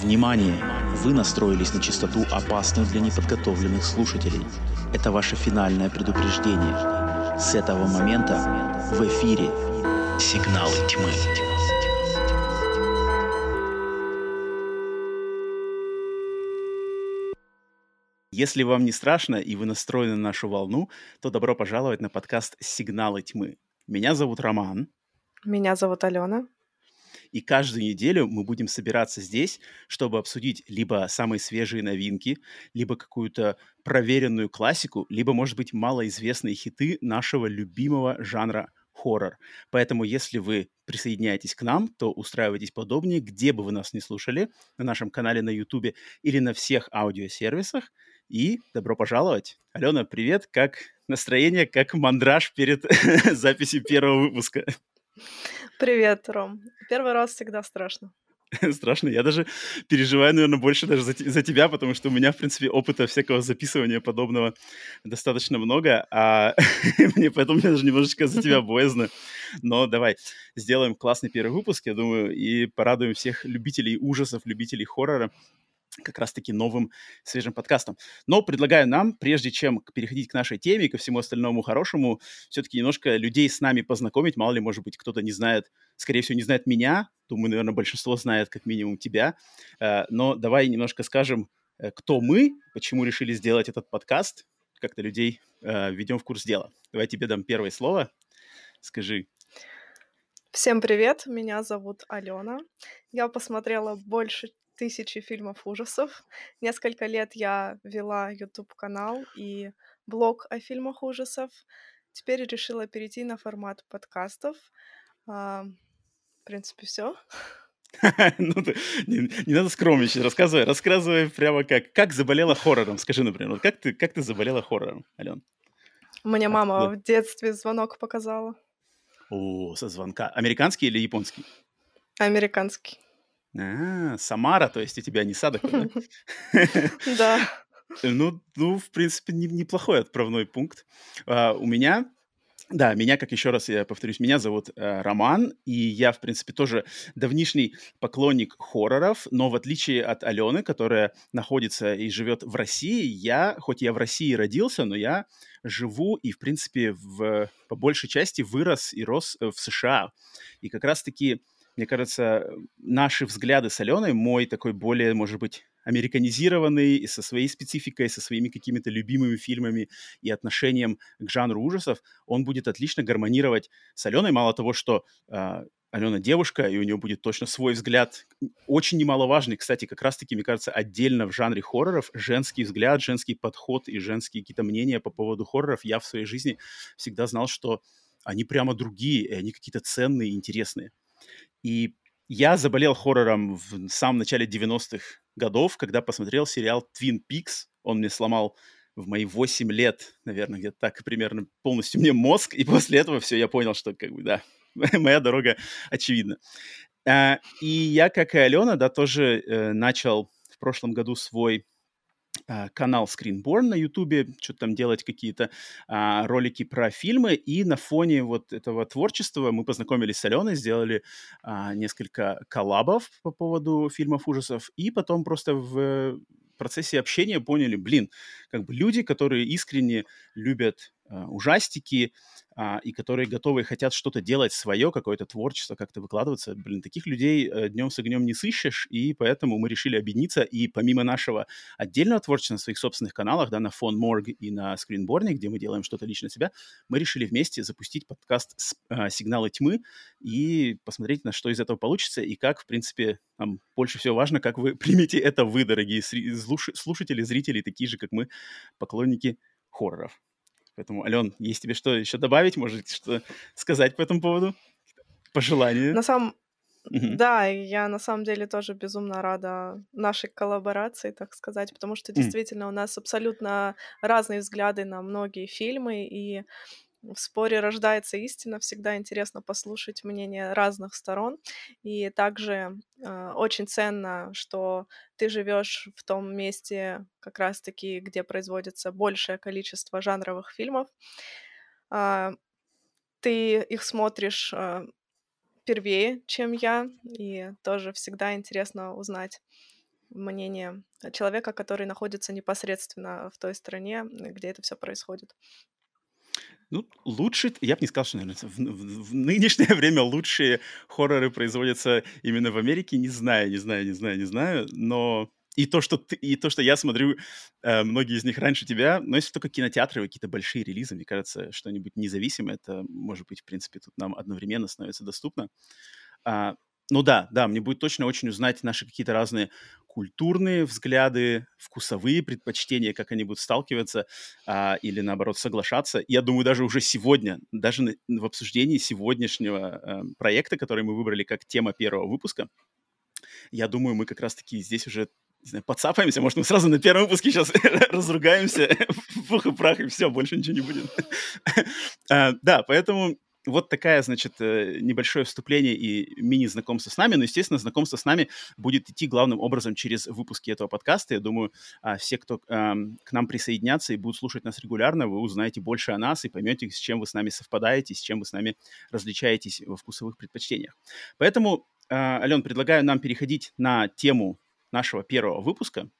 Внимание! Вы настроились на частоту, опасную для неподготовленных слушателей. Это ваше финальное предупреждение. С этого момента в эфире «Сигналы тьмы». Если вам не страшно и вы настроены на нашу волну, то добро пожаловать на подкаст «Сигналы тьмы». Меня зовут Роман. Меня зовут Алена. И каждую неделю мы будем собираться здесь, чтобы обсудить либо самые свежие новинки, либо какую-то проверенную классику, либо, может быть, малоизвестные хиты нашего любимого жанра хоррор. Поэтому, если вы присоединяетесь к нам, то устраивайтесь подобнее, где бы вы нас не слушали, на нашем канале на YouTube или на всех аудиосервисах. И добро пожаловать. Алена, привет. Как настроение, как мандраж перед записью первого выпуска? Привет, Ром. Первый раз всегда страшно. Страшно. Я даже переживаю, наверное, больше даже за, за тебя, потому что у меня, в принципе, опыта всякого записывания подобного достаточно много, а мне поэтому мне даже немножечко за тебя боязно. Но давай сделаем классный первый выпуск, я думаю, и порадуем всех любителей ужасов, любителей хоррора как раз-таки новым свежим подкастом. Но предлагаю нам, прежде чем переходить к нашей теме и ко всему остальному хорошему, все-таки немножко людей с нами познакомить. Мало ли, может быть, кто-то не знает, скорее всего, не знает меня. Думаю, наверное, большинство знает как минимум тебя. Э, но давай немножко скажем, э, кто мы, почему решили сделать этот подкаст, как-то людей э, введем в курс дела. Давай тебе дам первое слово. Скажи, Всем привет, меня зовут Алена. Я посмотрела больше тысячи фильмов ужасов. Несколько лет я вела YouTube-канал и блог о фильмах ужасов. Теперь решила перейти на формат подкастов. А, в принципе, все. ну, не, не надо скромничать, рассказывай, рассказывай прямо как. Как заболела хоррором? Скажи, например, вот как ты, как ты заболела хоррором, Ален? Мне мама в детстве звонок показала. О, со звонка. Американский или японский? Американский. А, Самара, то есть у тебя не Садок, да? Ну, ну, в принципе, неплохой отправной пункт. А, у меня да, меня, как еще раз я повторюсь, меня зовут э, Роман, и я, в принципе, тоже давнишний поклонник хорроров, но в отличие от Алены, которая находится и живет в России, я, хоть я в России родился, но я живу и, в принципе, в, по большей части вырос и рос э, в США. И как раз-таки мне кажется, наши взгляды с Аленой, мой такой более, может быть, американизированный, и со своей спецификой, со своими какими-то любимыми фильмами и отношением к жанру ужасов, он будет отлично гармонировать с Аленой. Мало того, что э, Алена девушка, и у нее будет точно свой взгляд, очень немаловажный, кстати, как раз-таки, мне кажется, отдельно в жанре хорроров, женский взгляд, женский подход и женские какие-то мнения по поводу хорроров. Я в своей жизни всегда знал, что они прямо другие, и они какие-то ценные, интересные. И я заболел хоррором в самом начале 90-х годов, когда посмотрел сериал Twin Peaks. Он мне сломал в мои 8 лет, наверное, где-то так примерно полностью мне мозг, и после этого все, я понял, что, как бы, да, моя дорога очевидна. А, и я, как и Алена, да, тоже э, начал в прошлом году свой канал Screenborn на Ютубе, что-то там делать какие-то а, ролики про фильмы, и на фоне вот этого творчества мы познакомились с Аленой, сделали а, несколько коллабов по поводу фильмов ужасов, и потом просто в процессе общения поняли, блин, как бы люди, которые искренне любят а, ужастики, а, и которые готовы и хотят что-то делать свое, какое-то творчество, как-то выкладываться. Блин, таких людей э, днем с огнем не сыщешь, и поэтому мы решили объединиться, и помимо нашего отдельного творчества на своих собственных каналах, да, на Фон Морг и на Скринборне, где мы делаем что-то лично себя, мы решили вместе запустить подкаст а, «Сигналы тьмы» и посмотреть, на что из этого получится, и как, в принципе, нам больше всего важно, как вы примете это вы, дорогие слушатели, зрители, такие же, как мы, поклонники хорроров. Поэтому, Ален, есть тебе что еще добавить? Может, что сказать по этому поводу? Пожелания? На самом... Mm-hmm. Да, я на самом деле тоже безумно рада нашей коллаборации, так сказать, потому что действительно у нас абсолютно разные взгляды на многие фильмы, и в споре рождается истина. Всегда интересно послушать мнение разных сторон. И также э, очень ценно, что ты живешь в том месте, как раз-таки, где производится большее количество жанровых фильмов. Э, ты их смотришь э, первее, чем я, и тоже всегда интересно узнать мнение человека, который находится непосредственно в той стране, где это все происходит. Ну, лучше, я бы не сказал, что, наверное, в, в- в нынешнее время лучшие хорроры производятся именно в Америке. Не знаю, не знаю, не знаю, не знаю. Но и то, что ты, и то, что я смотрю, э, многие из них раньше тебя, но если только кинотеатры, какие-то большие релизы, мне кажется, что-нибудь независимое, это, может быть, в принципе, тут нам одновременно становится доступно. А, ну да, да, мне будет точно очень узнать наши какие-то разные культурные взгляды, вкусовые предпочтения, как они будут сталкиваться а, или, наоборот, соглашаться. Я думаю, даже уже сегодня, даже на, в обсуждении сегодняшнего а, проекта, который мы выбрали как тема первого выпуска, я думаю, мы как раз-таки здесь уже не знаю, подцапаемся, может, мы сразу на первом выпуске сейчас разругаемся, пух и прах, и все, больше ничего не будет. А, да, поэтому вот такая, значит, э, небольшое вступление и мини-знакомство с нами. Но, естественно, знакомство с нами будет идти главным образом через выпуски этого подкаста. Я думаю, а, все, кто к нам присоединятся и будут слушать нас регулярно, вы узнаете больше о нас и поймете, с чем вы с нами совпадаете, с чем вы с нами различаетесь во вкусовых предпочтениях. Поэтому, а, Ален, предлагаю нам переходить на тему нашего первого выпуска –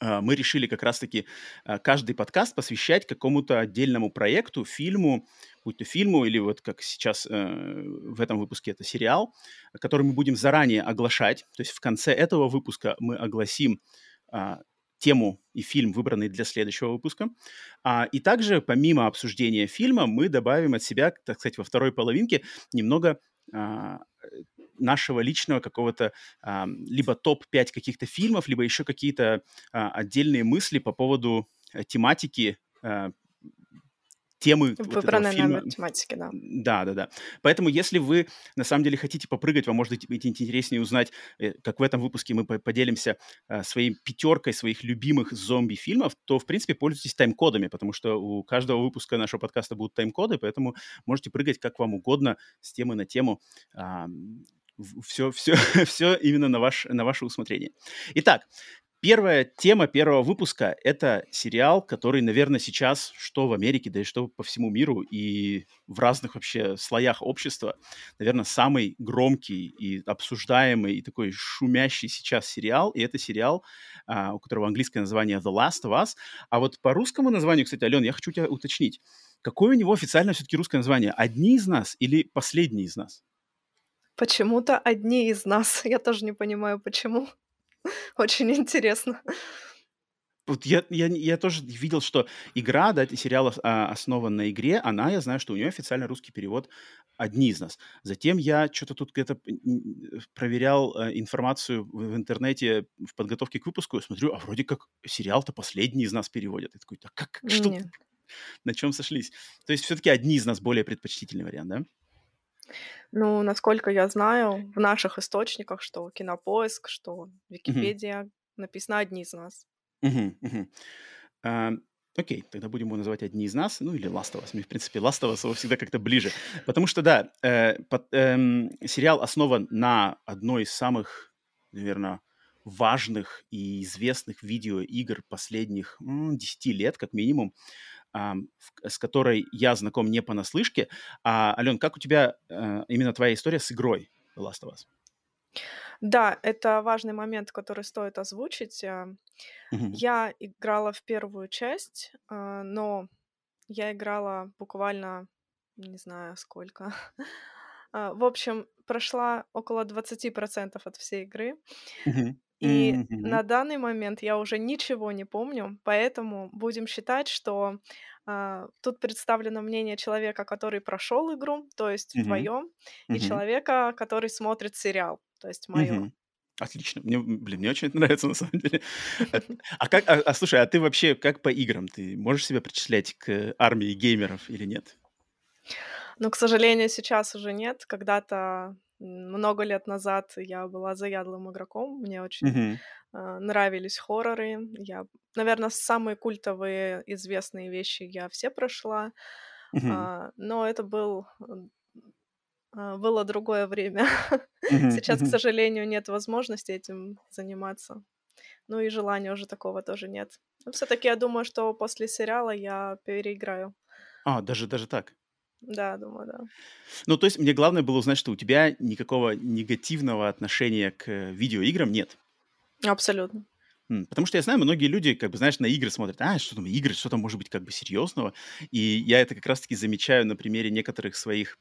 мы решили как раз-таки а, каждый подкаст посвящать какому-то отдельному проекту, фильму, будь то фильму или вот как сейчас э, в этом выпуске это сериал, который мы будем заранее оглашать. То есть в конце этого выпуска мы огласим а, тему и фильм, выбранный для следующего выпуска. А, и также, помимо обсуждения фильма, мы добавим от себя, так сказать, во второй половинке немного а, нашего личного какого-то а, либо топ-5 каких-то фильмов, либо еще какие-то а, отдельные мысли по поводу а, тематики а, темы Выбранной вот фильма. тематики, да. Да, да, да. Поэтому, если вы на самом деле хотите попрыгать, вам может быть интереснее узнать, э, как в этом выпуске мы поделимся а, своей пятеркой своих любимых зомби-фильмов, то, в принципе, пользуйтесь тайм-кодами, потому что у каждого выпуска нашего подкаста будут тайм-коды, поэтому можете прыгать как вам угодно с темы на тему все, все, все именно на, ваш, на ваше усмотрение. Итак, первая тема первого выпуска – это сериал, который, наверное, сейчас, что в Америке, да и что по всему миру, и в разных вообще слоях общества, наверное, самый громкий и обсуждаемый, и такой шумящий сейчас сериал. И это сериал, а, у которого английское название «The Last of Us». А вот по русскому названию, кстати, Ален, я хочу тебя уточнить. Какое у него официально все-таки русское название? «Одни из нас» или «Последние из нас»? Почему-то одни из нас. Я тоже не понимаю, почему. Очень интересно. Вот я, я, я тоже видел, что игра, да, сериал а, основан на игре, она, я знаю, что у нее официально русский перевод «Одни из нас». Затем я что-то тут где-то проверял а, информацию в, в интернете в подготовке к выпуску, смотрю, а вроде как сериал-то «Последний из нас» переводят. Я такой, так как, что, Нет. на чем сошлись? То есть все-таки «Одни из нас» более предпочтительный вариант, да? Ну, насколько я знаю, в наших источниках, что Кинопоиск, что. Википедия, написано «одни из нас». А, окей, тогда будем его называть одни из нас, ну или Last of Us. Мне, в принципе, Last of Us всегда как-то ближе. Потому что, да, э, под- эм, сериал основан на одной из самых, наверное, важных и известных видеоигр последних м, 10 лет, как минимум с которой я знаком не понаслышке. А, Ален, как у тебя э, именно твоя история с игрой The Last of Us? Да, это важный момент, который стоит озвучить. Угу. Я играла в первую часть, э, но я играла буквально, не знаю сколько. А, в общем, прошла около 20% от всей игры. Угу. И mm-hmm. на данный момент я уже ничего не помню, поэтому будем считать, что а, тут представлено мнение человека, который прошел игру, то есть mm-hmm. твое, mm-hmm. и человека, который смотрит сериал, то есть мое. Mm-hmm. Отлично. Мне, блин, мне очень нравится на самом деле. А как, а, а слушай, а ты вообще как по играм? Ты можешь себя причислять к армии геймеров или нет? Ну, к сожалению, сейчас уже нет. Когда-то много лет назад я была заядлым игроком, мне очень mm-hmm. э, нравились хорроры. Я, наверное, самые культовые известные вещи я все прошла, mm-hmm. э, но это был э, было другое время. Mm-hmm. Сейчас, mm-hmm. к сожалению, нет возможности этим заниматься. Ну и желания уже такого тоже нет. Но все-таки я думаю, что после сериала я переиграю. А, даже даже так. Да, думаю, да. Ну, то есть мне главное было узнать, что у тебя никакого негативного отношения к видеоиграм нет. Абсолютно. Потому что я знаю, многие люди, как бы, знаешь, на игры смотрят, а, что там игры, что там может быть как бы серьезного. И я это как раз-таки замечаю на примере некоторых своих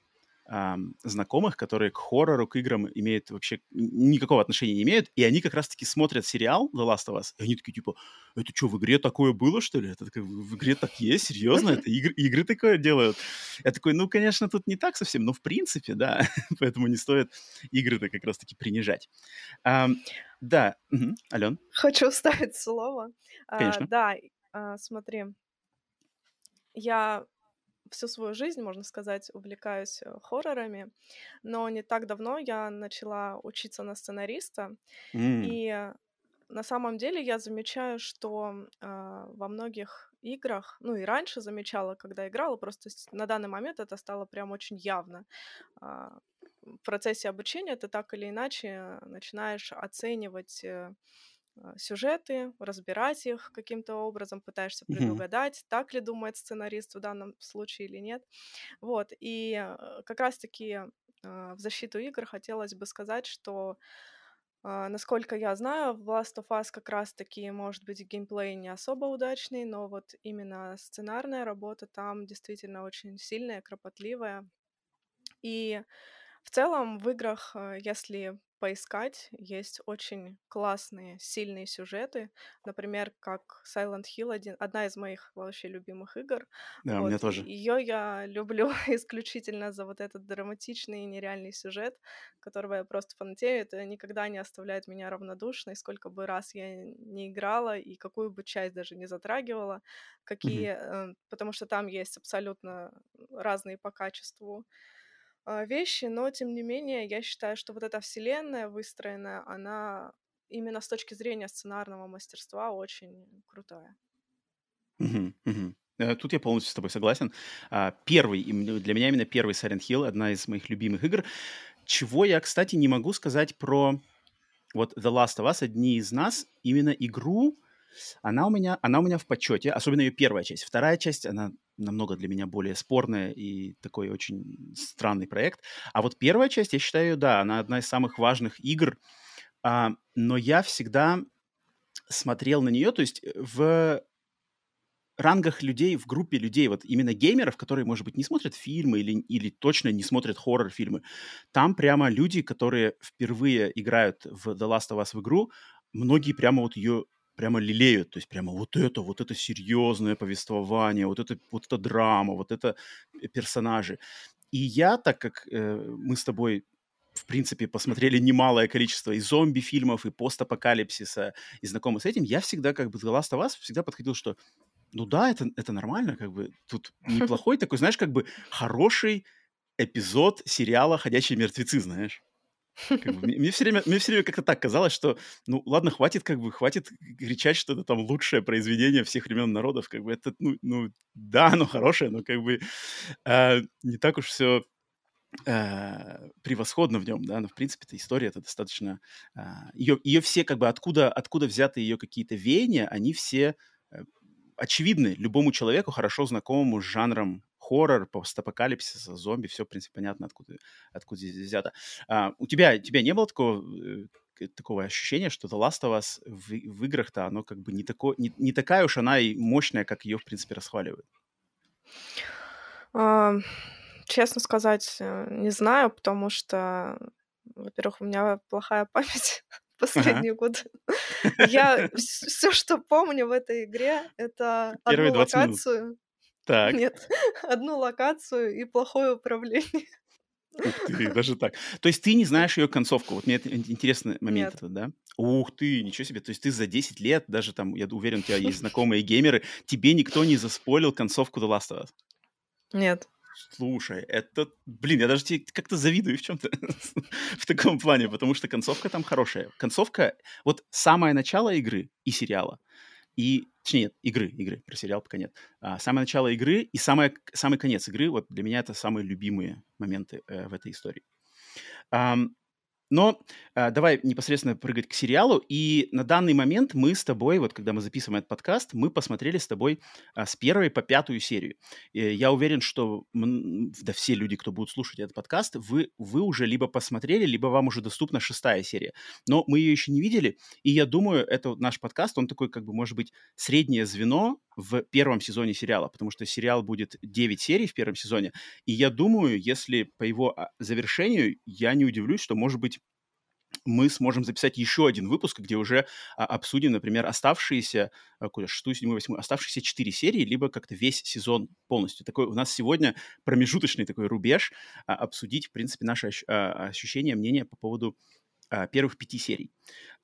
знакомых, которые к хоррору, к играм имеют вообще никакого отношения не имеют, и они как раз-таки смотрят сериал The Last of Us, и они такие, типа, это что, в игре такое было, что ли? Это как, в игре так есть? Серьезно? Это игры, игры такое делают? Я такой, ну, конечно, тут не так совсем, но в принципе, да, поэтому не стоит игры-то как раз-таки принижать. Um, да, угу. Ален? Хочу вставить слово. А, конечно. А, да, а, смотри, я всю свою жизнь, можно сказать, увлекаюсь э, хоррорами, но не так давно я начала учиться на сценариста, mm. и на самом деле я замечаю, что э, во многих играх, ну и раньше замечала, когда играла, просто на данный момент это стало прям очень явно. Э, в процессе обучения ты так или иначе начинаешь оценивать э, сюжеты, разбирать их каким-то образом, пытаешься предугадать, mm-hmm. так ли думает сценарист в данном случае или нет. Вот, и э, как раз-таки а, в защиту игр хотелось бы сказать, что насколько я знаю, в Last of Us как раз-таки, может быть, геймплей не особо удачный, но вот именно сценарная работа там действительно очень сильная, кропотливая. И в целом в играх, если поискать, есть очень классные, сильные сюжеты. Например, как Silent Hill, один, одна из моих вообще любимых игр. Да, у меня тоже. Ее я люблю исключительно за вот этот драматичный и нереальный сюжет, которого я просто фанатею. Это никогда не оставляет меня равнодушной, сколько бы раз я не играла и какую бы часть даже не затрагивала, какие, mm-hmm. потому что там есть абсолютно разные по качеству вещи, но тем не менее я считаю, что вот эта вселенная выстроенная, она именно с точки зрения сценарного мастерства очень крутая. Угу. Тут я полностью с тобой согласен. А, первый, для меня именно первый Silent Hill, одна из моих любимых игр. Чего я, кстати, не могу сказать про вот The Last of Us, одни из нас, именно игру, она у меня, она у меня в почете, особенно ее первая часть. Вторая часть, она намного для меня более спорная и такой очень странный проект. А вот первая часть, я считаю, да, она одна из самых важных игр, а, но я всегда смотрел на нее, то есть э, в рангах людей, в группе людей, вот именно геймеров, которые, может быть, не смотрят фильмы или, или точно не смотрят хоррор-фильмы, там прямо люди, которые впервые играют в The Last of Us в игру, многие прямо вот ее прямо лелеют, то есть прямо вот это, вот это серьезное повествование, вот это, вот это драма, вот это э, персонажи. И я, так как э, мы с тобой в принципе, посмотрели немалое количество и зомби-фильмов, и постапокалипсиса, и знакомы с этим, я всегда, как бы, The Last of Us всегда подходил, что, ну да, это, это нормально, как бы, тут неплохой такой, знаешь, как бы, хороший эпизод сериала «Ходячие мертвецы», знаешь. Мне, все время, мне все время как-то так казалось, что, ну, ладно, хватит, как бы, хватит кричать, что это там лучшее произведение всех времен народов, как бы, это, ну, ну да, оно хорошее, но как бы э, не так уж все э, превосходно в нем, да, но в принципе эта история это достаточно, э, ее, ее все как бы откуда откуда взяты ее какие-то веяния, они все э, очевидны любому человеку хорошо знакомому с жанром хоррор, постапокалипсис, зомби, все, в принципе, понятно, откуда, откуда здесь взято. А, у тебя, тебя не было такого, э, такого ощущения, что The Last of Us в, в играх-то оно как бы не, тако, не, не такая уж она и мощная, как ее, в принципе, расхваливают? А, честно сказать, э, не знаю, потому что, во-первых, у меня плохая память последние ага. годы. Я все, что помню в этой игре, это Первые одну локацию. Минут. Так. Нет, одну локацию и плохое управление. Ух ты, даже так. То есть ты не знаешь ее концовку. Вот мне это интересный момент Нет. этот, да? Ух ты, ничего себе. То есть ты за 10 лет, даже там, я уверен, у тебя есть знакомые геймеры, тебе никто не заспойлил концовку The Last of Us? Нет. Слушай, это, блин, я даже тебе как-то завидую в чем-то в таком плане, потому что концовка там хорошая. Концовка, вот самое начало игры и сериала, и, точнее, нет, игры, игры, про сериал пока нет. А, самое начало игры и самое, самый конец игры, вот для меня это самые любимые моменты э, в этой истории. А, но э, давай непосредственно прыгать к сериалу. И на данный момент мы с тобой, вот когда мы записываем этот подкаст, мы посмотрели с тобой э, с первой по пятую серию. И я уверен, что да, все люди, кто будут слушать этот подкаст, вы, вы уже либо посмотрели, либо вам уже доступна шестая серия. Но мы ее еще не видели, и я думаю, это наш подкаст, он такой, как бы, может быть, среднее звено в первом сезоне сериала, потому что сериал будет 9 серий в первом сезоне. И я думаю, если по его а, завершению, я не удивлюсь, что, может быть, мы сможем записать еще один выпуск, где уже а, обсудим, например, оставшиеся, а, шестую, седьмую, восьмую, оставшиеся четыре серии, либо как-то весь сезон полностью. Такой у нас сегодня промежуточный такой рубеж а, обсудить, в принципе, наши а, ощущения, мнения по поводу а, первых пяти серий.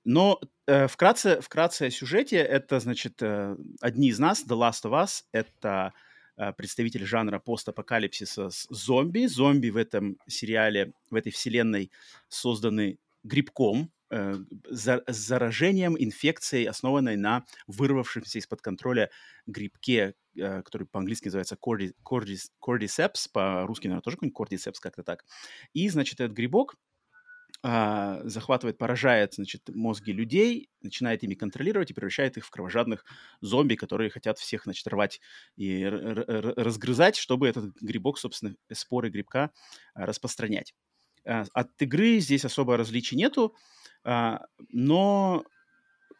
Но э, вкратце, вкратце о сюжете, это, значит, э, одни из нас, The Last of Us, это э, представитель жанра постапокалипсиса с зомби. Зомби в этом сериале, в этой вселенной созданы грибком, э, за, заражением, инфекцией, основанной на вырвавшемся из-под контроля грибке, э, который по-английски называется cordy, cordy, cordyceps, по-русски, наверное, тоже какой-нибудь cordyceps как-то так. И, значит, этот грибок а, захватывает, поражает, значит, мозги людей, начинает ими контролировать и превращает их в кровожадных зомби, которые хотят всех, значит, рвать и разгрызать, чтобы этот грибок, собственно, споры грибка а, распространять. А, от игры здесь особо различий нету, но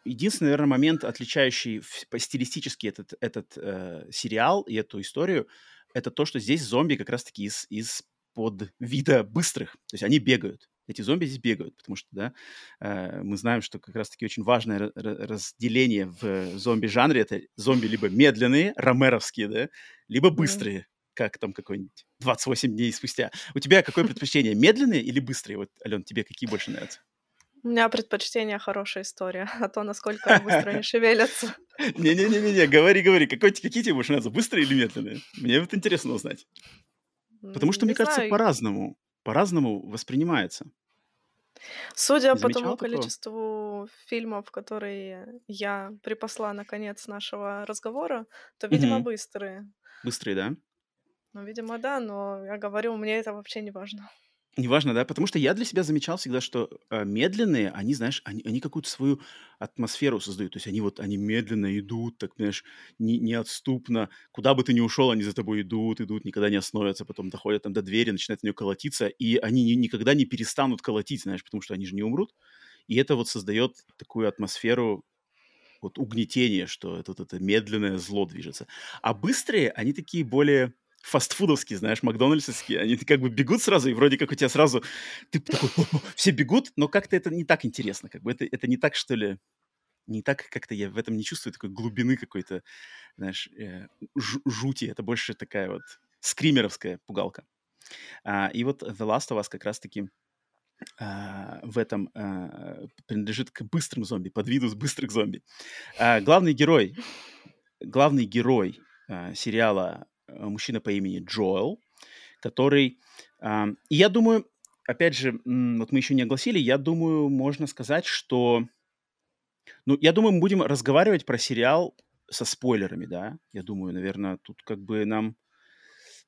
единственный, наверное, момент, отличающий стилистически этот, этот э, сериал и эту историю, это то, что здесь зомби как раз-таки из, из под вида быстрых. То есть они бегают эти зомби здесь бегают, потому что, да, э, мы знаем, что как раз-таки очень важное разделение в зомби-жанре — это зомби либо медленные, ромеровские, да, либо быстрые. Как там какой-нибудь 28 дней спустя. У тебя какое предпочтение, медленные или быстрые? Вот, Ален, тебе какие больше нравятся? У меня предпочтение хорошая история, а то, насколько быстро они шевелятся. Не-не-не, говори, говори, какой, какие тебе больше нравятся, быстрые или медленные? Мне вот интересно узнать. Потому что, мне кажется, по-разному по-разному воспринимается. Судя по тому количеству фильмов, которые я припасла на конец нашего разговора, то, видимо, быстрые. Быстрые, да? Ну, видимо, да, но я говорю, мне это вообще не важно. Неважно, да, потому что я для себя замечал всегда, что э, медленные, они, знаешь, они, они какую-то свою атмосферу создают. То есть они вот, они медленно идут, так, знаешь, не, неотступно. Куда бы ты ни ушел, они за тобой идут, идут, никогда не остановятся, потом доходят там до двери, начинают в нее колотиться, и они ни, никогда не перестанут колотить, знаешь, потому что они же не умрут. И это вот создает такую атмосферу вот угнетения, что это, это медленное зло движется. А быстрые, они такие более фастфудовские, знаешь, макдональдсовские, они как бы бегут сразу, и вроде как у тебя сразу, ты такой, все бегут, но как-то это не так интересно, как бы это, это не так, что ли, не так как-то я в этом не чувствую такой глубины какой-то, знаешь, э, жути, это больше такая вот скримеровская пугалка. А, и вот The Last of Us как раз-таки а, в этом а, принадлежит к быстрым зомби, под виду быстрых зомби. А, главный герой, главный герой сериала мужчина по имени Джоэл, который... Э, и я думаю, опять же, вот мы еще не огласили, я думаю, можно сказать, что... Ну, я думаю, мы будем разговаривать про сериал со спойлерами, да? Я думаю, наверное, тут как бы нам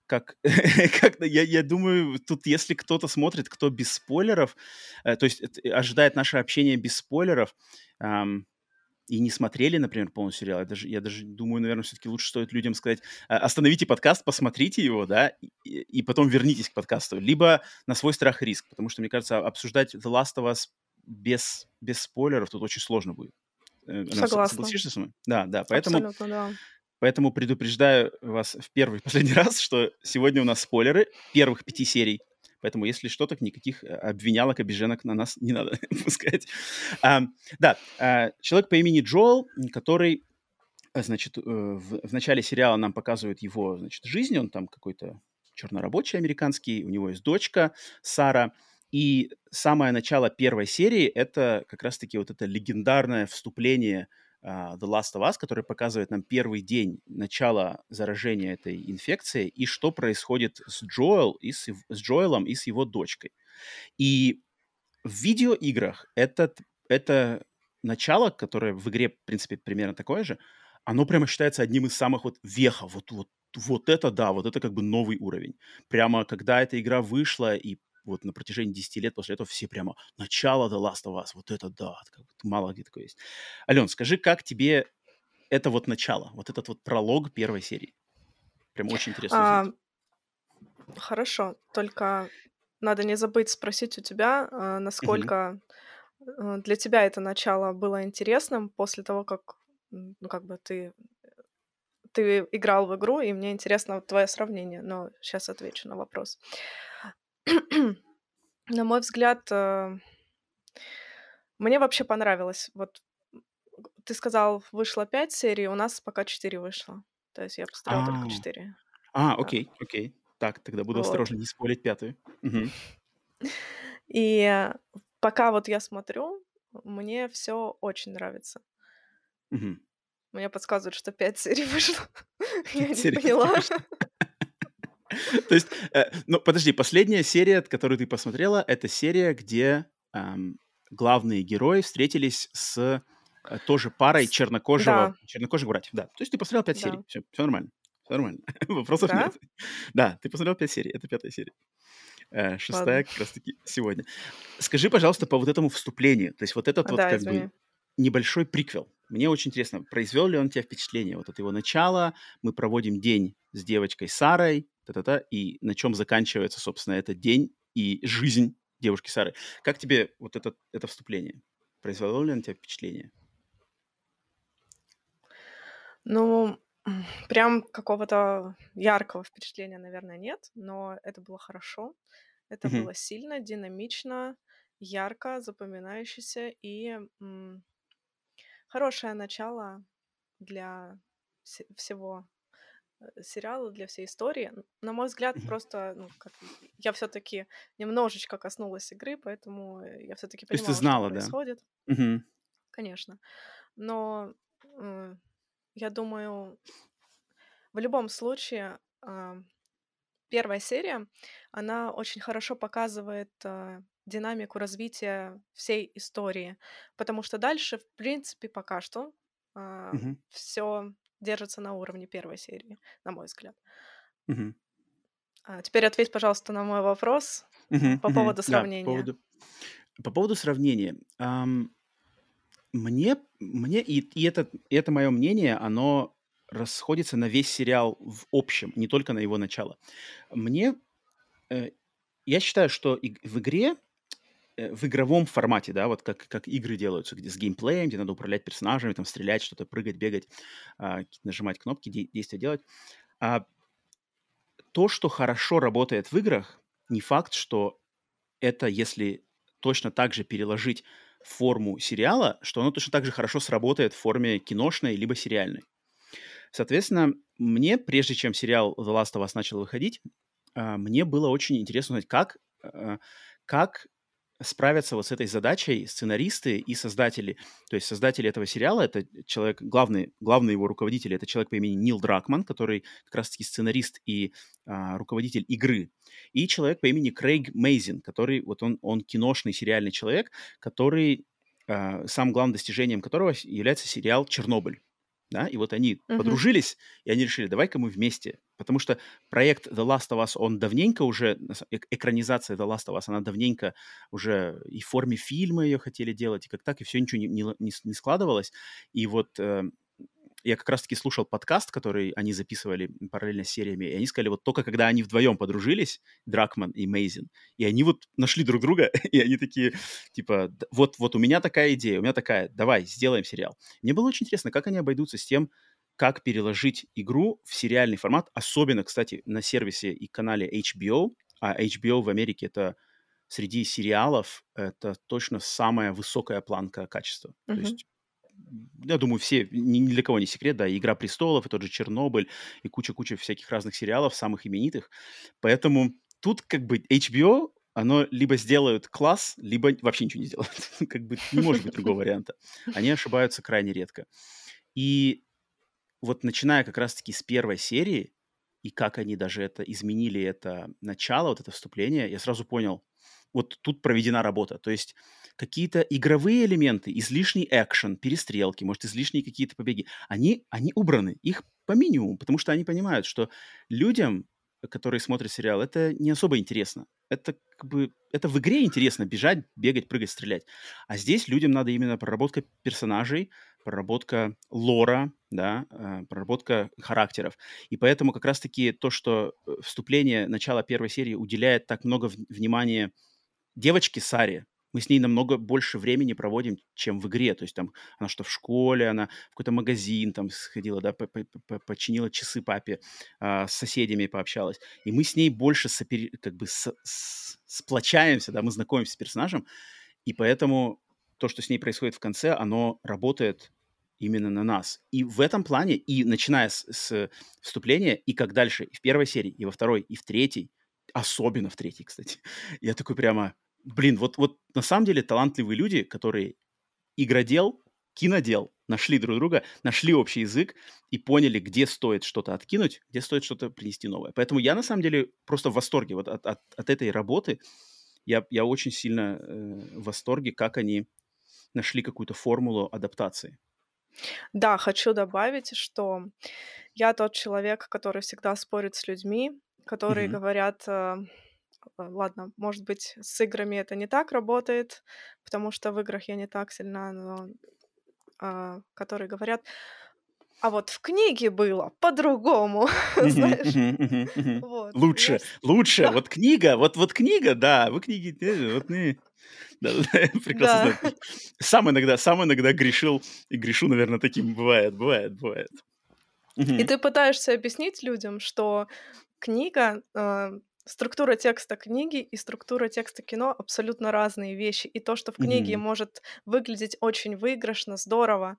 как, как я, я думаю, тут если кто-то смотрит, кто без спойлеров, э, то есть э, ожидает наше общение без спойлеров, эм, и не смотрели, например, полный сериал, я даже, я даже думаю, наверное, все-таки лучше стоит людям сказать, «А, остановите подкаст, посмотрите его, да, и, и потом вернитесь к подкасту, либо на свой страх и риск, потому что, мне кажется, обсуждать The Last of Us без, без спойлеров тут очень сложно будет. Э, Согласна. Согласишься со мной? Да, да, поэтому... Абсолютно, да. Поэтому предупреждаю вас в первый и последний раз, что сегодня у нас спойлеры первых пяти серий Поэтому, если что, так никаких э, обвинялок, обиженок на нас не надо пускать. А, да, а, человек по имени Джоэл, который, э, значит, в, в начале сериала нам показывают его, значит, жизнь. Он там какой-то чернорабочий американский, у него есть дочка Сара. И самое начало первой серии — это как раз-таки вот это легендарное вступление The Last of Us, который показывает нам первый день начала заражения этой инфекцией и что происходит с, Джоэл и с, с Джоэлом и с его дочкой. И в видеоиграх этот, это начало, которое в игре, в принципе, примерно такое же, оно прямо считается одним из самых вот вехов. Вот, вот, вот это да, вот это как бы новый уровень. Прямо когда эта игра вышла и вот на протяжении 10 лет после этого все прямо начало The Last of Us, вот это да, как мало где такое есть. Ален, скажи, как тебе это вот начало, вот этот вот пролог первой серии? Прям очень интересно. А, хорошо, только надо не забыть спросить у тебя, а, насколько угу. для тебя это начало было интересным после того, как, ну, как бы ты ты играл в игру, и мне интересно вот твое сравнение, но сейчас отвечу на вопрос. на мой взгляд, э, мне вообще понравилось. Вот ты сказал, вышло пять серий, у нас пока четыре вышло. То есть я посмотрела только А, четыре. а, окей, окей. Так, тогда буду Вот. осторожно не спорить пятую. Мгм. И пока вот я смотрю, мне все очень нравится. Мгм. Мне подсказывают, что пять серий вышло. Я не поняла. То есть, э, ну, подожди, последняя серия, которую ты посмотрела, это серия, где эм, главные герои встретились с э, тоже парой чернокожего, чернокожих братьев. Да, то есть ты посмотрел пять серий, все, все нормально, все нормально, вопросов Да? нет. Да, ты посмотрел пять серий, это пятая серия. Э, шестая Ладно. как раз-таки сегодня. Скажи, пожалуйста, по вот этому вступлению, то есть вот этот А, вот да, как бы извини. небольшой приквел. Мне очень интересно, произвел ли он тебя впечатление? Вот от его начала мы проводим день с девочкой Сарой, та-та-та, и на чем заканчивается, собственно, этот день и жизнь девушки Сары. Как тебе вот это, это вступление? Произвело ли он тебя впечатление? Ну, прям какого-то яркого впечатления, наверное, нет, но это было хорошо. Это Мгм. было сильно, динамично, ярко, запоминающееся и м, хорошее начало для се- всего сериала, для всей истории. На мой взгляд, просто, ну, как я все-таки немножечко коснулась игры, поэтому э, я все-таки То есть ты понимала, что знала, да? происходит, конечно. Но м, я думаю, в любом случае, а, первая серия, она очень хорошо показывает а, динамику развития всей истории, потому что дальше, в принципе, пока что Мгм. все держится на уровне первой серии, на мой взгляд. Мгм. А, теперь ответь, пожалуйста, на мой вопрос Мгм. по Мгм. поводу Да, по сравнения. поводу, по поводу сравнения. ам, мне, мне и, и это, и это мое мнение, оно расходится на весь сериал в общем, не только на его начало. Мне, э, я считаю, что в игре, в игровом формате, да, вот как, как игры делаются, где с геймплеем, где надо управлять персонажами, там стрелять, что-то прыгать, бегать, а, нажимать кнопки, де- действия делать. А то, что хорошо работает в играх, не факт, что это, если точно так же переложить форму сериала, что оно точно так же хорошо сработает в форме киношной либо сериальной. Соответственно, мне, прежде чем сериал The Last of Us начал выходить, а, мне было очень интересно узнать, как, а, как справятся вот с этой задачей сценаристы и создатели. То есть создатели этого сериала, это человек, главный, главный его руководитель, это человек по имени Нил Дракман, который как раз-таки сценарист и а, руководитель игры, и человек по имени Крейг Мейзин, который, вот он, он киношный сериальный человек, который, а, самым главным достижением которого является сериал «Чернобыль». Да, и вот они Мгм. подружились, и они решили, давай-ка мы вместе. Потому что проект The Last of Us, он давненько уже, экранизация The Last of Us, она давненько уже и в форме фильма ее хотели делать, и как так, и все ничего не, не не складывалось. И вот э, я как раз-таки слушал подкаст, который они записывали параллельно с сериями, и они сказали, вот только когда они вдвоем подружились, Дракман и Мейзин, и они вот нашли друг друга, и они такие, типа, «Д- вот, вот у меня такая идея, у меня такая, давай, сделаем сериал. Мне было очень интересно, как они обойдутся с тем, как переложить игру в сериальный формат, особенно, кстати, на сервисе и канале HBO, а HBO в Америке это среди сериалов это точно самая высокая планка качества. То Мгм. есть я думаю, все, ни, для кого не секрет, да, «Игра престолов», и тот же «Чернобыль», и куча-куча всяких разных сериалов, самых именитых. Поэтому тут как бы HBO, оно либо сделают класс, либо вообще ничего не сделают. как бы не может быть другого варианта. Они ошибаются крайне редко. И вот начиная как раз-таки с первой серии, и как они даже это изменили, это начало, вот это вступление, я сразу понял, вот тут проведена работа. То есть какие-то игровые элементы, излишний экшен, перестрелки, может, излишние какие-то побеги, они, они убраны, их по минимуму, потому что они понимают, что людям которые смотрят сериал, это не особо интересно. Это как бы это в игре интересно бежать, бегать, прыгать, стрелять. А здесь людям надо именно проработка персонажей, проработка лора, да, э, проработка характеров. И поэтому как раз-таки то, что э, вступление, начало первой серии уделяет так много внимания девочке Саре, мы с ней намного больше времени проводим, чем в игре. То есть там она что в школе, она в какой-то магазин там сходила, да, починила часы папе, а, с соседями пообщалась. И мы с ней больше сопер... как бы с... С... сплочаемся, да, мы знакомимся с персонажем, и поэтому то, что с ней происходит в конце, оно работает именно на нас. И в этом плане, и начиная с, с вступления, и как дальше, и в первой серии, и во второй, и в третьей, особенно в третьей, кстати, я такой прямо, блин, вот, вот на самом деле талантливые люди, которые игродел, кинодел, нашли друг друга, нашли общий язык и поняли, где стоит что-то откинуть, где стоит что-то принести новое. Поэтому я на самом деле просто в восторге вот от, от, от этой работы. Я, я очень сильно э, в восторге, как они нашли какую-то формулу адаптации. Да, хочу добавить, что я тот человек, который всегда спорит с людьми, которые mm-hmm. говорят, э, Э, ладно, может быть, с играми это не так работает, потому что в играх я не так сильна, но а, которые говорят, а вот в книге было по-другому, знаешь. Вот. Лучше, лучше. Да. Вот книга, вот вот книга, да, вы книги, вот не. Да, прекрасно да. Сам иногда, сам иногда грешил и грешу, наверное, таким бывает, бывает, бывает. И ты пытаешься объяснить людям, что книга э, структура текста книги и структура текста кино абсолютно разные вещи. И то, что в книге mm-hmm. может выглядеть очень выигрышно, здорово,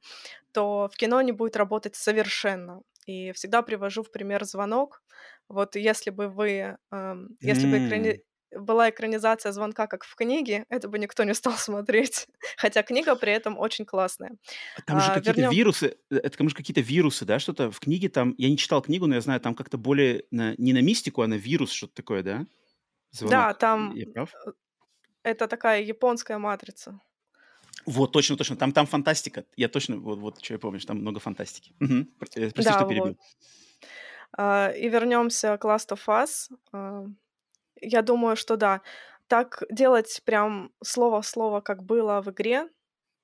то в кино не будет работать совершенно. И всегда привожу в пример звонок. Вот если бы вы, э, если mm-hmm. бы экрани была экранизация звонка, как в книге, это бы никто не стал смотреть. Хотя книга при этом очень классная. А там же а, какие-то вернем... вирусы, э, это там же какие-то вирусы, да, что-то в книге там, я не читал книгу, но я знаю, там как-то более на, не на мистику, а на вирус что-то такое, да? Звонок. Да, там я прав? Э, это такая японская матрица. Вот, точно, точно. Там, там фантастика. Я точно, вот, вот что я помню, что там много фантастики. Угу. Прости, да, что перебил. Вот. Uh, и вернемся к Last of Us. Uh, я думаю, что да. Так делать прям слово в слово, как было в игре,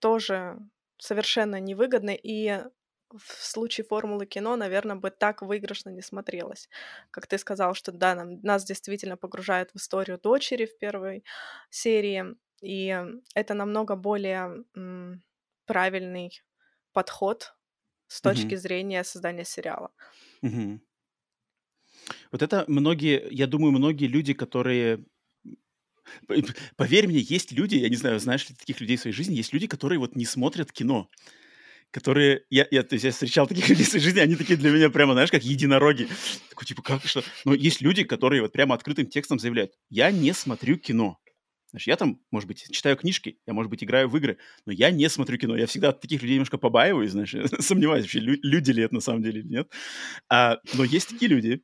тоже совершенно невыгодно. И в случае формулы кино, наверное, бы так выигрышно не смотрелось. Как ты сказал, что да, нам, нас действительно погружает в историю дочери в первой серии, и это намного более м, правильный подход с точки mm-hmm. зрения создания сериала. Mm-hmm. Вот это многие, я думаю, многие люди, которые Поверь мне, есть люди, я не знаю, знаешь ли таких людей в своей жизни, есть люди, которые вот не смотрят кино, которые... Я, я, то есть я встречал таких людей в своей жизни, они такие для меня прямо, знаешь, как единороги. Такой, типа, как что? Но есть люди, которые вот прямо открытым текстом заявляют, я не смотрю кино. Знаешь, я там, может быть, читаю книжки, я, может быть, играю в игры, но я не смотрю кино. Я всегда от таких людей немножко побаиваюсь, знаешь, сомневаюсь вообще, люди ли это на самом деле или нет. А, но есть такие люди,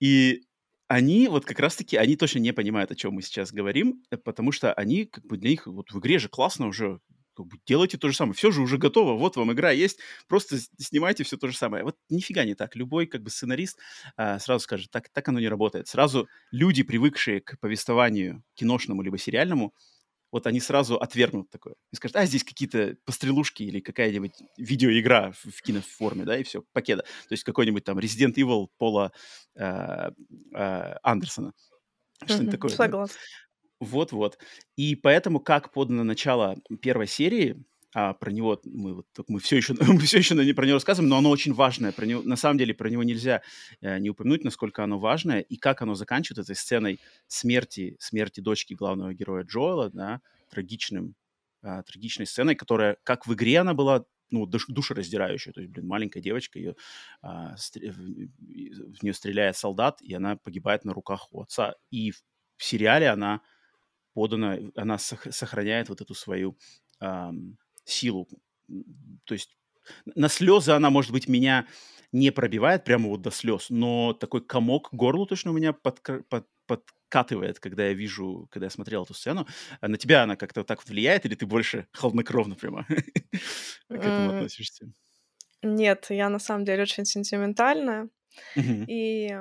и они вот как раз-таки, они точно не понимают, о чем мы сейчас говорим, э, потому что они, как бы для них, вот в игре же классно уже, как бы делайте то же самое, все же уже готово, вот вам игра есть, просто снимайте все то же самое. Вот нифига не так. Любой как бы сценарист а, сразу скажет, так, так оно не работает. Сразу люди, привыкшие к повествованию киношному либо сериальному, вот они сразу отвергнут такое. И скажут, а здесь какие-то пострелушки или какая-нибудь видеоигра в, в киноформе, да, и все, пакета. То есть какой-нибудь там Resident Evil Пола э, э, Андерсона. Что-нибудь такое. Согласна. Вот-вот. И поэтому, как подано начало первой серии, а про него мы, вот, мы все еще, мы все еще про него рассказываем, но оно очень важное. Про него, на самом деле про него нельзя э, не упомянуть, насколько оно важное, и как оно заканчивается этой сценой смерти, смерти дочки главного героя Джоэла, да, трагичным, э, трагичной сценой, которая, как в игре она была, ну, душ, душераздирающая. То есть, блин, маленькая девочка, ее, а, стр... в нее стреляет солдат, и она погибает на руках у отца. И в сериале она подана, она сохраняет вот эту свою силу. То есть на слезы она, может быть, меня не пробивает прямо вот до слез, но такой комок горлу точно у меня под, под, подкатывает, когда я вижу, когда я смотрел эту сцену. А на тебя она как-то так вот влияет, или ты больше холоднокровно прямо к этому относишься? Нет, я на самом деле очень сентиментальная. И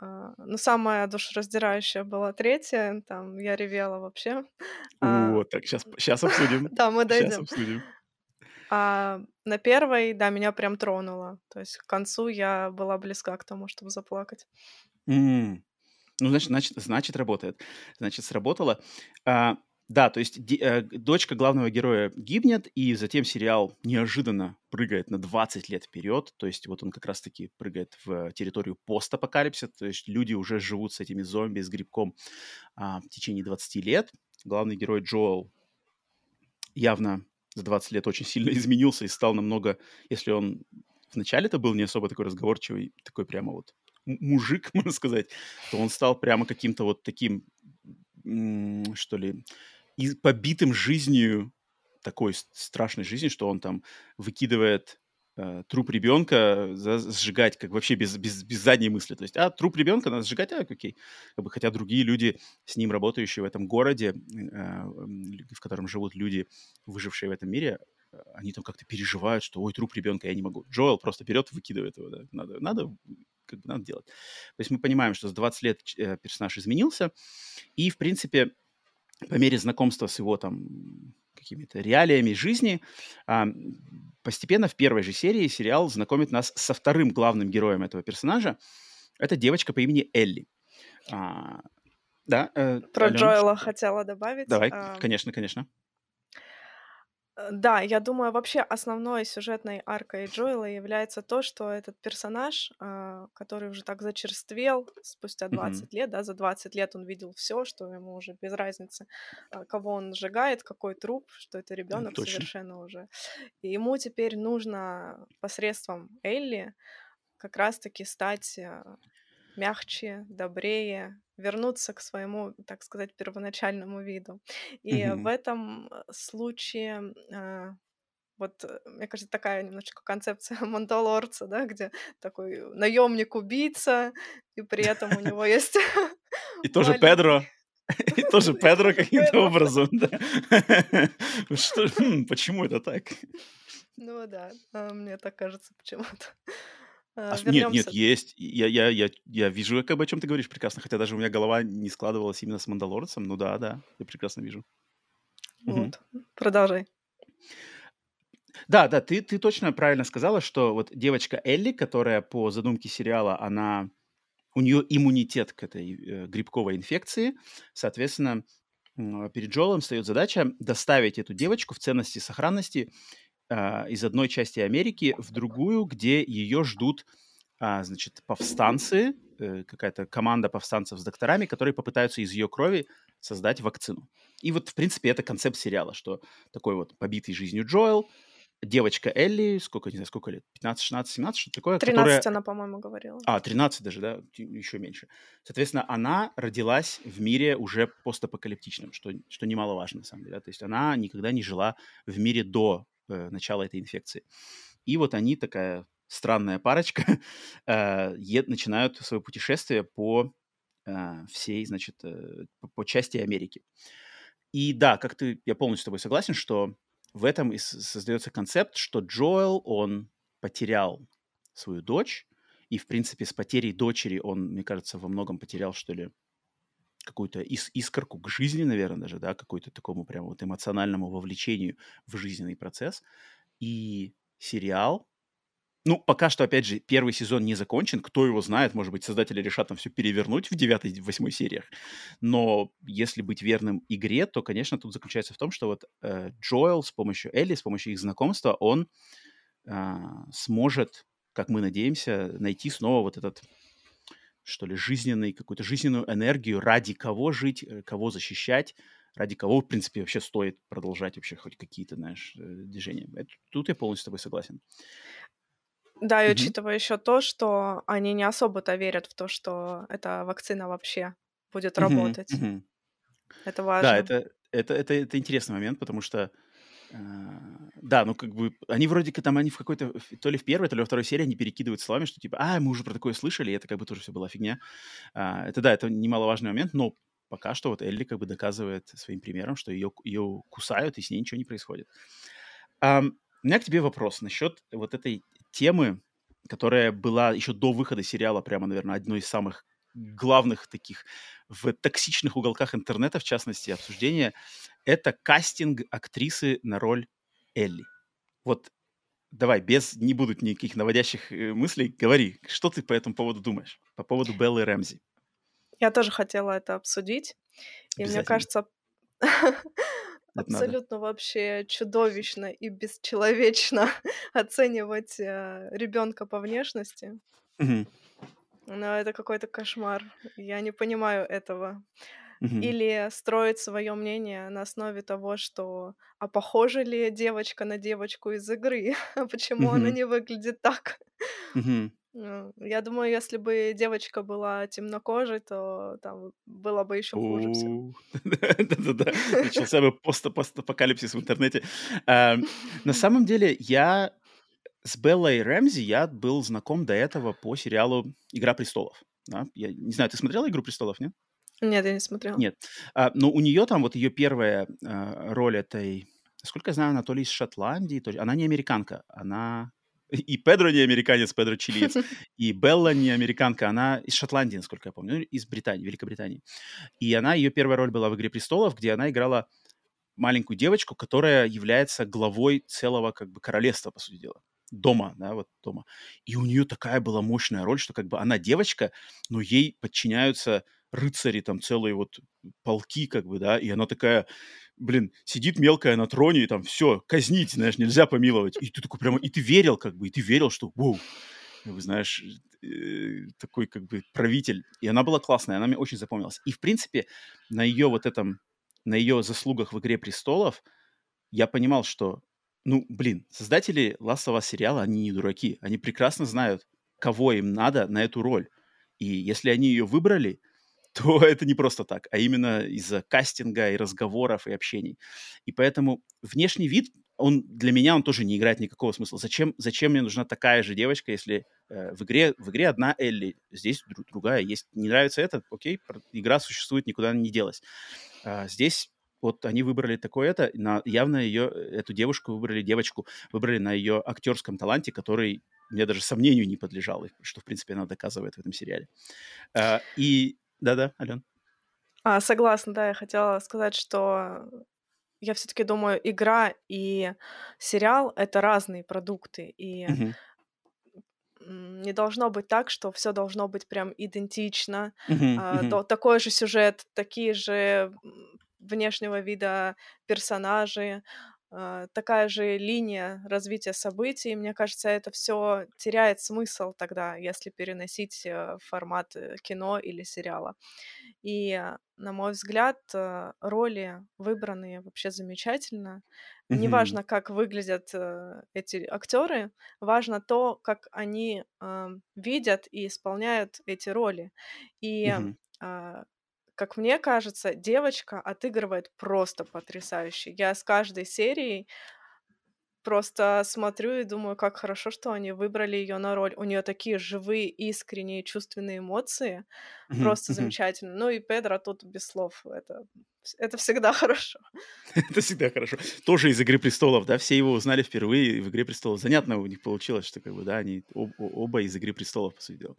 А, но самая душераздирающая была третья, там я ревела вообще. А, О, так сейчас, сейчас обсудим. Да, мы Сейчас дойдем. обсудим. А на первой, да, меня прям тронуло. То есть к концу я была близка к тому, чтобы заплакать. М. Ну, значит, значит, значит, работает. Значит, сработало. А, да, то есть ди- э, дочка главного героя гибнет, и затем сериал неожиданно прыгает на 20 лет вперед. То есть вот он как раз-таки прыгает в территорию постапокалипсиса. То есть люди уже живут с этими зомби, с грибком а, в течение 20 лет. Главный герой Джоэл явно за 20 лет очень сильно изменился и стал намного, если он вначале это был не особо такой разговорчивый, такой прямо вот мужик, можно сказать, то он стал прямо каким-то вот таким, что ли, и побитым жизнью, такой страшной жизнью, что он там выкидывает э, труп ребенка сжигать, как вообще без, без, без задней мысли. То есть, а, труп ребенка надо сжигать, а, окей. Как бы, хотя другие люди, с ним работающие в этом городе, э, в котором живут люди, выжившие в этом мире, они там как-то переживают, что, ой, труп ребенка, я не могу. Джоэл просто берет, выкидывает его, да. Надо, надо, как бы надо делать. То есть мы понимаем, что за 20 лет э, персонаж изменился, и, в принципе, по мере знакомства с его там какими-то реалиями жизни, а, постепенно в первой же серии сериал знакомит нас со вторым главным героем этого персонажа. Это девочка по имени Элли. А, да. Э, Про Алена, Джоэла что... хотела добавить. Давай, а... конечно, конечно. Э, да, я думаю, вообще основной сюжетной аркой Джоэла является то, что этот персонаж, а, который уже так зачерствел спустя 20 mm-hmm. лет, да, за 20 лет он видел все, что ему уже без разницы, а, кого он сжигает, какой труп, что это ребенок mm, совершенно уже. И ему теперь нужно посредством Элли как раз-таки стать э, мягче, добрее, вернуться к своему, так сказать, первоначальному виду. И mm-hmm. в этом э, случае э, вот, э, мне кажется, такая немножечко концепция Мандалорца, да, где такой наемник-убийца, и при этом у него есть... И тоже Педро. И тоже Педро каким-то образом, да. Хм, почему это так? Ну да, а, мне так кажется почему-то. А, нет, нет, есть. Я, я, я, я вижу, как бы, о чем ты говоришь прекрасно, хотя даже у меня голова не складывалась именно с Мандалорцем. Ну да, да, я прекрасно вижу. Вот, угу. продолжай. Да, да, ты, ты точно правильно сказала, что вот девочка Элли, которая по задумке сериала, она у нее иммунитет к этой э, грибковой инфекции, соответственно, перед Джолом встает задача доставить эту девочку в ценности сохранности из одной части Америки в другую, где ее ждут, а, значит, повстанцы, э, какая-то команда повстанцев с докторами, которые попытаются из ее крови создать вакцину. И вот, в принципе, это концепт сериала, что такой вот побитый жизнью Джоэл, девочка Элли, сколько, не знаю, сколько лет, 15, 16, 17, что такое? 13 которая... она, по-моему, говорила. А, 13 даже, да, еще меньше. Соответственно, она родилась в мире уже постапокалиптичном, что, что немаловажно, на самом деле. Да? То есть она никогда не жила в мире до начала этой инфекции. И вот они, такая странная парочка, э, начинают свое путешествие по э, всей, значит, э, по части Америки. И да, как ты, я полностью с тобой согласен, что в этом и создается концепт, что Джоэл, он потерял свою дочь, и, в принципе, с потерей дочери он, мне кажется, во многом потерял, что ли, какую-то ис- искорку к жизни, наверное, даже, да, какой-то такому прям вот эмоциональному вовлечению в жизненный процесс. И сериал, ну, пока что, опять же, первый сезон не закончен. Кто его знает, может быть, создатели решат там все перевернуть в девятой, восьмой сериях. Но если быть верным игре, то, конечно, тут заключается в том, что вот э, Джоэл с помощью Элли, с помощью их знакомства, он э, сможет, как мы надеемся, найти снова вот этот что ли, жизненный, какую-то жизненную энергию, ради кого жить, э, кого защищать, ради кого, в принципе, вообще стоит продолжать вообще хоть какие-то, знаешь, э, движения. Это, тут я полностью с тобой согласен. Да, и mm-hmm. учитывая еще то, что они не особо-то верят в то, что эта вакцина вообще будет mm-hmm. работать. Mm-hmm. Это важно. Да, это, это, это, это интересный момент, потому что э, да, ну как бы они вроде как там, они в какой-то, то ли в первой, то ли во второй серии они перекидывают словами, что типа, а, мы уже про такое слышали, и это как бы тоже все была фигня. А, это да, это немаловажный момент, но пока что вот Элли как бы доказывает своим примером, что ее, ее кусают, и с ней ничего не происходит. А, у меня к тебе вопрос насчет вот этой темы, которая была еще до выхода сериала прямо, наверное, одной из самых главных таких в токсичных уголках интернета, в частности, обсуждения, это кастинг актрисы на роль Элли. Вот давай, без, не будут никаких наводящих э, мыслей, говори, что ты по этому поводу думаешь, по поводу Беллы Рэмзи? Я тоже хотела это обсудить, и мне кажется, абсолютно вообще чудовищно и бесчеловечно оценивать э, ребенка по внешности. Но это какой-то кошмар. Я не понимаю этого. Или строить свое мнение на основе того, что а похожа ли девочка на девочку из игры? А почему она не выглядит так? Ну, я думаю, если бы девочка была темнокожей, то там было бы еще хуже все. Да-да-да. Начался бы постапокалипсис в интернете. На самом деле, я с Беллой Рэмзи я был знаком до этого по сериалу «Игра престолов». Я не знаю, ты смотрела «Игру престолов», нет? Нет, я не смотрела. Нет. А, но у нее там вот ее первая а, роль этой... Насколько я знаю, она то ли из Шотландии, то ли... Она не американка, она... И Педро не американец, Педро чилиец. И Белла не американка, она из Шотландии, насколько я помню, ну, из Британии, Великобритании. И она, ее первая роль была в «Игре престолов», где она играла маленькую девочку, которая является главой целого как бы королевства, по сути дела дома, да, вот дома. И у нее такая была мощная роль, что как бы она девочка, но ей подчиняются рыцари, там целые вот полки, как бы, да, и она такая, блин, сидит мелкая на троне, и там все, казнить, знаешь, нельзя помиловать. И ты такой прямо, и ты верил, как бы, и ты верил, что, воу, вы знаешь, э, такой как бы правитель. И она была классная, она мне очень запомнилась. И, в принципе, на ее вот этом, на ее заслугах в «Игре престолов» я понимал, что ну, блин, создатели Us сериала, они не дураки. Они прекрасно знают, кого им надо на эту роль. И если они ее выбрали, то это не просто так, а именно из-за кастинга и разговоров и общений. И поэтому внешний вид, он для меня он тоже не играет никакого смысла. Зачем, зачем мне нужна такая же девочка, если э, в игре в игре одна Элли, здесь друг, другая есть. Не нравится это, окей, игра существует, никуда не делась. А, здесь вот они выбрали такое это, на, явно ее, эту девушку выбрали, девочку выбрали на ее актерском таланте, который мне даже сомнению не подлежал, что, в принципе, она доказывает в этом сериале. А, и да-да, Ален. А, согласна, да, я хотела сказать, что я все-таки думаю, игра и сериал это разные продукты, и uh-huh. не должно быть так, что все должно быть прям идентично, uh-huh, а, uh-huh. такой же сюжет, такие же внешнего вида персонажи, такая же линия развития событий. Мне кажется, это все теряет смысл тогда, если переносить э, формат э, кино или сериала. И, на мой взгляд, э, роли выбранные вообще замечательно. Mm-hmm. Неважно, как выглядят эти актеры, важно то, как они видят и исполняют эти роли. И mm-hmm как мне кажется, девочка отыгрывает просто потрясающе. Я с каждой серией просто смотрю и думаю, как хорошо, что они выбрали ее на роль. У нее такие живые, искренние, чувственные эмоции. Просто замечательно. Ну и Педро тут без слов. Это, это всегда хорошо. это всегда хорошо. Тоже из «Игры престолов», да? Все его узнали впервые в «Игре престолов». Занятно у них получилось, что как бы, да, они об, оба из «Игры престолов», по сути дела.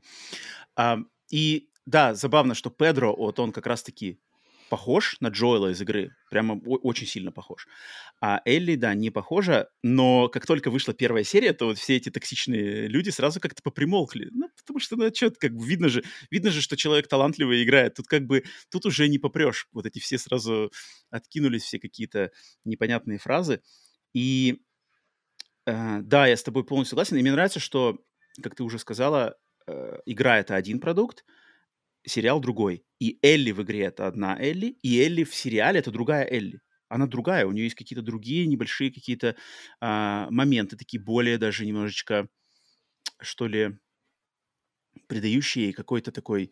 А, и да, забавно, что Педро, вот он как раз-таки похож на Джоэла из игры, прямо очень сильно похож. А Элли, да, не похожа, но как только вышла первая серия, то вот все эти токсичные люди сразу как-то попримолкли. Ну, потому что, ну, что как бы видно же, видно же, что человек талантливый играет. Тут как бы, тут уже не попрешь. Вот эти все сразу откинулись, все какие-то непонятные фразы. И э, да, я с тобой полностью согласен. И мне нравится, что, как ты уже сказала, э, игра — это один продукт, сериал другой. И Элли в игре это одна Элли, и Элли в сериале это другая Элли. Она другая, у нее есть какие-то другие небольшие какие-то а, моменты, такие более даже немножечко, что ли, придающие ей какой-то такой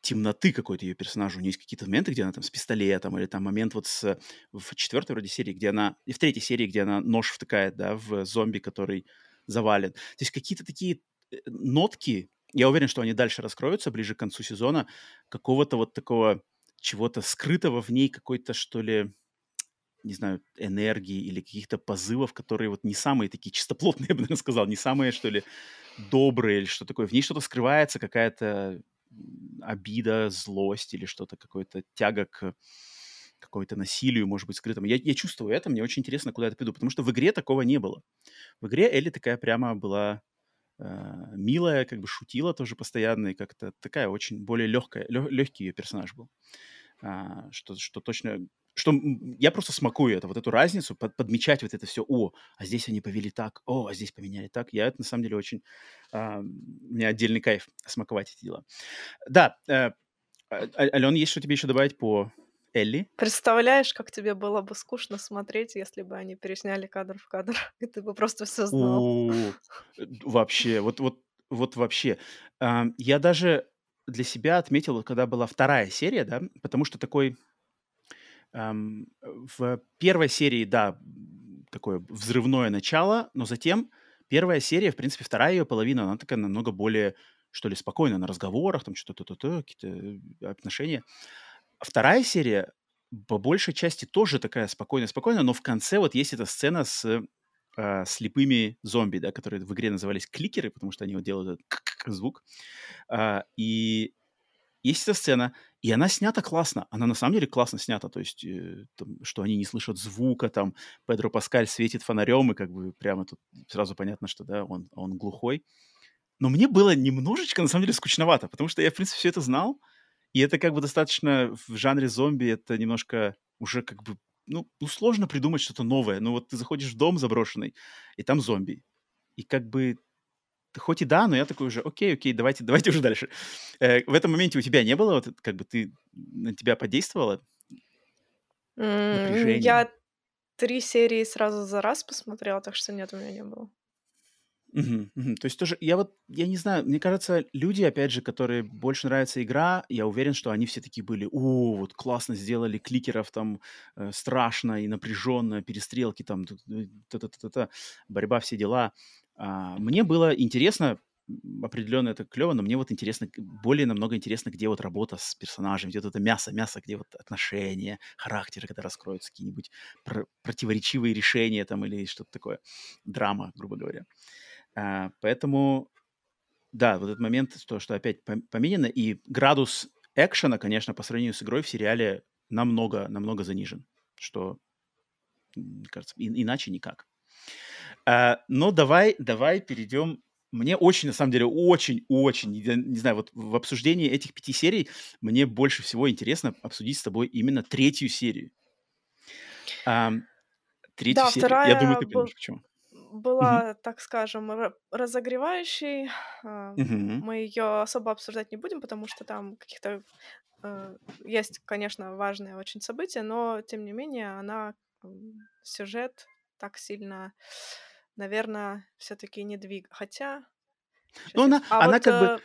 темноты какой-то ее персонажу. У нее есть какие-то моменты, где она там с пистолетом, или там момент вот с, в четвертой вроде серии, где она, и в третьей серии, где она нож втыкает, да, в зомби, который завален. То есть какие-то такие э, нотки я уверен, что они дальше раскроются ближе к концу сезона, какого-то вот такого чего-то скрытого в ней, какой-то, что ли, не знаю, энергии или каких-то позывов, которые вот не самые такие чистоплотные, я бы наверное, сказал, не самые, что ли, добрые или что такое. В ней что-то скрывается, какая-то обида, злость или что-то, какое-то тяга к какой-то насилию, может быть, скрытому. Я, я чувствую это, мне очень интересно, куда это пойду, потому что в игре такого не было. В игре Элли такая прямо была милая, как бы шутила тоже постоянно, и как-то такая очень более легкая, лег, легкий ее персонаж был. А, что, что точно что я просто смакую это, вот эту разницу, под, подмечать вот это все, о, а здесь они повели так, о, а здесь поменяли так. Я это на самом деле очень, а, меня отдельный кайф смаковать эти дела. Да, э, а, Ален, есть что тебе еще добавить по Элли? Представляешь, как тебе было бы скучно смотреть, если бы они пересняли кадр в кадр, и ты бы просто все знал. О, вообще, вот, вот, вот вообще. Я даже для себя отметил, когда была вторая серия, да, потому что такой Эм, в первой серии, да, такое взрывное начало, но затем первая серия, в принципе, вторая ее половина, она такая намного более, что ли, спокойная на разговорах, там что-то, то, то, какие-то э, отношения. Вторая серия по большей части тоже такая спокойная-спокойная, но в конце вот есть эта сцена с э, слепыми зомби, да, которые в игре назывались кликеры, потому что они вот делают этот звук. Э, и есть эта сцена, и она снята классно. Она на самом деле классно снята. То есть, э, там, что они не слышат звука, там, Педро Паскаль светит фонарем, и как бы прямо тут сразу понятно, что, да, он, он глухой. Но мне было немножечко, на самом деле, скучновато, потому что я, в принципе, все это знал, и это как бы достаточно в жанре зомби, это немножко уже как бы, ну, ну сложно придумать что-то новое. Ну, вот ты заходишь в дом заброшенный, и там зомби. И как бы хоть и да, но я такой уже, окей, окей, давайте, давайте уже дальше. Э, в этом моменте у тебя не было, вот, как бы ты, на тебя подействовало напряжение? Я три серии сразу за раз посмотрела, так что нет, у меня не было. Угу, угу. То есть тоже, я вот, я не знаю, мне кажется, люди, опять же, которые больше нравится игра, я уверен, что они все такие были, о, вот классно сделали кликеров, там, э, страшно и напряженно, перестрелки, там, та-та-та-та, борьба, все дела. А, мне было интересно, определенно это клево, но мне вот интересно, более намного интересно, где вот работа с персонажем, где вот это мясо, мясо, где вот отношения, характеры, когда раскроются какие-нибудь пр- противоречивые решения там или что-то такое, драма, грубо говоря. А, поэтому, да, вот этот момент, то, что опять поменено, и градус экшена, конечно, по сравнению с игрой в сериале намного, намного занижен, что, мне кажется, и, иначе никак. А, но давай, давай перейдем. Мне очень, на самом деле, очень-очень, не знаю, вот в обсуждении этих пяти серий мне больше всего интересно обсудить с тобой именно третью серию. А, третью да, серию. Вторая Я думаю, ты понимаешь, почему. Была, угу. так скажем, разогревающей. Угу. Мы ее особо обсуждать не будем, потому что там каких-то э, есть, конечно, важные очень события, но тем не менее она сюжет так сильно наверное, все-таки не двиг. Хотя. Ну, она, а она вот, как бы. Э,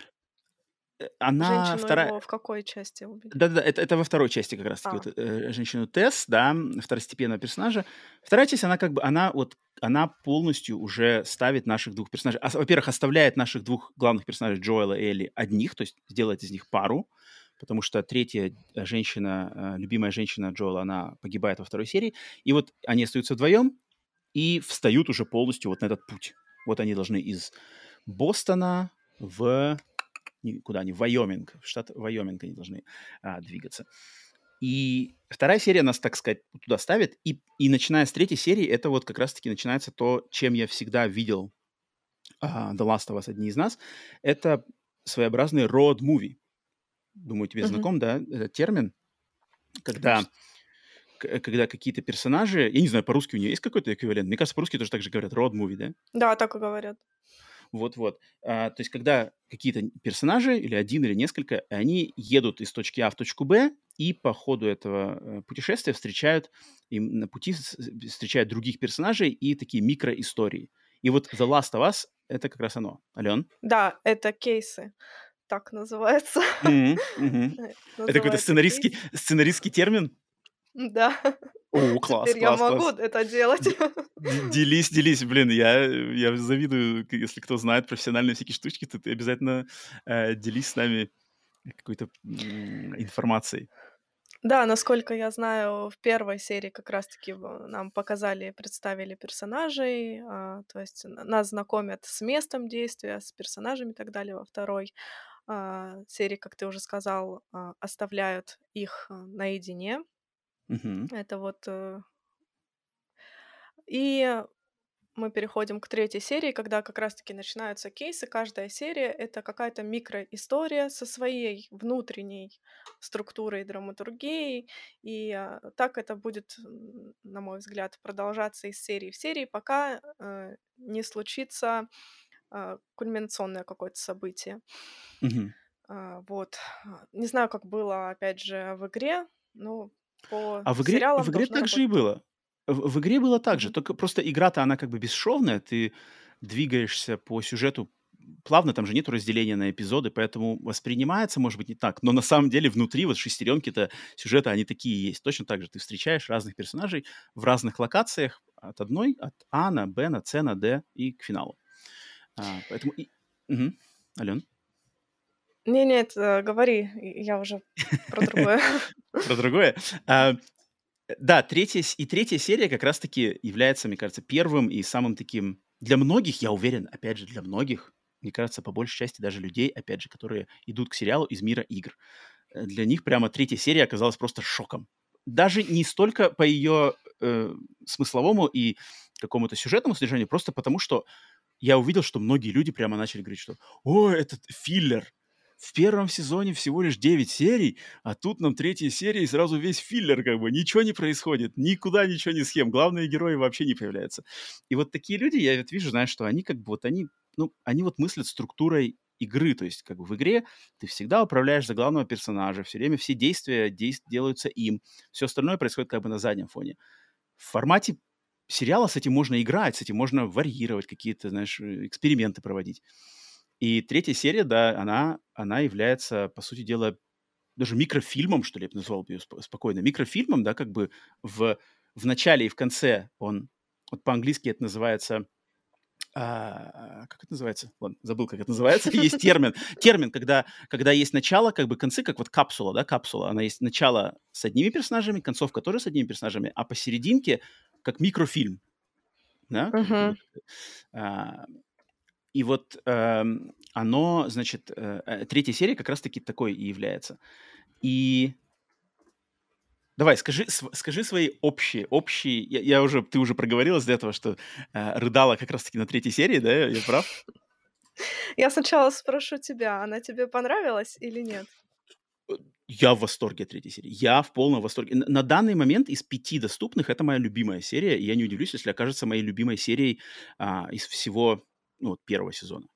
э, она вторая. Его в какой части убили? Да-да, это, это во второй части как раз. А. Вот, э, женщину Тесс, да, второстепенного персонажа. Вторая часть, она как бы, она вот, она полностью уже ставит наших двух персонажей. Во-первых, оставляет наших двух главных персонажей Джоэла и Элли одних, то есть делает из них пару, потому что третья э, женщина, любимая женщина Джоэла, она погибает во второй серии. И вот они остаются вдвоем, и встают уже полностью вот на этот путь. Вот они должны из Бостона в... Куда они? В Вайоминг. В штат Вайоминг они должны а, двигаться. И вторая серия нас, так сказать, туда ставит. И, и начиная с третьей серии, это вот как раз-таки начинается то, чем я всегда видел uh, The Last of Us, одни из нас. Это своеобразный road movie. Думаю, тебе mm-hmm. знаком, да, этот термин? Когда Э, когда какие-то персонажи, я не знаю, по-русски у нее есть какой-то эквивалент? Мне кажется, по-русски тоже так же говорят, road movie, да? Да, так и говорят. Вот-вот. А, то есть, когда какие-то персонажи, или один, или несколько, они едут из точки А в точку Б, и по ходу этого э, путешествия встречают, им на пути встречают других персонажей и такие микроистории. И вот The Last of Us — это как раз оно. Ален? Да, это кейсы так называется. Mm-hmm, mm-hmm. это какой-то сценаристский, сценаристский термин? Да. О, класс, Теперь класс, я могу класс. это делать. Делись, делись, блин, я, я завидую, если кто знает профессиональные всякие штучки, то ты обязательно э, делись с нами какой-то информацией. Да, насколько я знаю, в первой серии как раз-таки нам показали, представили персонажей, а, то есть нас знакомят с местом действия, с персонажами и так далее во второй. а, серии, как ты уже сказал, а, оставляют их наедине. Мгм. Это вот... э, И мы переходим к третьей серии, когда как раз-таки начинаются кейсы. Каждая серия — это какая-то микроистория со своей внутренней структурой драматургией. И а, так это будет, м, на мой взгляд, продолжаться из серии в серии, пока э, не случится а, кульминационное какое-то событие. Мгм. А, вот. А, Не знаю, как было, опять же, в игре, но по А в игре, сериалам в игре должно так же и работать. было. В, в игре было так же, только просто игра-то она как бы бесшовная, ты двигаешься по сюжету плавно, там же нет разделения на эпизоды, поэтому воспринимается, может быть, не так. Но на самом деле внутри вот шестеренки-то сюжета, они такие есть. Точно так же ты встречаешь разных персонажей в разных локациях от одной, от А на Б, на С, на Д и к финалу. А, поэтому... И... Мгм. Ален? Не, нет, э, говори, я уже про другое. Про другое. А, Да, третья, и третья серия как раз-таки является, мне кажется, первым и самым таким... Для многих, я уверен, опять же, для многих, мне кажется, по большей части даже людей, опять же, которые идут к сериалу из мира игр. Э, Для них прямо третья серия оказалась просто шоком. Даже не столько по ее э, смысловому и какому-то сюжетному содержанию, просто потому что я увидел, что многие люди прямо начали говорить, что «О, этот филлер! В первом сезоне всего лишь 9 серий, а тут нам третья серия и сразу весь филлер, как бы, ничего не происходит, никуда ничего не схем, главные герои вообще не появляются». И вот такие люди, я вот вижу, знаешь, что они как бы вот, они, ну, они вот мыслят структурой игры, то есть как бы в игре ты всегда управляешь за главного персонажа, все время все действия действ- делаются им, все остальное происходит как бы на заднем фоне. В формате сериала с этим можно играть, с этим можно варьировать, какие-то, знаешь, э, эксперименты проводить. И третья серия, да, она, она является, по сути дела, даже микрофильмом, что ли, я бы назвал ее сп- спокойно, микрофильмом, да, как бы в, в начале и в конце он, вот по-английски это называется, а, как это называется? Ладно, забыл, как это называется. Есть термин. Термин, когда, когда есть начало, как бы концы, как вот капсула, да, капсула. Она есть начало с одними персонажами, концовка тоже с одними персонажами, а посерединке как микрофильм. Да? а, и вот эм, оно, значит, э, э, третья серия как раз-таки такой и является. И давай, скажи, скажи свои общие, общие. Я, я уже, ты уже проговорилась до этого, что э, рыдала как раз-таки на третьей серии, да? Я прав? Я сначала спрошу тебя, она тебе понравилась или нет? Я в восторге от третьей серии. Я в полном восторге. На данный момент из пяти доступных это моя любимая серия, и я не удивлюсь, если окажется моей любимой серией а, из всего ну, вот первого сезона.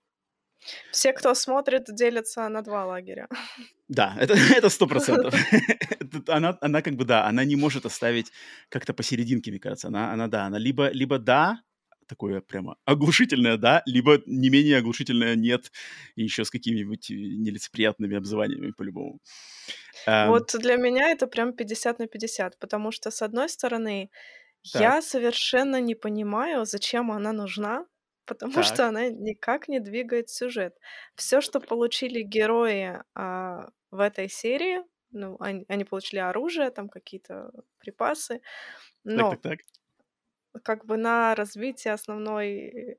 Все, кто смотрит, делятся на два лагеря. Да, это сто процентов. Она, она как бы, да, она не может оставить как-то посерединке, мне кажется. Она, она да, она либо, либо да, такое прямо оглушительное да, либо не менее оглушительное нет, и еще с какими-нибудь э, нелицеприятными обзываниями по-любому. Эм, Вот для меня это прям 50 на 50, потому что, с одной стороны, так, я совершенно не понимаю, зачем она нужна, потому так. что она никак не двигает сюжет. Все, что получили герои а, в этой серии, ну, они, они получили оружие, там какие-то припасы, Так, но так, так. как бы на развитие основной,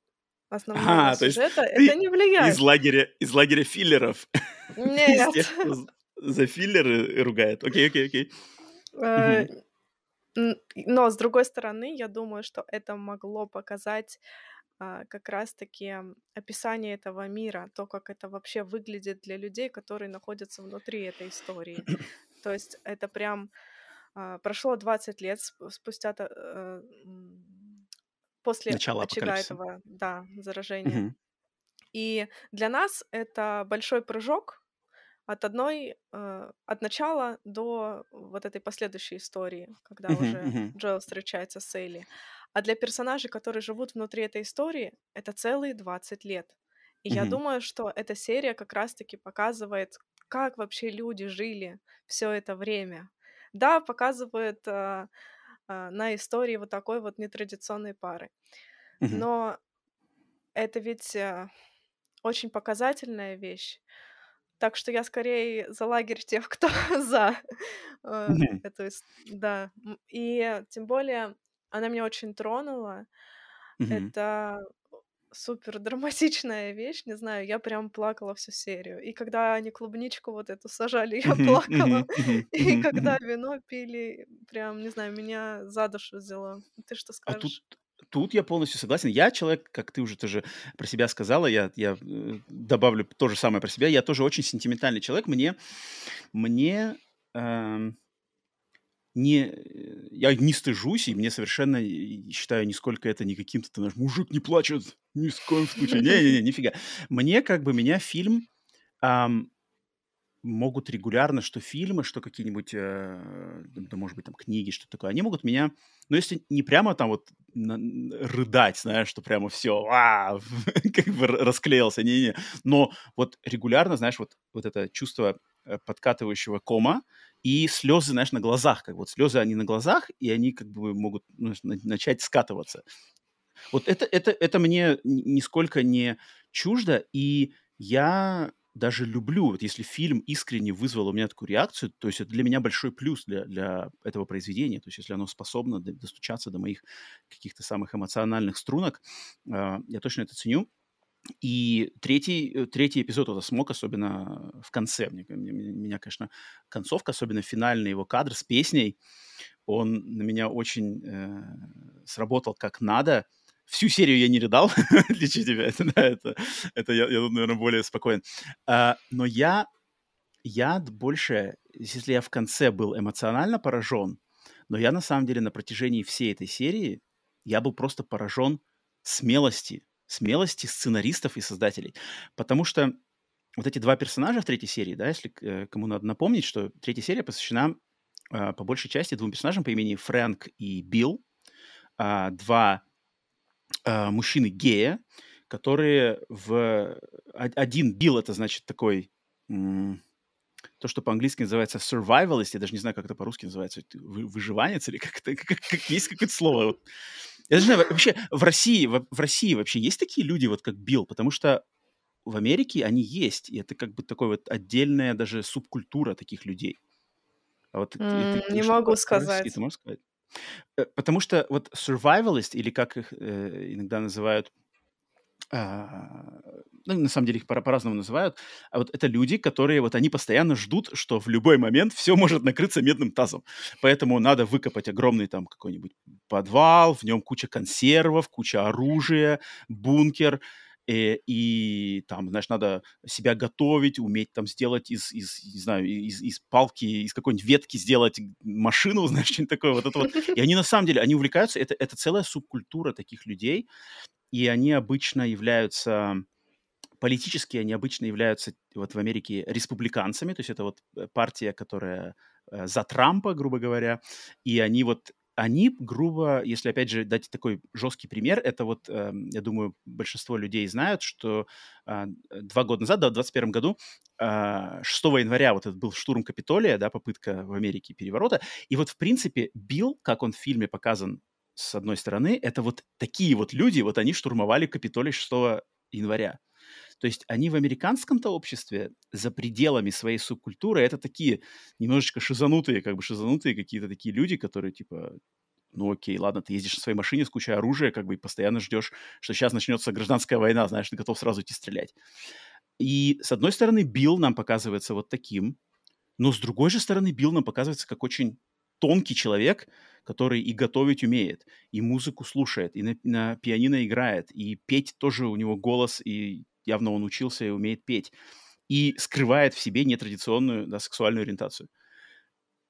основного А, то есть сюжета это ты не из влияет. лагеря, из лагеря филлеров. Из Нет. тех, кто з- за филлеры ругает. Окей, окей, окей. Э, Мгм. н- Но, с другой стороны, я думаю, что это могло показать как раз-таки описание этого мира, то, как это вообще выглядит для людей, которые находятся внутри этой истории. То есть это прям а, прошло 20 лет сп- спустя э, после Начало очага этого, да, заражения. И для нас это большой прыжок от одной, э, от начала до вот этой последующей истории, когда Мгм, уже мгм. Джоэл встречается с Элли. А для персонажей, которые живут внутри этой истории, это целые 20 лет. И я Мгм. думаю, что эта серия как раз-таки показывает, как вообще люди жили все это время. Да, показывает а, а, на истории вот такой вот нетрадиционной пары. Мгм. Но это ведь а, очень показательная вещь. Так что я скорее за лагерь тех, кто за э, Мгм. эту Да. И тем более она меня очень тронула. Мгм. Это супер драматичная вещь, не знаю, я прям плакала всю серию. И когда они клубничку вот эту сажали, я плакала. И когда вино пили, прям, не знаю, меня за душу взяло. Ты что А тут скажешь? тут я полностью согласен. Я человек, как ты уже тоже про себя сказала, я я, э, добавлю то же самое про себя. Я тоже очень сентиментальный человек. Мне мне, эм, не, э, я не стыжусь, и мне совершенно, считаю, нисколько это не каким-то, ты знаешь: "Мужик не плачет ни в коем случае". Не не не, нифига. Мне как бы меня фильм, ам, могут регулярно, что фильмы, что какие-нибудь, э, да, может быть, там книги, что-то такое, они могут меня, ну, если не прямо там вот на рыдать, знаешь, что прямо все, а, как бы расклеился, не-не-не. Но вот регулярно, знаешь, вот вот это чувство, подкатывающего кома и слезы, знаешь, на глазах. Как вот слезы, они на глазах, и они как бы могут, ну, на начать скатываться. Вот это это это мне ни нисколько не чуждо, и я даже люблю, вот если фильм искренне вызвал у меня такую реакцию, то есть это для меня большой плюс для для этого произведения. То есть если оно способно достучаться до моих каких-то самых эмоциональных струнок, а, я точно это ценю. И третий э, третий эпизод это смог, особенно в конце. Мне меня, конечно, концовка, особенно финальный его кадр с песней, он на меня очень, э, сработал как надо. Всю серию я не рыдал, отличие от тебя. Это да, это это я я тут, наверно, более спокоен. А, но я я больше, если я в конце был эмоционально поражен, но я на самом деле на протяжении всей этой серии я был просто поражен смелости смелости сценаристов и создателей. Потому что вот эти 2 персонажа в третьей серии, да, если э, кому надо напомнить, что третья серия посвящена а, по большей части двум персонажам по имени Фрэнк и Билл. А, 2, а, мужчины-гея, которые в од один Билл- это, значит, такой, м, то, что по-английски называется survivalist, я даже не знаю, как это по-русски называется, выживанец или как это, как как есть какое-то слово. Я не знаю, вообще в России в в России вообще есть такие люди, вот как Билл? Потому что в Америке они есть, и это как бы такой вот отдельная даже субкультура таких людей. А вот М, ты не могу сказать. ты можешь сказать? Э, потому что вот survivalist, или как их, э, иногда называют, ну, на самом деле их по по-разному называют, а вот это люди, которые вот они постоянно ждут, что в любой момент все может накрыться медным тазом. Поэтому надо выкопать огромный там какой-нибудь подвал, в нем куча консервов, куча оружия, бункер, э, и там, знаешь, надо себя готовить, уметь там сделать из, из не знаю, из, из палки, из какой-нибудь ветки сделать машину, знаешь, что-нибудь такое. Вот это вот. И они на самом деле, они увлекаются, это, это целая субкультура таких людей, и они обычно являются политически они обычно являются вот в Америке республиканцами, то есть это вот э, партия, которая э, за Трампа, грубо говоря, и они вот они, грубо, если опять же дать такой жесткий пример, это вот, э, я думаю, большинство людей знают, что э, два года назад, да, в 2021 году, э, 6 января вот этот был штурм Капитолия, да, попытка в Америке переворота, и вот в принципе Билл, как он в фильме показан с одной стороны, это вот такие вот люди, вот они штурмовали Капитолий 6 января. То есть они в американском-то обществе за пределами своей субкультуры это такие немножечко шизанутые, как бы шизанутые какие-то такие люди, которые типа, ну окей, ладно, ты ездишь на своей машине с кучей оружия, как бы и постоянно ждешь, что сейчас начнется гражданская война, знаешь, ты готов сразу идти стрелять. И с одной стороны, Билл нам показывается вот таким, но с другой же стороны, Билл нам показывается как очень тонкий человек, который и готовить умеет, и музыку слушает, и на, на пианино играет, и петь тоже у него голос, и явно он учился и умеет петь, и скрывает в себе нетрадиционную да, сексуальную ориентацию.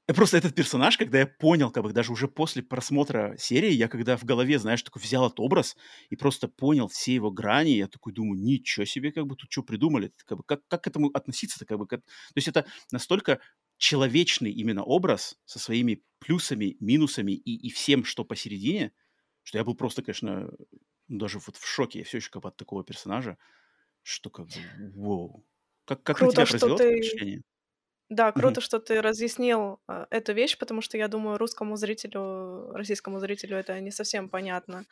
Просто этот персонаж, когда я понял, как бы даже уже после просмотра серии, я когда в голове, знаешь, такой взял этот образ и просто понял все его грани, я такой думаю, ничего себе, как бы тут что придумали, как, бы, как, как к этому относиться-то, как бы, как... то есть это настолько человечный именно образ со своими плюсами, минусами и, и всем, что посередине, что я был просто, конечно, даже вот в шоке, я все еще как бы от такого персонажа, что как бы, вау. Как, как на тебя Круто, что ты впечатление? Да, круто, что ты разъяснил, а, эту вещь, потому что, я думаю, русскому зрителю, российскому зрителю это не совсем понятно.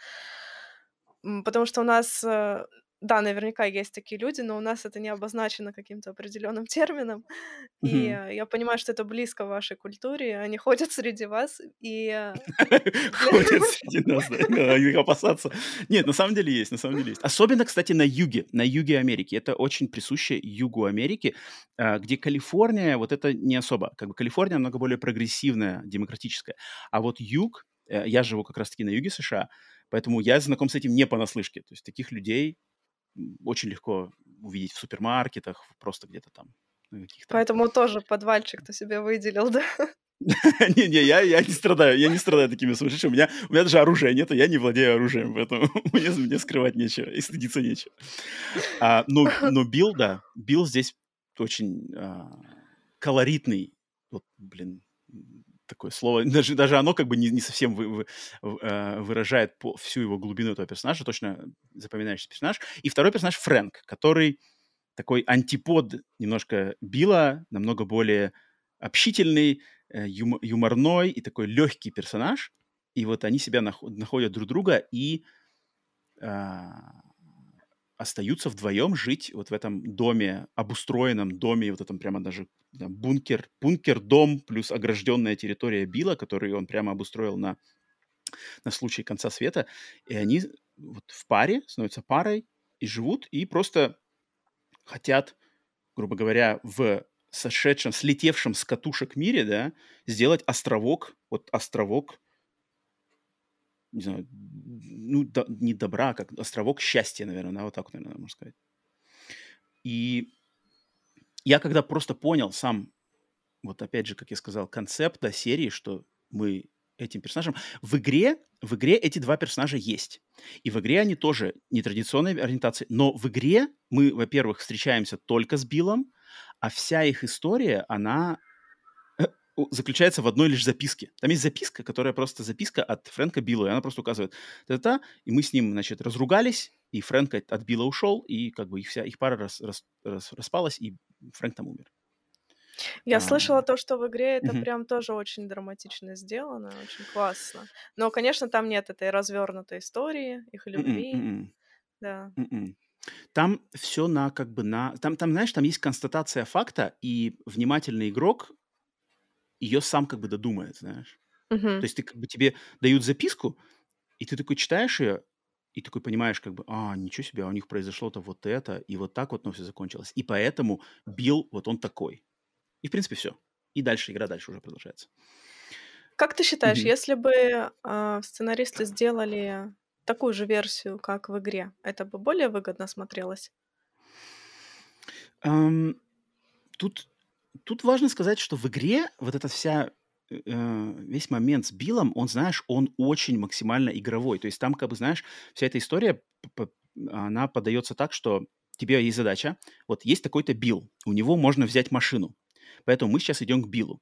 Потому что у нас, э, да, наверняка есть такие люди, но у нас это не обозначено каким-то определенным термином. И Мгм. я понимаю, что это близко вашей культуре. Они ходят среди вас, и э, Ходят среди нас, да, их опасаться. Нет, на самом деле есть, на самом деле есть. Особенно, кстати, на юге, на юге Америки. Это очень присуще югу Америки, а, где Калифорния, вот это не особо. Как бы Калифорния намного более прогрессивная, демократическая. А вот юг, э, я живу как раз-таки на юге США, поэтому я знаком с этим не понаслышке. То есть таких людей очень легко увидеть в супермаркетах, просто где-то там каких-то поэтому тоже подвальчик ты себе выделил, да? Не-не, я, я не страдаю, я не страдаю такими сумасшедшими. У меня, у меня даже оружия нет, и я не владею оружием, поэтому мне, мне скрывать нечего и стыдиться нечего. А, но, но Билл, да, Билл здесь очень а, колоритный, вот, блин, такое слово, даже, даже оно как бы не, не совсем вы, вы, э, выражает по, всю его глубину этого персонажа, точно запоминающийся персонаж. И второй персонаж Фрэнк, который такой антипод немножко Билла, намного более общительный, э, юм- юморной и такой легкий персонаж. И вот они себя нах- находят друг друга и а, остаются вдвоем жить вот в этом доме, обустроенном доме, вот этом прямо даже там, бункер, бункер-дом плюс огражденная территория Билла, который он прямо обустроил на, на случай конца света. И они вот в паре, становятся парой и живут, и просто хотят, грубо говоря, в сошедшем, слетевшем с катушек мире, да, сделать островок, вот островок, не знаю, ну, до- не добра, а как островок счастья, наверное, да, вот так наверное, можно сказать. И я когда просто понял сам, вот опять же, как я сказал, концепт да, серии, что мы этим персонажам... В игре, в игре эти два персонажа есть. И в игре они тоже нетрадиционной ориентации. Но в игре мы, во-первых, встречаемся только с Биллом, а вся их история, она заключается в одной лишь записке. Там есть записка, которая просто записка от Фрэнка Билла, и она просто указывает та-та, и мы с ним, значит, разругались, и Фрэнк от, Билла ушел, и как бы их вся их пара рас- рас- рас- распалась, и Фрэнк там умер. Я А, слышала то, что в игре это мгм. прям тоже очень драматично сделано, очень классно. Но, конечно, там нет этой развернутой истории, их М-м, любви, м-м, да. м-м. Там все на как бы на... Там, там, знаешь, там есть констатация факта, и внимательный игрок ее сам как бы додумает, знаешь. То Мгм. есть ты как бы тебе дают записку, и ты такой читаешь ее, и такой понимаешь, как бы, а, ничего себе, а у них произошло-то вот это, и вот так вот, но все закончилось. И поэтому Билл, вот он такой. И, в принципе, все. И дальше, игра дальше уже продолжается. Как ты считаешь, Мгм. если бы а, сценаристы сделали такую же версию, как в игре, это бы более выгодно смотрелось? Ам, тут, тут важно сказать, что в игре вот эта вся э, э, весь момент с Биллом, он, знаешь, он очень максимально игровой. То есть там, как бы, знаешь, вся эта история, она подается так, что тебе есть задача, вот есть такой-то Билл, у него можно взять машину. Поэтому мы сейчас идем к Биллу.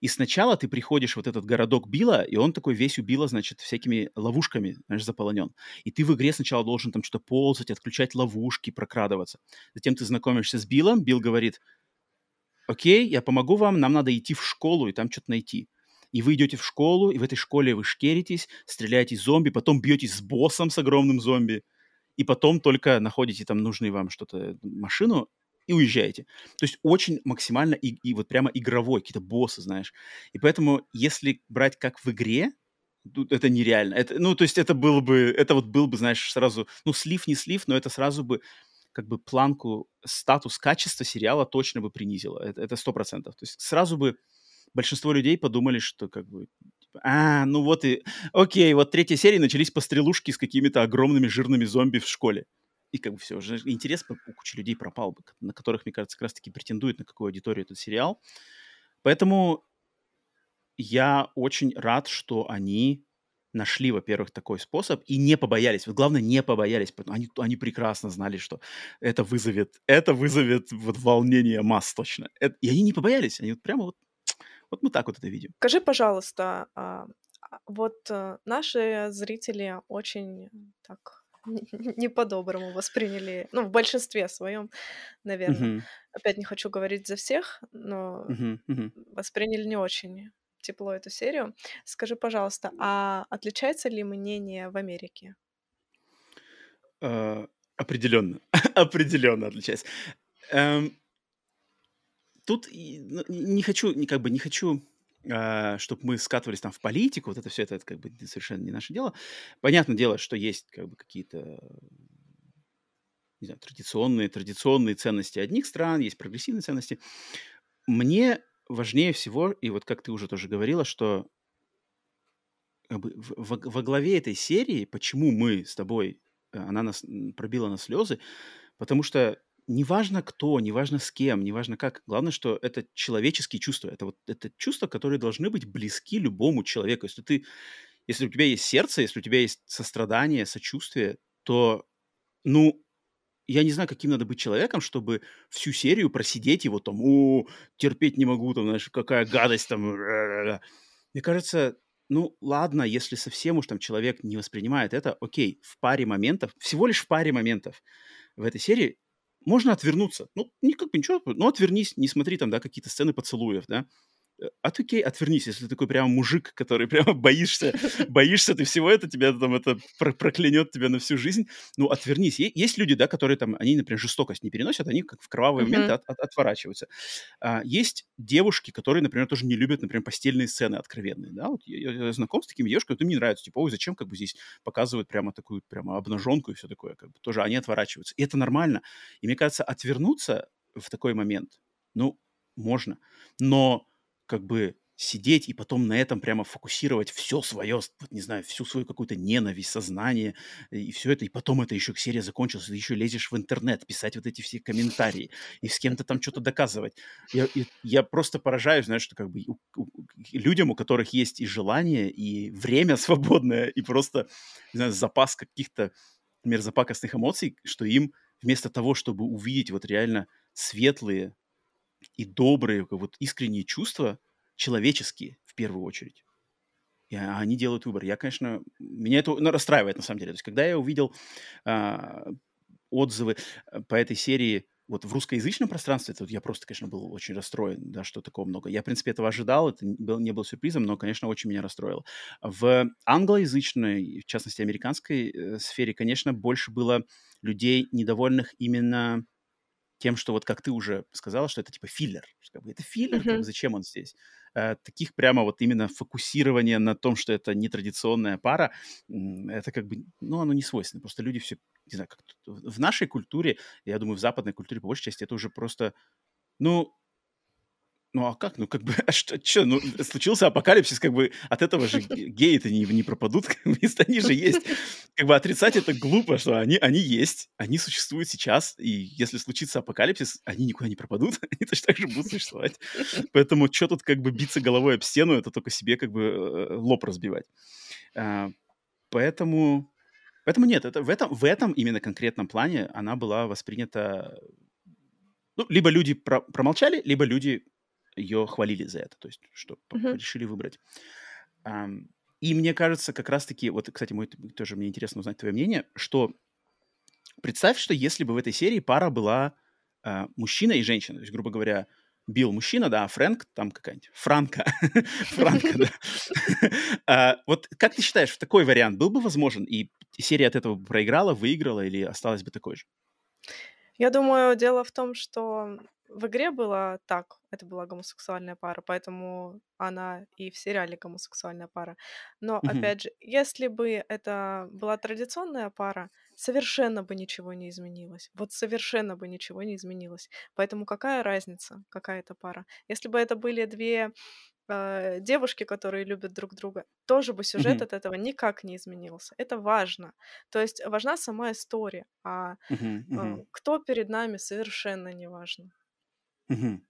И сначала ты приходишь в вот этот городок Билла, и он такой весь у Билла, значит, всякими ловушками, знаешь, заполонен. И ты в игре сначала должен там что-то ползать, отключать ловушки, прокрадываться. Затем ты знакомишься с Биллом, Билл говорит, окей, я помогу вам, нам надо идти в школу и там что-то найти. И вы идете в школу, и в этой школе вы шкеритесь, стреляете зомби, потом бьетесь с боссом, с огромным зомби, и потом только находите там нужную вам что-то, машину, и уезжаете. То есть очень максимально и, и вот прямо игровой, какие-то боссы, знаешь. И поэтому, если брать как в игре, тут это нереально. Это, ну, то есть это было бы, это вот был бы, знаешь, сразу, ну, слив, не слив, но это сразу бы как бы планку, статус качества сериала точно бы принизило. Это сто процентов. То есть сразу бы большинство людей подумали, что как бы типа, а, ну вот и, окей, вот третья серия начались пострелушки с какими-то огромными жирными зомби в школе. И как бы все, уже интерес у кучи людей пропал бы, на которых, мне кажется, как раз-таки претендует на какую аудиторию этот сериал. Поэтому я очень рад, что они нашли, во-первых, такой способ и не побоялись. Вот главное, не побоялись. Они, они прекрасно знали, что это вызовет, это вызовет вот волнение масс точно. Это, и они не побоялись. Они вот прямо вот, вот мы так вот это видим. Скажи, пожалуйста, а, вот а, наши зрители очень так не по-доброму восприняли, ну, в большинстве своем, наверное. Мгм. Опять не хочу говорить за всех, но Мгм, мгм. восприняли не очень тепло эту серию. Скажи, пожалуйста, а отличается ли мнение в Америке? Э, Определенно. Определенно отличается. Эм, тут ну, не хочу, как бы не хочу а, чтобы мы скатывались там в политику, вот это все, это, это как бы совершенно не наше дело. Понятное дело, что есть как бы какие-то не знаю, традиционные, традиционные ценности одних стран, есть прогрессивные ценности. Мне важнее всего, и вот как ты уже тоже говорила, что во, во главе этой серии, почему мы с тобой, э, она нас пробила на слезы, потому что неважно кто, неважно с кем, неважно как, главное, что это человеческие чувства, это вот это чувства, которые должны быть близки любому человеку. Если ты, если у тебя есть сердце, если у тебя есть сострадание, сочувствие, то, ну, я не знаю, каким надо быть человеком, чтобы всю серию просидеть его там, о, терпеть не могу, там, знаешь, какая гадость там. Мне кажется, ну, ладно, если совсем уж там человек не воспринимает это, окей, в паре моментов, всего лишь в паре моментов в этой серии можно отвернуться. Ну, не как бы ничего, ну, отвернись, не смотри там, да, какие-то сцены поцелуев, да. Э, а окей, отвернись, если ты такой прям мужик, который прямо боишься, боишься ты всего это, тебя там это проклянет тебя на всю жизнь, ну, отвернись. Есть люди, да, которые там, они, например, жестокость не переносят, они как в кровавые моменты от, от, отворачиваются. А, есть девушки, которые, например, тоже не любят, например, постельные сцены откровенные, да, вот я, я знаком с такими девушками, вот им не нравится, типа, ой, зачем как бы здесь показывают прямо такую, прямо обнаженку и все такое, как бы тоже они отворачиваются. И это нормально. И мне кажется, отвернуться в такой момент, ну, можно. Но как бы сидеть и потом на этом прямо фокусировать все свое, вот, не знаю, всю свою какую-то ненависть, сознание и все это, и потом это еще серия закончилась, ты еще лезешь в интернет, писать вот эти все комментарии и с кем-то там что-то доказывать. Я, я просто поражаюсь, знаешь, что как бы у, у, людям, у которых есть и желание, и время свободное, и просто, не знаю, запас каких-то, мерзопакостных эмоций, что им вместо того, чтобы увидеть вот реально светлые, и добрые, вот искренние чувства, человеческие в первую очередь. И они делают выбор. Я, конечно, меня это ну, расстраивает на самом деле. То есть, когда я увидел а, отзывы э, по этой серии вот в русскоязычном пространстве, это вот я просто, конечно, был очень расстроен, да, что такого много. Я, в принципе, этого ожидал, это был, не был сюрпризом, но, конечно, очень меня расстроило. В англоязычной, в частности, американской э, сфере, конечно, больше было людей недовольных именно тем, что вот как ты уже сказала, что это типа филлер. Как бы это филлер, mm-hmm. как бы, зачем он здесь? Э, таких прямо вот именно фокусирование на том, что это нетрадиционная пара, это как бы, ну, оно не свойственно. Просто люди все, не знаю, как в нашей культуре, я думаю, в западной культуре по большей части это уже просто, ну, ну а как? Ну как бы, а что, что? Ну случился апокалипсис, как бы от этого же геи-то не, не пропадут, как они же есть. Как бы отрицать это глупо, что они, они есть, они существуют сейчас, и если случится апокалипсис, они никуда не пропадут, они точно так же будут существовать. Поэтому что тут как бы биться головой об стену, это только себе как бы э, лоб разбивать. А, поэтому, поэтому нет, это, в, этом, в этом именно конкретном плане она была воспринята ну, либо люди про промолчали, либо люди ее хвалили за это, то есть что uh-huh. решили выбрать. Um, и мне кажется, как раз-таки, вот, кстати, мой, тоже мне интересно узнать твое мнение, что представь, что если бы в этой серии пара была uh, мужчина и женщина, то есть, грубо говоря, Билл мужчина, да, а Фрэнк там какая-нибудь, Франка, Франка, да. А, вот как ты считаешь, такой вариант был бы возможен, и серия от этого проиграла, выиграла или осталась бы такой же? Я думаю, дело в том, что в игре было так, это была гомосексуальная пара, поэтому она и в сериале гомосексуальная пара. Но, Мгм. опять же, если бы это была традиционная пара, совершенно бы ничего не изменилось. Вот совершенно бы ничего не изменилось. Поэтому какая разница, какая это пара? Если бы это были две э, девушки, которые любят друг друга, тоже бы сюжет Мгм. от этого никак не изменился. Это важно. То есть важна сама история, а Мгм. э, Мгм. кто перед нами совершенно не важно. Мгм.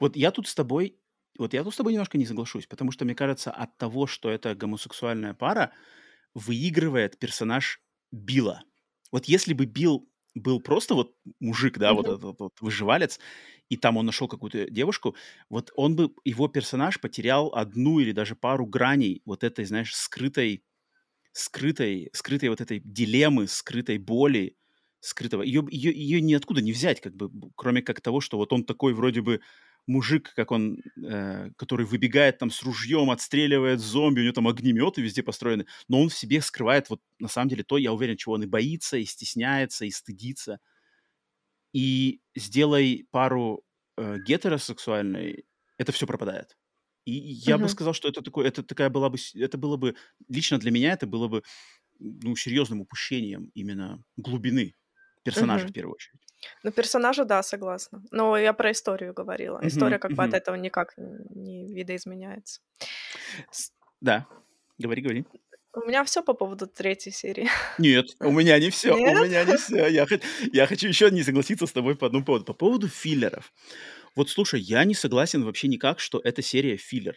Вот я тут с тобой, вот я тут с тобой немножко не соглашусь, потому что мне кажется, от того, что это гомосексуальная пара, выигрывает персонаж Билла. Вот если бы Билл был просто вот мужик, да, вот Мгм. этот вот выживалец, и там он нашел какую-то девушку, вот он бы, его персонаж потерял одну или даже пару граней вот этой, знаешь, скрытой, скрытой, скрытой вот этой дилеммы, скрытой боли, скрытого. Ее, ее, ее ниоткуда не взять, как бы, кроме как того, что вот он такой вроде бы мужик, как он, э, который выбегает там с ружьем, отстреливает зомби, у него там огнеметы везде построены, но он в себе скрывает вот на самом деле то, я уверен, чего он и боится, и стесняется, и стыдится. И сделай пару э, гетеросексуальной, это все пропадает. И я бы сказал, что это такое, это такая была бы, это было бы лично для меня это было бы ну серьезным упущением именно глубины персонажа в первую очередь. Ну, персонажа, да, согласна. Но я про историю говорила. История как бы от этого никак не видоизменяется. Да, говори, говори. У меня все по поводу третьей серии. Нет, у меня не все. У меня не все. Я, я хочу еще не согласиться с тобой по одному поводу. По поводу филлеров. Вот слушай, я не согласен вообще никак, что эта серия филлер.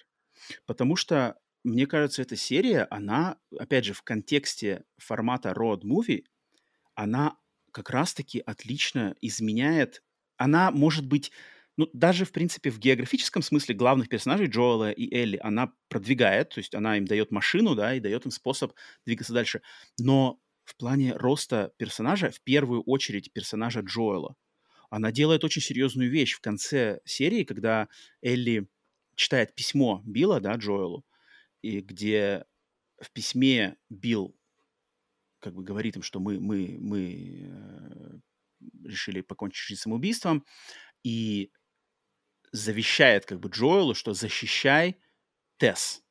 Потому что, мне кажется, эта серия, она, опять же, в контексте формата road movie, она как раз-таки отлично изменяет. Она может быть, ну, даже, в принципе, в географическом смысле главных персонажей Джоэла и Элли она продвигает, то есть она им дает машину, да, и дает им способ двигаться дальше. Но в плане роста персонажа, в первую очередь персонажа Джоэла, она делает очень серьезную вещь в конце серии, когда Элли читает письмо Билла, да, Джоэлу, и где в письме Билл как бы говорит им, что мы, мы, мы э, решили покончить жизнь самоубийством, и завещает как бы Джоэлу, что защищай Тесс,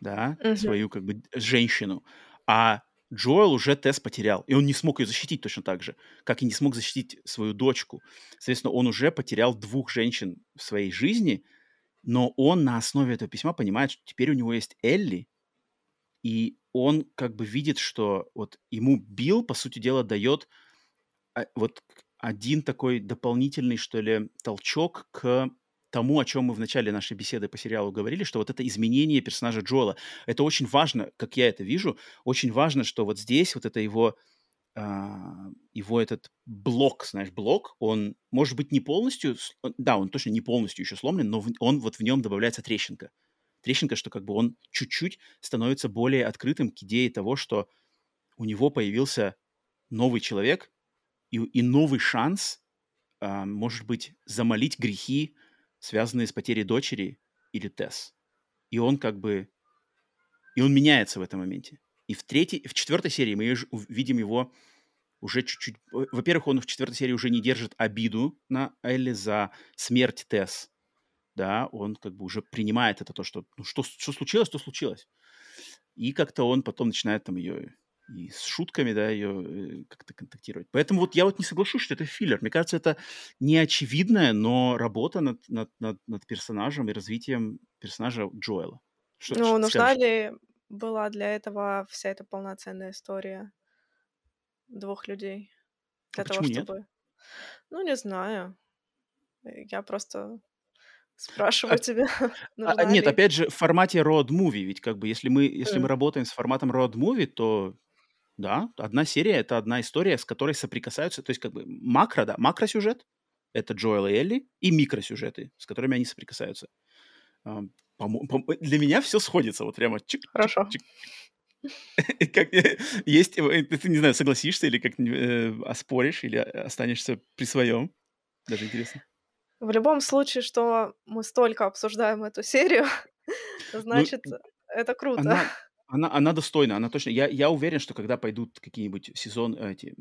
да, uh-huh. свою как бы женщину, а Джоэл уже Тесс потерял, и он не смог ее защитить точно так же, как и не смог защитить свою дочку. Соответственно, он уже потерял двух женщин в своей жизни, но он на основе этого письма понимает, что теперь у него есть Элли, и он как бы видит, что вот ему Билл, по сути дела, дает а, вот один такой дополнительный, что ли, толчок к тому, о чем мы в начале нашей беседы по сериалу говорили, что вот это изменение персонажа Джоэла, это очень важно, как я это вижу, очень важно, что вот здесь вот это его, а, его этот блок, знаешь, блок, он может быть не полностью, да, он точно не полностью еще сломлен, но он вот в нем добавляется трещинка трещинка, что как бы он чуть-чуть становится более открытым к идее того, что у него появился новый человек и, и новый шанс, а, может быть, замолить грехи, связанные с потерей дочери или Тесс. И он как бы... И он меняется в этом моменте. И в третьей, в четвертой серии мы видим его уже чуть-чуть... Во-первых, он в четвертой серии уже не держит обиду на Элли за смерть Тесс да, он как бы уже принимает это, то, что, ну, что, что случилось, то случилось. И как-то он потом начинает там ее и с шутками, да, ее э, как-то контактировать. Поэтому вот я вот не соглашусь, что это филлер. Мне кажется, это не очевидная, но работа над, над, над, над персонажем и развитием персонажа Джоэла. Что, ну, нужна скажешь? ли была для этого вся эта полноценная история двух людей? Для а того, чтобы... Нет? Ну, не знаю. Я просто Спрашиваю а, тебя, а, нет, опять же, в формате road movie, ведь как бы если мы, если мы работаем с форматом road movie, то да, одна серия — это одна история, с которой соприкасаются, то есть как бы макро, да, макросюжет — это Джоэл и Элли, и микросюжеты, с которыми они соприкасаются. Для меня все сходится, вот прямо чик, Хорошо. Чик, как, есть, э, ты, не знаю, согласишься или как э, оспоришь, или останешься при своем. Даже интересно. В любом случае, что мы столько обсуждаем эту серию, ну, значит, ну, это круто. Она, она, она достойна, она точно. Я, я уверен, что когда пойдут какие-нибудь сезон, эти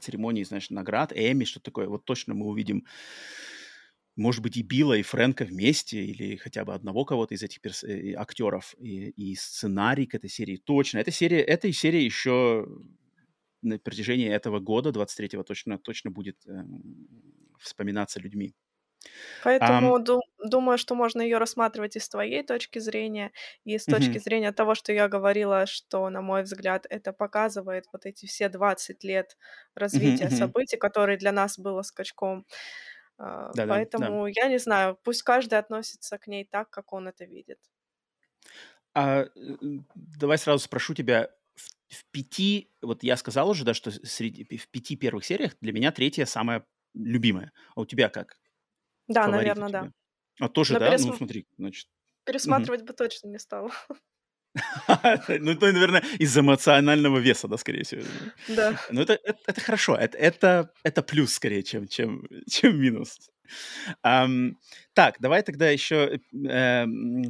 церемонии, знаешь, наград, Эми, что такое, вот точно мы увидим, может быть, и Билла, и Фрэнка вместе, или хотя бы одного кого-то из этих перс- э, актеров, и, и сценарий к этой серии. Точно. Эта серия, этой серии еще на протяжении этого года, 23-го, точно, точно будет э, вспоминаться людьми. Поэтому ду- думаю, что можно ее рассматривать и с твоей точки зрения, и с точки Мгм. зрения того, что я говорила, что, на мой взгляд, это показывает вот эти все 20 лет развития мгм. событий, которые для нас было скачком. А, да. Поэтому я не знаю, пусть каждый относится к ней так, как он это видит. А, давай сразу спрошу тебя, в, в пяти, вот я сказал уже, да, что среди, в пяти первых сериях для меня третья самая любимая. А у тебя как? Да, наверное, да. А тоже, Но да? Ну, пересм... Ну, смотри, значит. Пересматривать бы точно не стала. Ну, то, наверное, из эмоционального веса, да, скорее всего. Да. Но это, это, это хорошо, это, это, это плюс скорее, чем, чем, чем минус. Um, так, давай тогда еще э,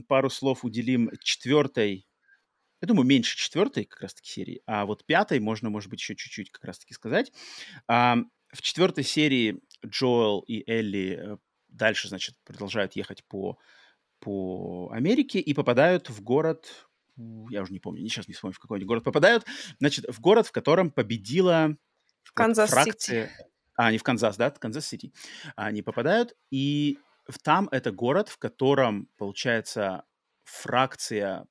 пару слов уделим четвертой, я думаю, меньше четвертой как раз-таки серии, а вот пятой можно, может быть, еще чуть-чуть как раз-таки сказать. Эм, в четвертой серии Джоэл и Элли э, дальше, значит, продолжают ехать по, по Америке и попадают в город, я уже не помню, сейчас не вспомню, в какой город попадают, значит, в город, в котором победила в Канзас-Сити. А, не в Канзас, да, Канзас-Сити. Они попадают, и там это город, в котором, получается, фракция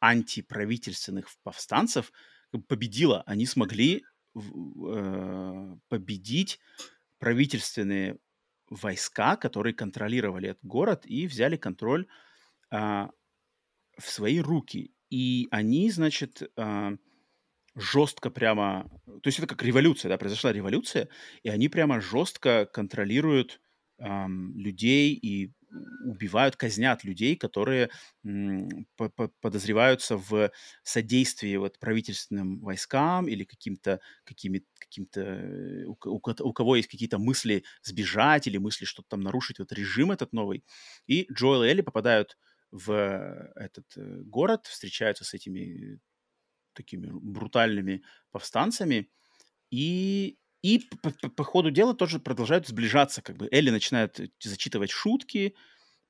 антиправительственных повстанцев победила. Они смогли э, победить правительственные войска, которые контролировали этот город и взяли контроль э, в свои руки. И они, значит, э, жестко прямо... То есть это как революция, да, произошла революция, и они прямо жестко контролируют эм, людей и убивают, казнят людей, которые подозреваются в содействии вот правительственным войскам или каким-то какими каким-то э, у, у, кого есть какие-то мысли сбежать или мысли что-то там нарушить вот режим этот новый. И Джоэл и Элли попадают в этот э, город, встречаются с этими такими брутальными повстанцами, и, и по, по, по ходу дела тоже продолжают сближаться. Как бы Элли начинает зачитывать шутки,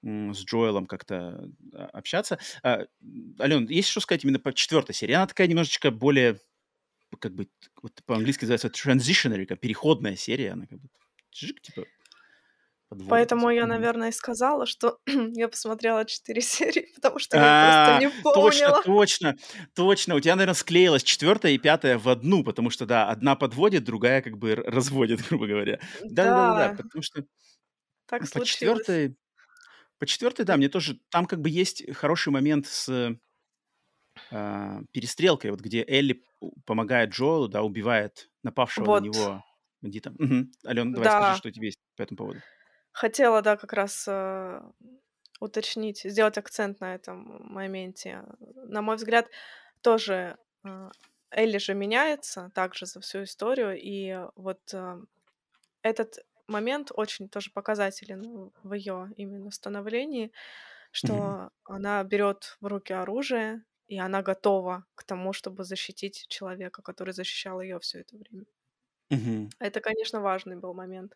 с Джоэлом как-то а, общаться. А, Ален, есть что сказать именно по четвертой серии? Она такая немножечко более, как бы, вот по-английски называется transitionary, как переходная серия. Она как бы, типа, подводит. Поэтому я, наверное, и сказала, что я посмотрела четыре серии, потому что я просто не помнила. Точно, точно, точно. У тебя, наверное, склеилась четвертая и пятая в одну, потому что, да, одна подводит, другая как бы разводит, грубо говоря. Да-да-да, потому что так по четвертой... По четвертой, да, мне тоже... Там как бы есть хороший момент с э, перестрелкой, вот где Элли помогает Джоэлу, да, убивает напавшего вот. на него бандита. Угу. Алена, давай да. скажи, что тебе есть по этому поводу. Хотела, да, как раз э, уточнить, сделать акцент на этом моменте. На мой взгляд, тоже э, Элли же меняется также за всю историю, и вот э, этот момент очень тоже показателен в ее именно становлении, что mm-hmm. она берет в руки оружие, и она готова к тому, чтобы защитить человека, который защищал ее все это время. Mm-hmm. Это, конечно, важный был момент.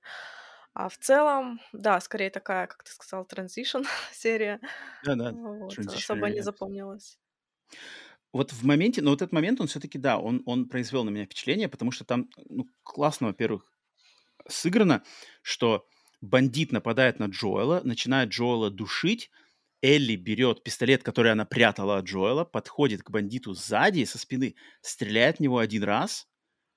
А в целом, да, скорее такая, как ты сказал, транзишн серия. Да-да, вот, особо не запомнилась. Вот в моменте, но вот этот момент, он все-таки, да, он, он произвел на меня впечатление, потому что там ну, классно, во-первых, сыграно, что бандит нападает на Джоэла, начинает Джоэла душить, Элли берет пистолет, который она прятала от Джоэла, подходит к бандиту сзади, со спины, стреляет в него один раз,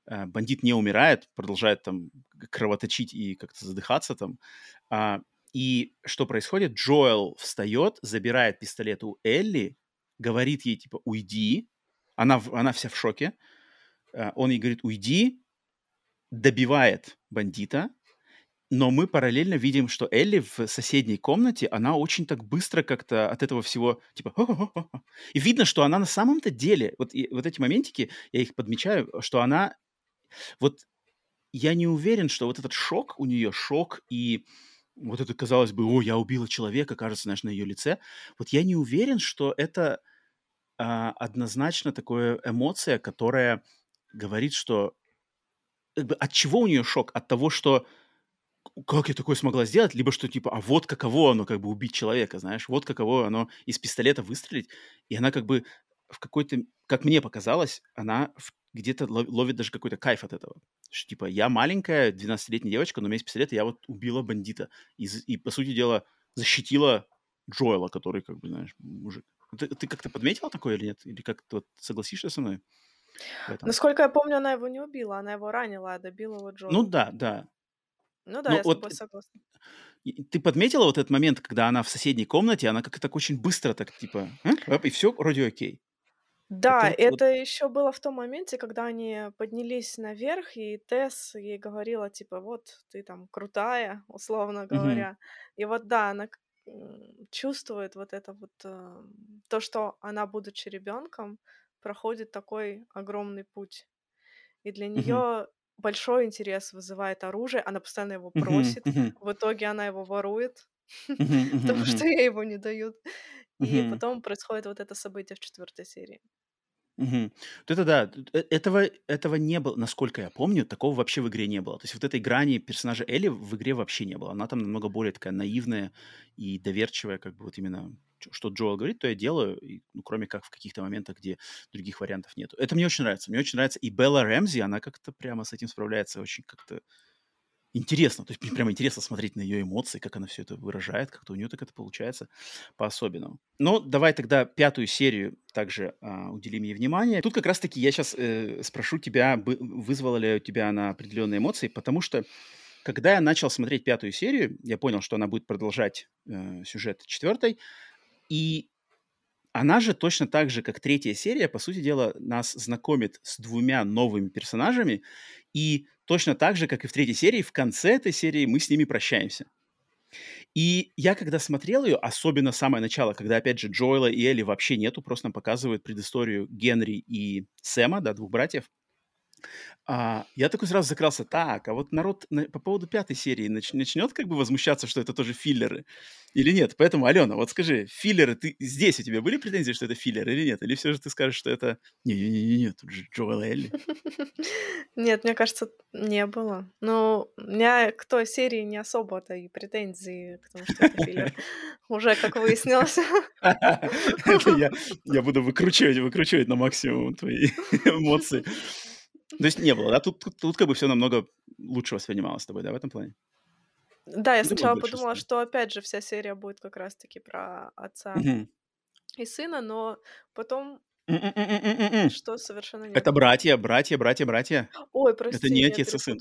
бандит не умирает, продолжает там кровоточить и как-то задыхаться там. А, и что происходит? Джоэл встает, забирает пистолет у Элли, говорит ей типа «уйди», она, она вся в шоке, э, он ей говорит «уйди», добивает бандита, но мы параллельно видим, что Элли в соседней комнате, она очень так быстро как-то от этого всего, типа, и видно, что она на самом-то деле, вот, и, вот эти моментики, я их подмечаю, что она вот я не уверен, что вот этот шок у нее, шок и вот это, казалось бы, о, я убила человека, кажется, знаешь, на ее лице. Вот я не уверен, что это а, однозначно такая эмоция, которая говорит, что от чего у нее шок? От того, что как я такое смогла сделать, либо что типа, а вот каково оно как бы убить человека, знаешь, вот каково оно из пистолета выстрелить, и она как бы в какой-то, как мне показалось, она в где-то ловит даже какой-то кайф от этого. Что, типа, я маленькая, 12-летняя девочка, но у меня есть пистолет, и я вот убила бандита. И, и, по сути дела, защитила Джоэла, который, как бы, знаешь, мужик. Ты, ты как-то подметила такое или нет? Или как-то вот согласишься со мной? Насколько я помню, она его не убила, она его ранила, а добила его Джоэла. Ну да, да. Ну да, ну, я вот, с тобой согласна. Ты подметила вот этот момент, когда она в соседней комнате, она как-то так очень быстро так, типа, и все вроде окей. Да, Это вот это еще было в том моменте, когда они поднялись наверх, и Тесс ей говорила, типа, вот, ты там крутая, условно Мгм. говоря. И вот, да, она чувствует вот это вот э, то, что она, будучи ребенком, проходит такой огромный путь. И для нее большой интерес вызывает оружие, она постоянно его просит, в итоге она его ворует, потому что ей его не дают. И потом происходит вот это событие в четвертой серии. Мгм. Вот это да, э, этого этого не было, насколько я помню, такого вообще в игре не было. То есть вот этой грани персонажа Элли в игре вообще не было. Она там намного более такая наивная и доверчивая, как бы вот именно что Джоэл говорит, то я делаю, и, ну, кроме как в каких-то моментах, где других вариантов нету. Это мне очень нравится. Мне очень нравится и Белла Рэмзи, она как-то прямо с этим справляется очень как-то интересно. То есть прямо интересно смотреть на ее эмоции, как она все это выражает, как-то у нее так это получается по-особенному. Но давай тогда пятую серию также а, уделим ей внимание. Тут как раз-таки я сейчас э, спрошу тебя, вызвала ли у тебя она определенные эмоции, потому что когда я начал смотреть пятую серию, я понял, что она будет продолжать э, сюжет четвертой, и она же точно так же, как третья серия, по сути дела, нас знакомит с двумя новыми персонажами, и точно так же, как и в третьей серии, в конце этой серии мы с ними прощаемся. И я когда смотрел ее, особенно самое начало, когда, опять же, Джоэла и Элли вообще нету, просто нам показывают предысторию Генри и Сэма, да, двух братьев, а, я такой сразу закрался, так, а вот народ на, по поводу пятой серии нач, начнет как бы возмущаться, что это тоже филлеры или нет? Поэтому, Алена, вот скажи, филлеры, ты здесь у тебя были претензии, что это филлеры или нет? Или все же ты скажешь, что это... Не-не-не, тут же Джоэл Элли. Нет, мне кажется, не было. Но у меня к той серии не особо-то и претензии, потому что это филлер. Уже, как выяснилось. Я буду выкручивать, выкручивать на максимум твои эмоции. То есть не было, да? Тут, тут, тут как бы все намного лучше воспринималось с тобой, да, в этом плане? Да, я сначала подумала, что опять же вся серия будет как раз-таки про отца и сына, но потом что совершенно нет. Это братья, братья, братья, братья. Ой, прости, Это не отец и сын.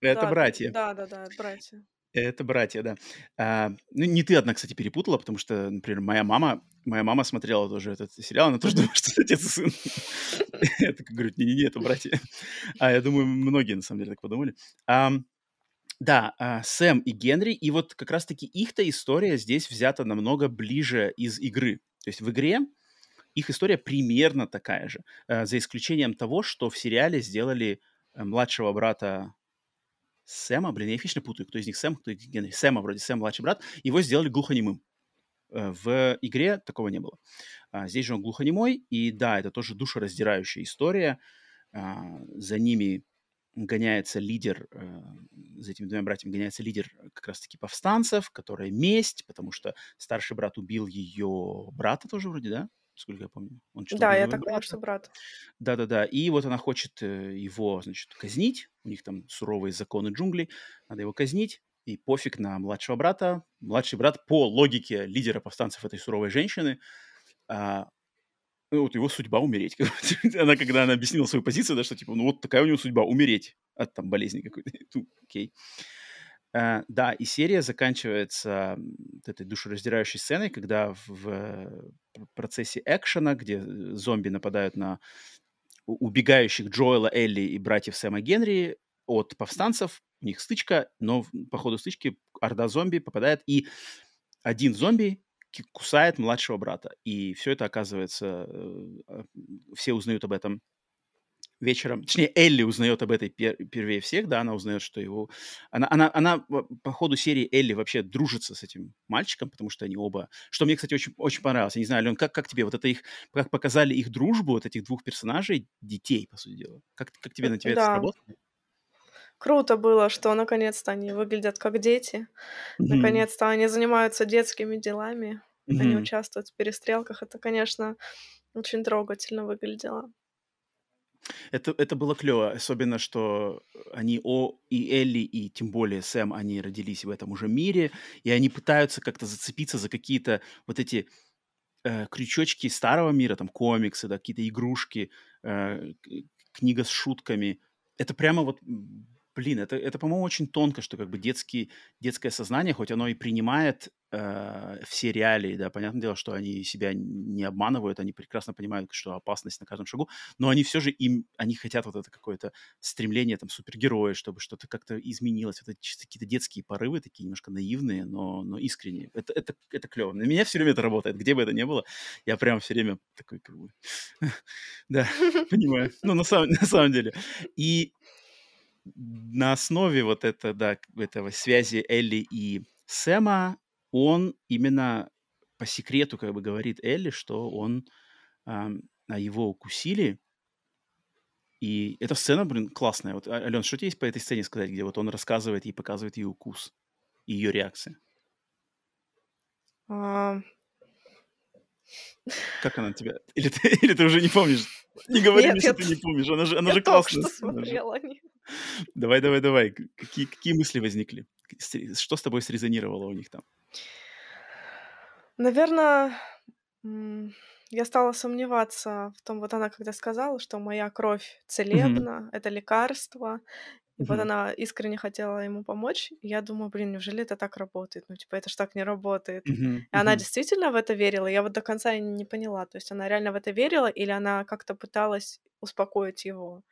Это да, братья. Да, да, да, братья. Это братья, да. А, ну, не ты одна, кстати, перепутала, потому что, например, моя мама, моя мама смотрела тоже этот сериал, она тоже думала, что отец и сын. Я так говорю, не-не-не, это братья. А я думаю, многие на самом деле так подумали. Да, а, Сэм и Генри, и вот как раз-таки их-то история здесь взята намного ближе из игры. То есть в игре их история примерно такая же, э, за исключением того, что в сериале сделали э, младшего брата Сэма, блин, я отлично путаю, кто из них Сэм, кто из них Генри. Сэма вроде, Сэм младший брат. Его сделали глухонемым. Э, в игре такого не было. А, здесь же он глухонемой, и да, это тоже душераздирающая история. А, за ними гоняется лидер, э, за этими двумя братьями гоняется лидер как раз-таки повстанцев, которая месть, потому что старший брат убил ее брата тоже вроде, да? Сколько я помню. Он да, я так понимаю, что брат. Да-да-да. И вот она хочет э, его, значит, казнить. У них там суровые законы джунглей. Надо его казнить. И пофиг на младшего брата. Младший брат по логике лидера повстанцев этой суровой женщины, ну, вот его судьба умереть. она, когда она объяснила свою позицию, да, что типа, ну вот такая у него судьба, умереть от там болезни какой-то. Окей. Uh, да, и серия заканчивается этой душераздирающей сценой, когда в, в процессе экшена, где зомби нападают на убегающих Джоэла, Элли и братьев Сэма Генри от повстанцев, у них стычка, но по ходу стычки орда зомби попадает, и один зомби кусает младшего брата. И все это оказывается, э, все узнают об этом вечером, точнее, Элли узнает об этой пер, первее всех, да, она узнает, что его... Она, она, она по ходу серии Элли вообще дружится с этим мальчиком, потому что они оба... Что мне, кстати, очень, очень понравилось. Я не знаю, Ален, как, как тебе вот это их... Как показали их дружбу, вот этих двух персонажей, детей, по сути дела? Как, как тебе на тебя да. это сработало? Круто было, что наконец-то они выглядят как дети. Mm-hmm. Наконец-то они занимаются детскими делами. Mm-hmm. Они участвуют в перестрелках. Это, конечно, очень трогательно выглядело. Это, это было клево, особенно, что они, О и Элли, и тем более Сэм, они родились в этом уже мире, и они пытаются как-то зацепиться за какие-то вот эти э, крючочки старого мира, там комиксы, да, какие-то игрушки, э, книга с шутками. Это прямо вот блин, это, это по-моему, очень тонко, что как бы детский, детское сознание, хоть оно и принимает э, все реалии, да, понятное дело, что они себя не обманывают, они прекрасно понимают, что опасность на каждом шагу, но они все же им, они хотят вот это какое-то стремление там супергероя, чтобы что-то как-то изменилось, это чисто какие-то детские порывы, такие немножко наивные, но, но искренние. Это, это, это клево. На меня все время это работает, где бы это ни было, я прям все время такой как бы, да, понимаю, ну на самом, на самом деле. И на основе вот это, да, этого связи Элли и Сэма он именно по секрету как бы говорит Элли, что он а, его укусили. И эта сцена, блин, классная. Вот, Ален, что тебе есть по этой сцене сказать, где вот он рассказывает и показывает ей укус и ее реакция? А... Как она тебя... Или ты, или ты уже не помнишь? Не говори Нет, мне, что ты не помнишь. Она же, она же классная. Что смотрела. Давай, давай, давай. Какие, какие мысли возникли? Что с тобой срезонировало у них там? Наверное, я стала сомневаться в том, вот она когда сказала, что моя кровь целебна, это лекарство, и вот она искренне хотела ему помочь. И я думаю, блин, неужели это так работает? Ну, типа, это ж так не работает. Мгм. И она действительно в это верила. Я вот до конца не поняла. То есть она реально в это верила, или она как-то пыталась успокоить его?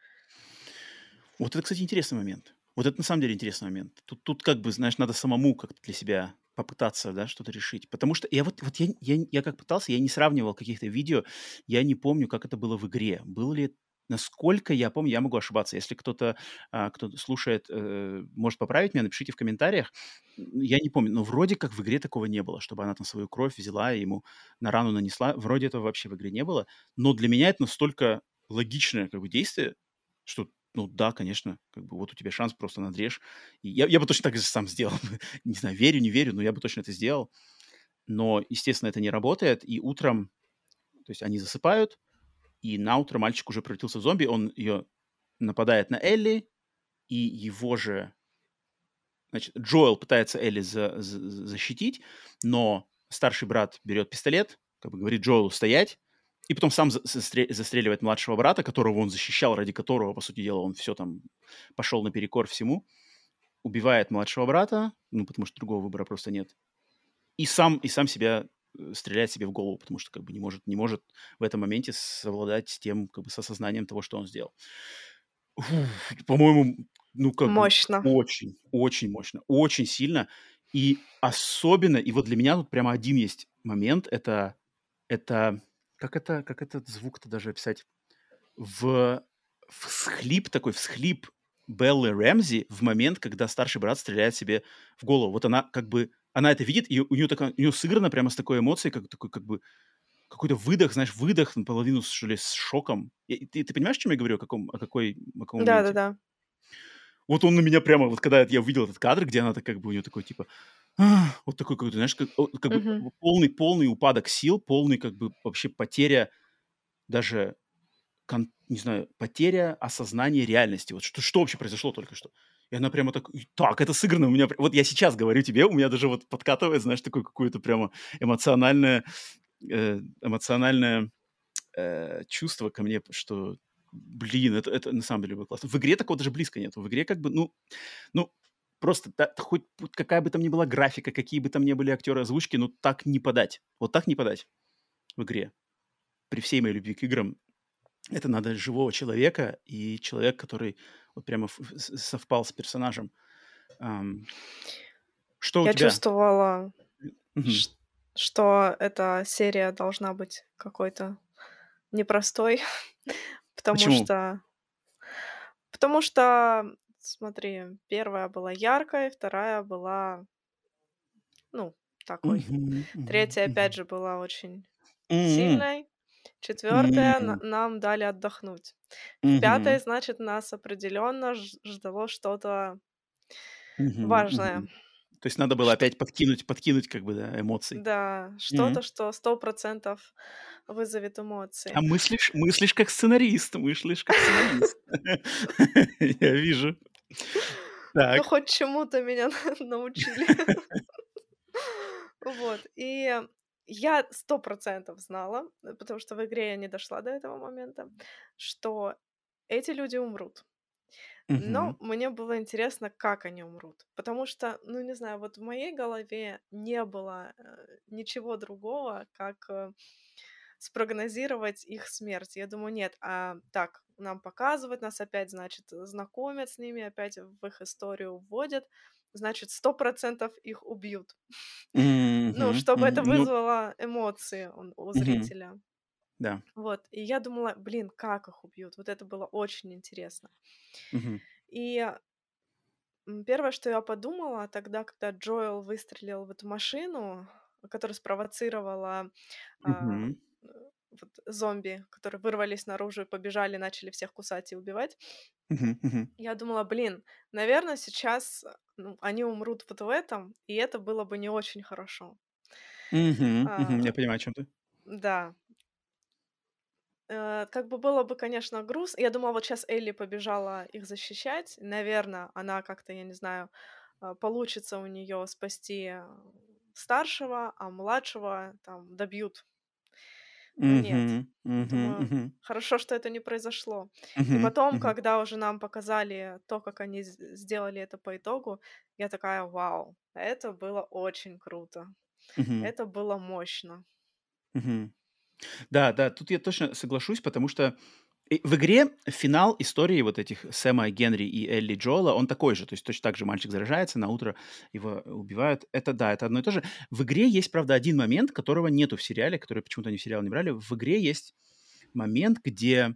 Вот это, кстати, интересный момент. Вот это на самом деле интересный момент. Тут, тут как бы, знаешь, надо самому как-то для себя попытаться, да, что-то решить. Потому что я вот, вот я, я, я как пытался, я не сравнивал каких-то видео, я не помню, как это было в игре. Было ли Насколько я помню, я могу ошибаться. Если кто-то, а, кто слушает, э, может поправить меня, напишите в комментариях. Я не помню, но вроде как в игре такого не было, чтобы она там свою кровь взяла и ему на рану нанесла. Вроде этого вообще в игре не было. Но для меня это настолько логичное как бы действие, что ну да, конечно, как бы вот у тебя шанс, просто надрежь. И я, я бы точно так же сам сделал. не знаю, верю, не верю, но я бы точно это сделал. Но, естественно, это не работает. И утром, то есть они засыпают, и на утро мальчик уже превратился в зомби, он ее нападает на Элли, и его же... Значит, Джоэл пытается Элли за, за, защитить, но старший брат берет пистолет, как бы говорит Джоэлу стоять, и потом сам застреливает младшего брата, которого он защищал, ради которого, по сути дела, он все там пошел наперекор всему. Убивает младшего брата, ну, потому что другого выбора просто нет. И сам, и сам себя э, стреляет себе в голову, потому что как бы не может, не может в этом моменте совладать тем, как бы с осознанием того, что он сделал. По-моему, ну как мощно. Бы, очень, очень мощно, очень сильно. И особенно, и вот для меня тут прямо один есть момент, это, это как это, как этот звук-то даже описать? В всхлип такой, всхлип Беллы Рэмзи в момент, когда старший брат стреляет себе в голову. Вот она как бы, она это видит, и у нее, такая, у нее сыграно прямо с такой эмоцией, как такой как бы какой-то выдох, знаешь, выдох наполовину, что ли, с шоком. И, ты, ты понимаешь, о чем я говорю? О каком, о какой, о каком Да, да, да. Вот он на меня прямо, вот когда я увидел этот кадр, где она так как бы у нее такой, типа, вот такой какой-то, знаешь, как, как бы Мгм. полный, полный упадок сил, полный как бы вообще потеря даже, кон- не знаю, потеря осознания реальности. Вот что, что вообще произошло только что? И она прямо так, так, это сыграно у меня. Вот я сейчас говорю тебе, у меня даже вот подкатывает, знаешь, такое какое-то прямо эмоциональное, э, эмоциональное э, чувство ко мне, что, блин, это, это на самом деле было классно. В игре такого даже близко нет. В игре как бы, ну, ну, просто да, хоть какая бы там ни была графика, какие бы там ни были актеры озвучки, но так не подать. Вот так не подать в игре. При всей моей любви к играм это надо живого человека и человек, который вот прямо совпал с персонажем. Um, что Я у тебя? чувствовала, mm-hmm. что эта серия должна быть какой-то непростой, потому Почему? что потому что Смотри, первая была яркой, вторая была, ну, такой. Мгм, Третья, мгм, опять же, была очень М. сильной. Четвертая М. нам дали отдохнуть. В Мгм. пятой, значит, нас определенно ждало что-то Мгм, важное. мгм. То есть надо было опять подкинуть, подкинуть как бы, да, эмоций. Да, Мгм. что-то, что сто процентов вызовет эмоции. А мыслишь, мыслишь как сценарист, мыслишь как сценарист. Я вижу. Ну, хоть чему-то меня научили. Вот. И я сто процентов знала, э, потому что в игре я не дошла до этого момента, что эти люди умрут. Но Мгм. мне было интересно, как они умрут. Потому что, ну, не знаю, вот в моей голове не было э, ничего другого, как э, спрогнозировать их смерть. Я думаю, нет, а так, нам показывают, нас опять, значит, знакомят с ними, опять в их историю вводят, значит, сто процентов их убьют. Ну, чтобы это Ну, вызвало эмоции у зрителя. Да. Вот, и я думала, блин, как их убьют? Вот это было очень интересно. И первое, что я подумала тогда, когда Джоэл выстрелил в эту машину, которая спровоцировала а, э, вот зомби, которые вырвались наружу и побежали, начали всех кусать и убивать. Мгм. Мгм. Я думала, блин, наверное, сейчас ну, они умрут вот в этом, и это было бы не очень хорошо. Мгм. А, Я понимаю, о чём ты. да, Э, как бы было бы, конечно, груз. Я думала, вот сейчас Элли побежала их защищать. Наверное, она как-то, я не знаю, а, получится у нее спасти э, старшего, а младшего там добьют. Но нет. Хорошо, что это не произошло. И потом, когда уже нам показали то, как они сделали это по итогу, я такая, вау, это было очень круто. Это было мощно. Да, да, тут я точно соглашусь, потому что в игре финал истории вот этих Сэма, Генри и Элли Джоэла, он такой же. То есть точно так же мальчик заражается, на утро его убивают. Это да, это одно и то же. В игре есть, правда, один момент, которого нету в сериале, который почему-то они в сериал не брали. В игре есть момент, где,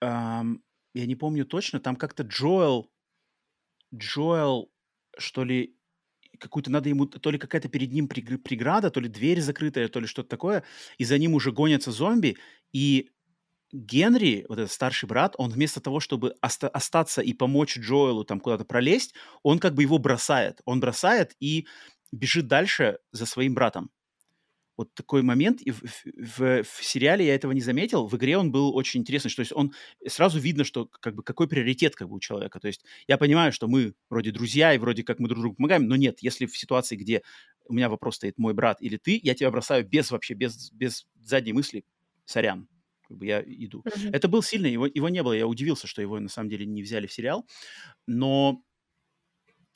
ам, я не помню точно, там как-то Джоэл, Джоэл, что ли, какую-то надо ему, то ли какая-то перед ним прегр- преграда, то ли дверь закрытая, то ли что-то такое, и за ним уже гонятся зомби, и Генри, вот этот старший брат, он вместо того, чтобы оста- остаться и помочь Джоэлу там куда-то пролезть, он как бы его бросает. Он бросает и бежит дальше за своим братом. Вот такой момент. И в, в- в- сериале я этого не заметил. В игре он был очень интересный. То есть он сразу видно, что как бы какой приоритет как бы у человека. То есть я понимаю, что мы вроде друзья и вроде как мы друг другу помогаем, но нет, если в ситуации, где у меня вопрос стоит мой брат или ты, я тебя бросаю без вообще, без, без задней мысли, сорян, как бы я иду. Мгм. Это был сильный, его, его не было, я удивился, что его на самом деле не взяли в сериал, но,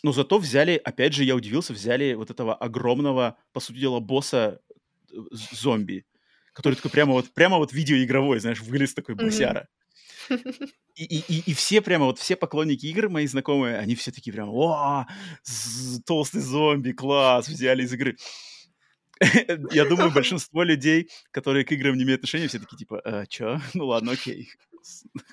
но зато взяли, опять же, я удивился, взяли вот этого огромного, по сути дела, босса э, зомби, который такой прямо вот, прямо вот видеоигровой, знаешь, вылез такой босяра. И, и, и, и все прямо, вот все поклонники игр мои знакомые, они все такие прямо, о, толстый зомби, класс, взяли из игры. Я думаю, большинство людей, которые к играм не имеют отношения, все такие типа, «А, чё? Ну ладно, окей.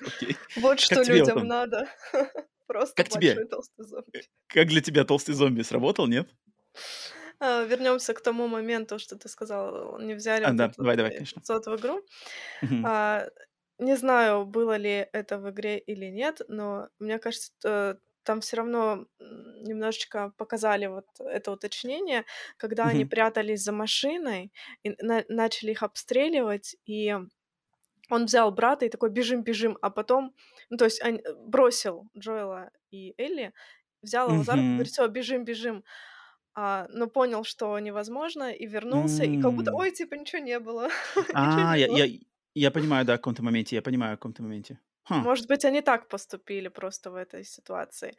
Окей. Вот Как что людям он? надо. Просто Как тебе? толстый зомби. Как для тебя толстый зомби сработал, нет? А, вернемся к тому моменту, что ты сказала, не взяли А, вот да, этот давай, давай, э, конечно. в игру. А, не знаю, было ли это в игре или нет, но мне кажется, э, там все равно немножечко показали вот это уточнение, когда они Мгм. прятались за машиной и на- начали их обстреливать, и он взял брата и такой бежим, бежим, а потом, ну то есть он э, бросил Джоэла и Элли, взял его за руку, Мгм. говорит, все, бежим, бежим, а, но понял, что невозможно, и вернулся, и как будто, М. ой, типа ничего не было, ничего А, не я, было. я, я понимаю, да, о каком-то моменте, я понимаю, о каком-то моменте. Ха. Может быть, они так поступили просто в этой ситуации.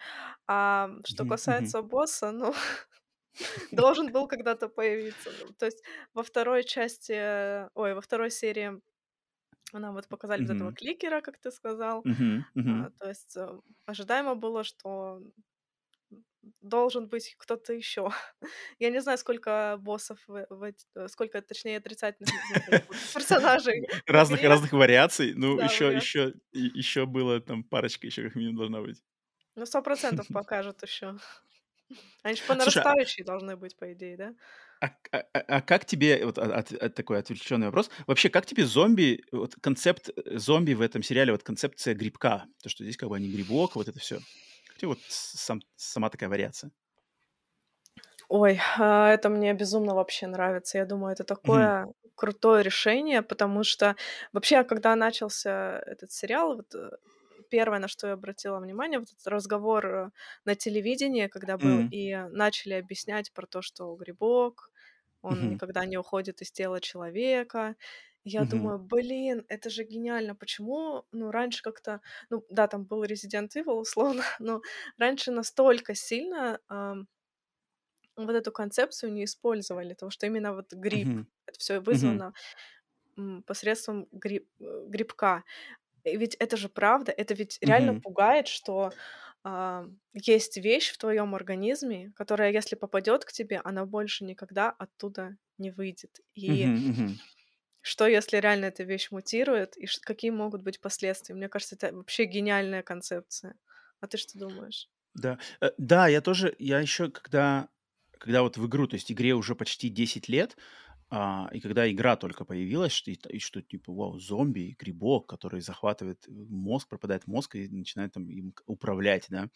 А что касается босса, ну, должен был когда-то появиться. Ну, то есть во второй части, э, ой, во второй серии нам вот показали вот этого кликера, как ты сказал. Мгм, мгм. А, то есть э, ожидаемо было, что должен быть кто-то еще. Я не знаю, сколько боссов, в, в э, сколько, точнее, отрицательных персонажей Разных, разных вариаций. Ну, еще, еще, еще было там парочка еще как минимум должна быть. Ну, сто процентов покажут еще. Они же по а, нарастающей должны быть, по идее, да? а, а- а- а как тебе, вот а- от- от- такой отвлеченный вопрос, вообще как тебе зомби, вот концепт э, зомби в этом сериале, вот концепция грибка, то, что здесь как бы они грибок, вот это все. Тебе вот сам, сама такая вариация? Ой, а, это мне безумно вообще нравится. Я думаю, это такое крутое решение, потому что вообще, когда начался этот сериал, вот э, первое, на что я обратила внимание, вот этот разговор э, на телевидении, когда был, М, и начали объяснять про то, что грибок, он мгм. никогда не уходит из тела человека, Я Мгм. думаю, блин, это же гениально. Почему, ну, раньше как-то, ну, да, там был Resident Evil, условно, но раньше настолько сильно ам, вот эту концепцию не использовали, потому что именно вот гриб, Мгм. это все Мгм. вызвано м, посредством гриб, э, грибка. И ведь это же правда, это ведь реально Мгм. пугает, что а, есть вещь в твоем организме, которая, если попадет к тебе, она больше никогда оттуда не выйдет. И Мгм. Мгм. Что, если реально эта вещь мутирует, и какие могут быть последствия? Мне кажется, это вообще гениальная концепция. А ты что думаешь? Да. Э, да, я тоже, я еще когда, когда вот в игру, то есть игре уже почти 10 лет, а, и когда игра только появилась, что, и, что типа, вау, зомби, грибок, который захватывает э, мозг, пропадает мозг и начинает там им управлять, да.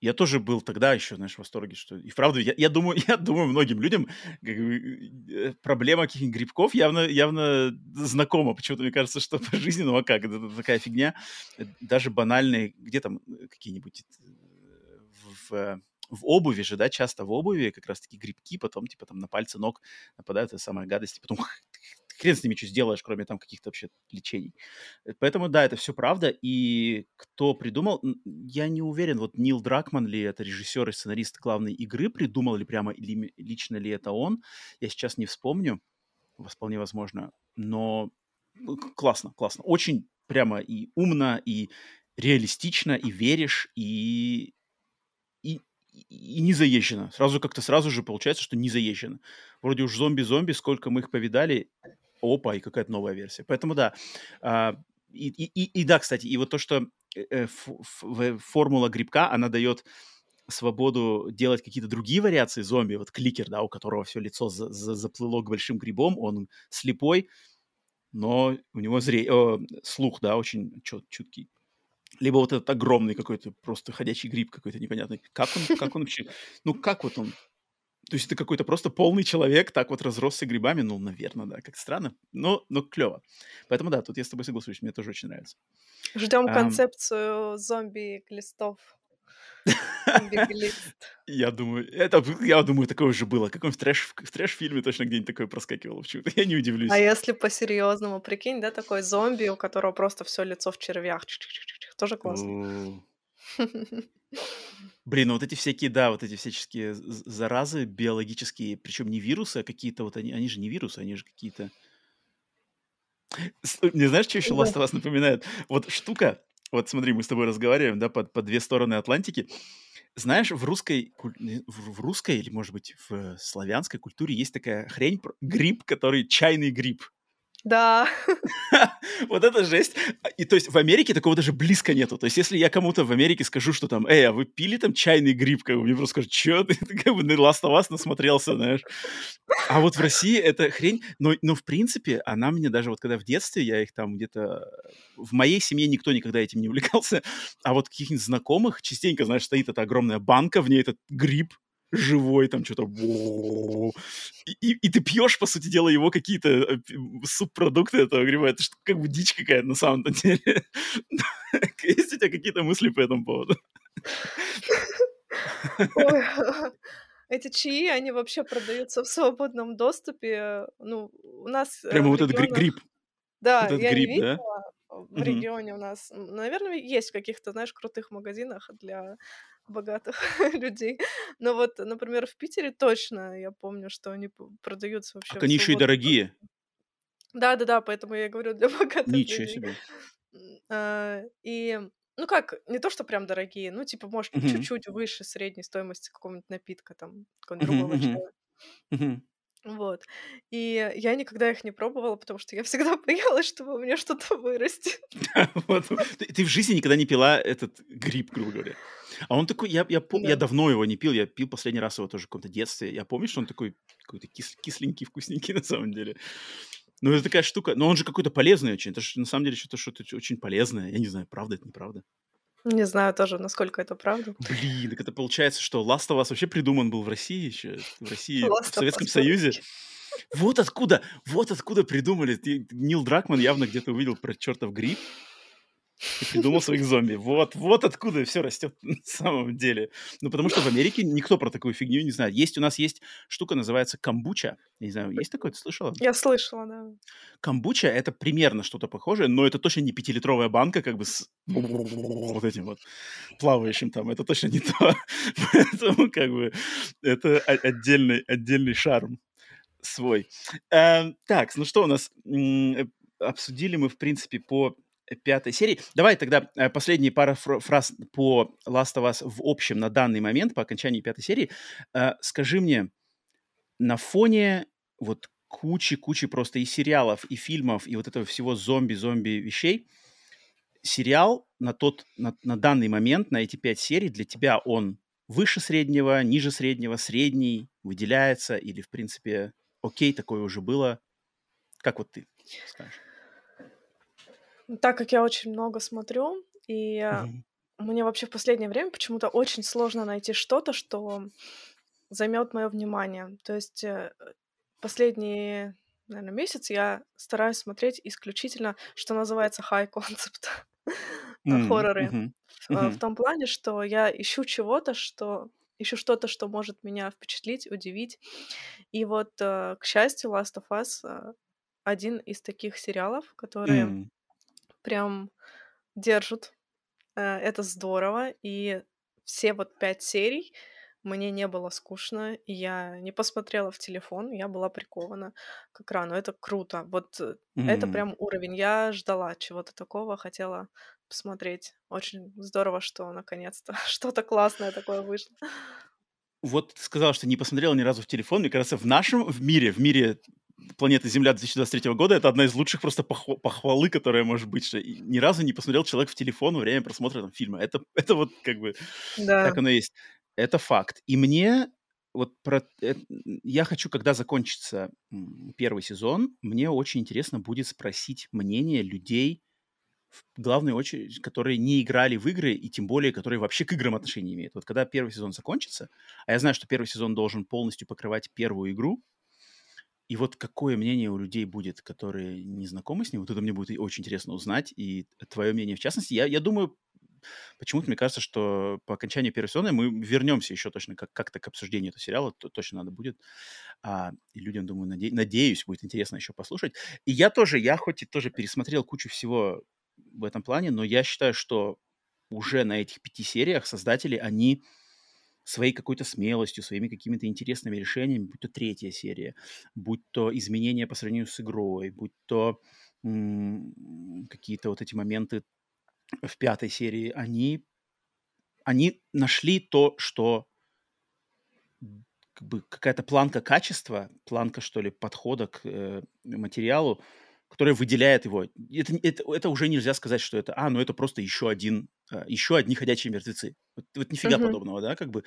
Я тоже был тогда еще, знаешь, в восторге, что... И вправду, я, я думаю, я думаю, многим людям как бы, э, проблема каких-нибудь грибков явно, явно знакома. Почему-то мне кажется, что по жизни, ну а как, это такая фигня. Э, Даже банальные, где там э, какие-нибудь в, в обуви же, да, часто в обуви как раз-таки грибки, потом типа там на пальцы ног нападают, это самая гадость, и потом хрен с ними что сделаешь, кроме там каких-то вообще лечений. Э, Поэтому, да, это все правда. И кто придумал, я не уверен, вот Нил Дракман ли это режиссер и сценарист главной игры придумал ли прямо, или лично ли это он, я сейчас не вспомню, вполне возможно, но ну, классно, классно. Очень прямо и умно, и реалистично, и веришь, и, и и не заезжено. Сразу как-то сразу же получается, что не заезжено. Вроде уж зомби-зомби, сколько мы их повидали, опа, и какая-то новая версия. Поэтому да. А, и, и, и, да, кстати, и вот то, что э, э, формула грибка, она дает свободу делать какие-то другие вариации зомби. Вот кликер, да, у которого все лицо за- за- заплыло к большим грибом, он слепой, но у него зре... э, слух, да, очень чет- чуткий. Либо вот этот огромный какой-то просто ходячий гриб какой-то непонятный. Как он, как он вообще... Ну, как вот он... То есть это какой-то просто полный человек, так вот разросся грибами, ну, наверное, да, как странно, но, но клево. Поэтому да, тут я с тобой соглашусь, мне тоже очень нравится. Ждем Ам, концепцию зомби-глистов. Зомби-глист. я думаю, это, я думаю, такое уже было. Каком-то трэш, в трэш-фильме точно где-нибудь такое проскакивало почему-то. Я не А удивлюсь. если по-серьезному, прикинь, да, такой зомби, у которого просто все лицо в червях. Тоже классно. Блин, ну вот эти всякие, да, вот эти всяческие заразы биологические, причем не вирусы, а какие-то вот они, они же не вирусы, они же какие-то... Мне знаешь, что еще Last of Us напоминает? Вот штука, вот смотри, мы с тобой разговариваем, да, по, по две стороны Атлантики. Знаешь, в русской, не, в, русской или, может быть, в славянской культуре есть такая хрень, гриб, который чайный гриб. Да. Вот это жесть. И то есть в Америке такого даже близко нету. То есть если я кому-то в Америке скажу, что там, эй, а вы пили там чайный гриб, как бы мне просто скажут, что ты, как бы на Last of Us насмотрелся, знаешь. А вот в России эта хрень, но, но в принципе она мне даже вот когда в детстве я их там где-то... В моей семье никто никогда этим не увлекался, а вот каких-нибудь знакомых частенько, знаешь, стоит эта огромная банка, в ней этот гриб живой, там что-то... И, и- и ты пьешь, по сути дела, его какие-то э, субпродукты этого гриба. Это ж как бы дичь какая-то на самом деле. Есть у тебя какие-то мысли по этому поводу? Ой, Эти чаи, они вообще продаются в свободном доступе. Ну, у нас э, Прямо в вот этот гриб. Да, Вот этот я не гриб, да? видела в Мгм. регионе у нас. Наверное, есть в каких-то, знаешь, крутых магазинах для богатых людей. Но вот, например, в Питере точно я помню, что они продаются вообще Так они еще и дорогие. Да-да-да, поэтому я и говорю для богатых Ничего людей. себе. А, И, ну как, не то, что прям дорогие, ну, типа, может, Мгм. чуть-чуть выше средней стоимости какого-нибудь напитка, там, какого-нибудь Мгм, другого чая. мгм. Вот. И я никогда их не пробовала, потому что я всегда боялась, что у меня что-то вырастет. Ты в жизни никогда не пила этот гриб, грубо говоря. А он такой, я, я, пом- я Да. давно его не пил, я пил последний раз его тоже в каком-то детстве. Я помню, что он такой какой-то кис- кисленький, вкусненький на самом деле. Ну, это такая штука. Но он же какой-то полезный очень. Это же на самом деле что-то что-то очень полезное. Я не знаю, правда это, неправда. Не знаю тоже, насколько это правда. Блин, так это получается, что Last of Us вообще придуман был в России еще, в России, в Last Советском Союзе. Вот откуда, вот откуда придумали. Нил Дракман явно где-то увидел про чертов гриб. Ты придумал своих зомби. Вот, вот откуда все растет на самом деле. Ну, потому что в Америке никто про такую фигню не знает. Есть у нас есть штука, называется камбуча. Я не знаю, есть такое, ты слышала? Я слышала, да. Камбуча — это примерно что-то похожее, но это точно не пятилитровая банка, как бы с вот этим вот плавающим там. Это точно не то. Поэтому, как бы, это отдельный, отдельный шарм свой. Э, так, ну что у нас? Э, обсудили мы, в принципе, по пятой серии. Давай тогда э, последние пара фраз по Last of Us в общем на данный момент, по окончании пятой серии. Э, скажи мне, на фоне вот кучи-кучи просто и сериалов, и фильмов, и вот этого всего зомби-зомби вещей, сериал на тот, на, на данный момент, на эти пять серий, для тебя он выше среднего, ниже среднего, средний, выделяется или, в принципе, окей, такое уже было? Как вот ты скажешь? Так как я очень много смотрю, и Мгм. мне вообще в последнее время почему-то очень сложно найти что-то, что займет мое внимание. То есть э, последний, наверное, месяц я стараюсь смотреть исключительно, что называется, high concept М, хорроры. мгм, Э, В мгм. том плане, что я ищу чего-то, что ищу что-то, что может меня впечатлить, удивить. И вот, э, к счастью, Last of Us э, один из таких сериалов, которые М. прям держат. Э, Это здорово. И все вот пять серий мне не было скучно, я не посмотрела в телефон, я была прикована к экрану. Это круто. Вот э, это прям уровень. Я ждала чего-то такого, хотела посмотреть. Очень здорово, что наконец-то что-то классное такое вышло. Вот ты сказала, что не посмотрела ни разу в телефон. Мне кажется, в нашем в мире, в мире планеты Земля 2023 года это одна из лучших просто похва- похвалы, которая может быть, что ни разу не посмотрел человек в телефон во время просмотра там, фильма. Это, это вот как бы Да. так оно и есть. Это факт. И мне вот про... Я хочу, когда закончится первый сезон, мне очень интересно будет спросить мнение людей, в главную очередь, которые не играли в игры, и тем более, которые вообще к играм отношения имеют. Вот когда первый сезон закончится, а я знаю, что первый сезон должен полностью покрывать первую игру, и вот какое мнение у людей будет, которые не знакомы с ним, вот это мне будет очень интересно узнать, и твое мнение в частности. Я, я думаю, почему-то мне кажется, что по окончании первого сезона мы вернемся еще точно как- как-то к обсуждению этого сериала, то точно надо будет. А, и людям, думаю, наде- надеюсь, будет интересно еще послушать. И я тоже, я хоть и тоже пересмотрел кучу всего в этом плане, но я считаю, что уже на этих пяти сериях создатели, они своей какой-то смелостью, своими какими-то интересными решениями, будь то третья серия, будь то изменения по сравнению с игрой, будь то м, какие-то вот эти моменты в пятой серии, они, они нашли то, что как бы какая-то планка качества, планка, что ли, подхода к э, материалу, которая выделяет его. Это, это, это уже нельзя сказать, что это, а, ну это просто еще один, а, еще одни ходячие мертвецы. Вот, вот нифига Мгм. подобного, да, как бы.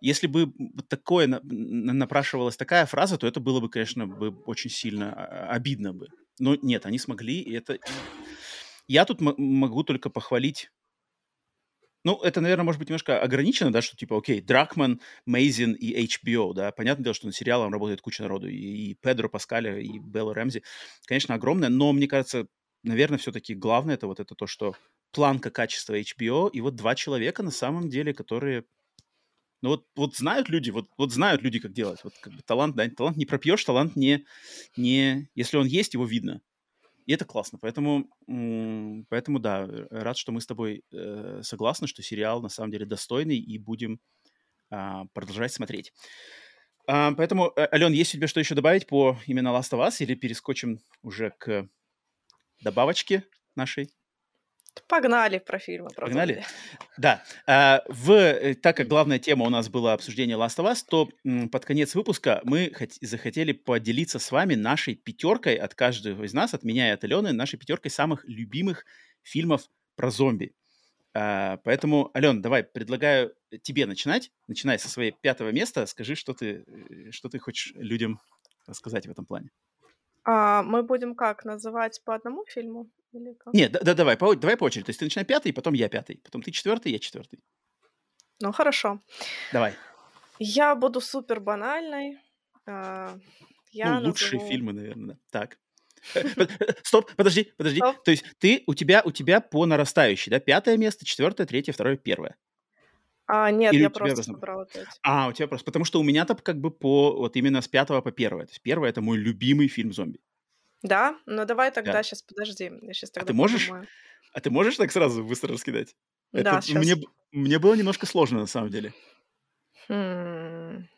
Если бы такое на- на- напрашивалась такая фраза, то это было бы, конечно, бы очень сильно а, обидно бы. Но нет, они смогли, и это... Я тут могу только похвалить ну, это, наверное, может быть немножко ограничено, да, что типа, окей, Дракман, Мейзин и HBO, да, понятное дело, что над сериалом работает куча народу, и, и Педро Паскаля, и Белла Рэмзи, конечно, огромное, но мне кажется, наверное, все-таки главное это вот это то, что планка качества HBO, и вот два человека на самом деле, которые ну вот, вот знают люди, вот, вот знают люди, как делать. Вот как бы талант, да, талант не пропьешь, талант не, не... Если он есть, его видно. И это классно. Поэтому, поэтому да, э, рад, что мы с тобой э, согласны, что сериал на самом деле достойный, и будем а, продолжать смотреть. А, поэтому, э, Ален, есть у тебя что еще добавить по именно Last of Us, или перескочим уже к добавочке нашей? Погнали про фильмы. Про Погнали? Да. А, в, э, так как главная тема у нас была обсуждение Last of Us, то под конец выпуска мы хот- захотели поделиться с вами нашей пятеркой от каждого из нас, от меня и от Алены, нашей пятеркой самых любимых фильмов про зомби. А, поэтому, Ален, давай, предлагаю тебе начинать. Начинай со своего пятого места. Скажи, что ты, э, что ты хочешь людям рассказать в этом плане. А, мы будем как, называть по одному фильму? Или как? Нет, да, да, давай, по, давай по очереди. То есть ты начинай пятый, потом я пятый, потом ты четвертый, я четвертый. Ну, хорошо. Давай. Я буду супер банальной. А, Я ну, лучшие назову- фильмы, наверное, да. Так. Стоп, подожди, подожди. Стоп. То есть ты, у тебя, у тебя по нарастающей, да? Пятое место, четвертое, третье, второе, первое. А, нет, Или я просто собрала пять. А, у тебя просто... Потому что у меня-то как бы по... Вот именно с пятого по первое. То есть первое — это мой любимый фильм зомби. Да? Ну давай тогда да. сейчас, подожди. Я сейчас тогда а ты можешь? Подумаю. А ты можешь так сразу быстро раскидать? Да, это, сейчас. Мне, мне было немножко сложно, на самом деле. Хм.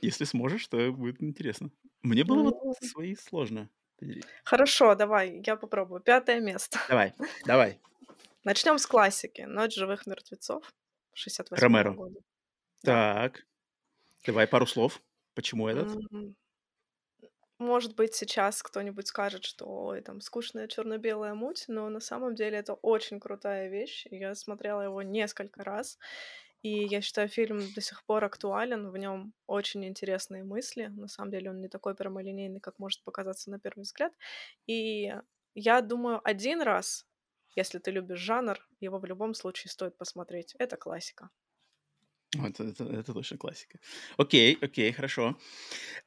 Если сможешь, то будет интересно. Мне было ну... вот свои сложно. Хорошо, давай, я попробую. Пятое место. Давай, давай. Начнем с классики. Ночь живых мертвецов. 68 Ромеро. года. Так. Давай пару слов. Почему этот? Может быть, сейчас кто-нибудь скажет, что ой, там скучная черно-белая муть, но на самом деле это очень крутая вещь. Я смотрела его несколько раз, и я считаю, фильм до сих пор актуален, в нем очень интересные мысли. На самом деле он не такой прямолинейный, как может показаться на первый взгляд. И я думаю, один раз, если ты любишь жанр, его в любом случае стоит посмотреть. Это классика. Это, это, это точно классика. Окей, окей, хорошо.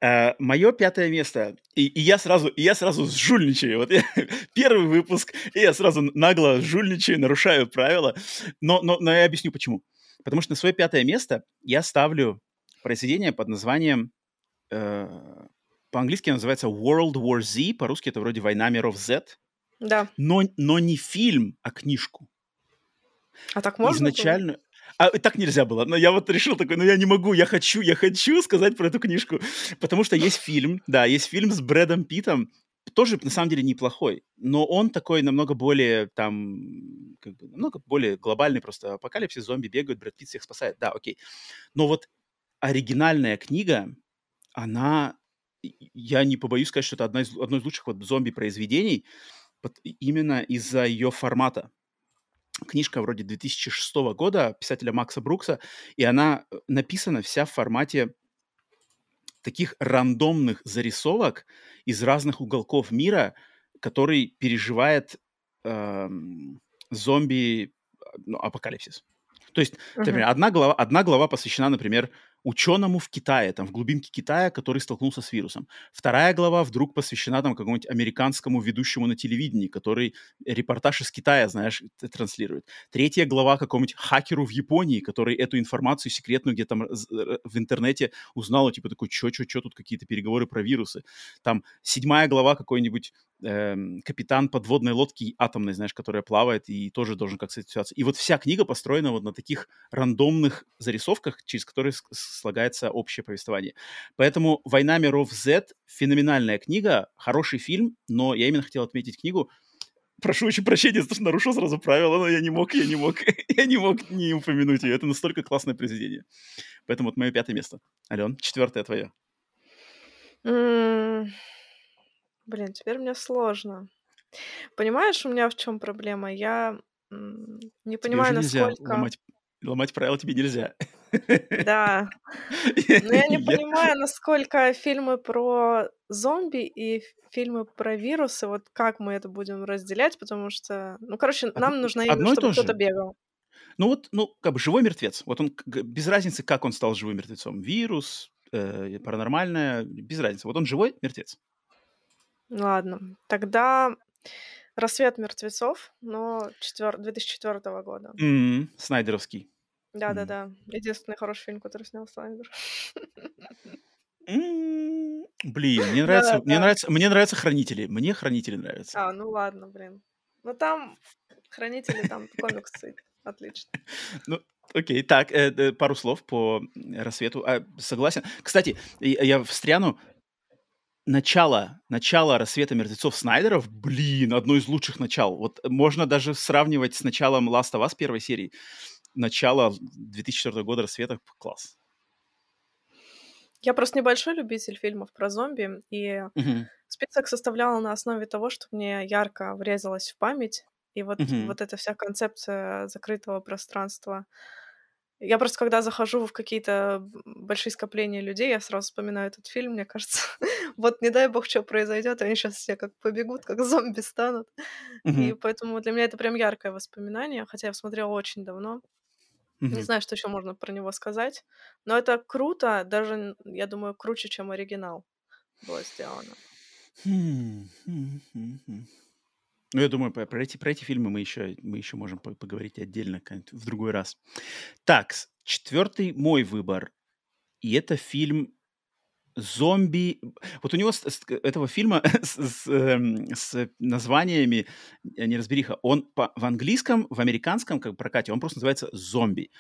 Э, мое пятое место, и, и я сразу, и я сразу жульничаю. Вот я, первый выпуск, и я сразу нагло жульничаю, нарушаю правила. Но, но, но я объясню почему. Потому что на свое пятое место я ставлю произведение под названием, э, по-английски называется World War Z, по-русски это вроде «Война миров Z». Да. Но, но не фильм, а книжку. А так можно? Изначально... Было? А так нельзя было. Но я вот решил такой, ну я не могу, я хочу, я хочу сказать про эту книжку. Потому что есть фильм, да, есть фильм с Брэдом Питом, тоже на самом деле неплохой, но он такой намного более там, как бы, намного более глобальный просто. Апокалипсис, зомби бегают, Брэд Питт всех спасает, да, окей. Но вот оригинальная книга, она, я не побоюсь сказать, что это одна из, одно из лучших вот зомби-произведений, именно из-за ее формата книжка вроде 2006 года писателя Макса Брукса, и она э, написана вся в формате таких рандомных зарисовок из разных уголков мира, который переживает э, зомби ну, апокалипсис. То есть, например, uh-huh. одна глава, одна глава посвящена, например, ученому в Китае, там, в глубинке Китая, который столкнулся с вирусом. Вторая глава вдруг посвящена там какому-нибудь американскому ведущему на телевидении, который репортаж из Китая, знаешь, транслирует. Третья глава какому-нибудь хакеру в Японии, который эту информацию секретную где-то в интернете узнал, типа такой, чё, чё, чё, тут какие-то переговоры про вирусы. Там седьмая глава какой-нибудь э, капитан подводной лодки атомной, знаешь, которая плавает и тоже должен как-то ситуация. И вот вся книга построена вот на таких рандомных зарисовках, через которые слагается общее повествование. Поэтому «Война миров Z» — феноменальная книга, хороший фильм, но я именно хотел отметить книгу, Прошу очень прощения, что нарушил сразу правила, но я не мог, я не мог, я не мог не упомянуть ее. Это настолько классное произведение. Поэтому вот мое пятое место. Ален, четвертое твое. Mm. Блин, теперь мне сложно. Понимаешь, у меня в чем проблема? Я не понимаю, насколько... Ломать, ломать правила тебе нельзя. Да. Но я не понимаю, насколько фильмы про зомби и фильмы про вирусы, вот как мы это будем разделять, потому что, ну, короче, нам нужно именно, чтобы кто-то бегал. Ну вот, ну, как бы живой мертвец. Вот он, без разницы, как он стал живым мертвецом. Вирус, э, паранормальное, без разницы. Вот он живой мертвец. Ладно, тогда «Рассвет мертвецов», но четвер... 2004 года. Mm-hmm. Снайдеровский. Да-да-да. Единственный хороший фильм, который снял Снайдер. Блин, мне нравится, мне нравится, мне нравятся хранители. Мне хранители нравятся. А, ну ладно, блин. Ну там хранители, там комиксы. Отлично. Ну, окей, так, э, пару слов по рассвету. А, согласен. Кстати, я, я встряну. Начало, начало рассвета мертвецов Снайдеров, блин, одно из лучших начал. Вот можно даже сравнивать с началом Last of Us первой серии начало 2004 года рассвета класс. Я просто небольшой любитель фильмов про зомби, и угу. список составляла на основе того, что мне ярко врезалось в память. И вот, угу. вот эта вся концепция закрытого пространства. Я просто, когда захожу в какие-то большие скопления людей, я сразу вспоминаю этот фильм, мне кажется. вот не дай бог, что произойдет, они сейчас все как побегут, как зомби станут. Угу. И поэтому для меня это прям яркое воспоминание, хотя я смотрела очень давно. Не знаю, что еще можно про него сказать, но это круто, даже, я думаю, круче, чем оригинал было сделано. Хм, хм, хм. Ну, я думаю, про эти, про эти фильмы мы еще, мы еще можем поговорить отдельно в другой раз. Так, четвертый мой выбор. И это фильм зомби. Вот у него с, с, этого фильма с, с, эм, с названиями э, неразбериха. Он по, в английском, в американском как прокате он просто называется «Зомби».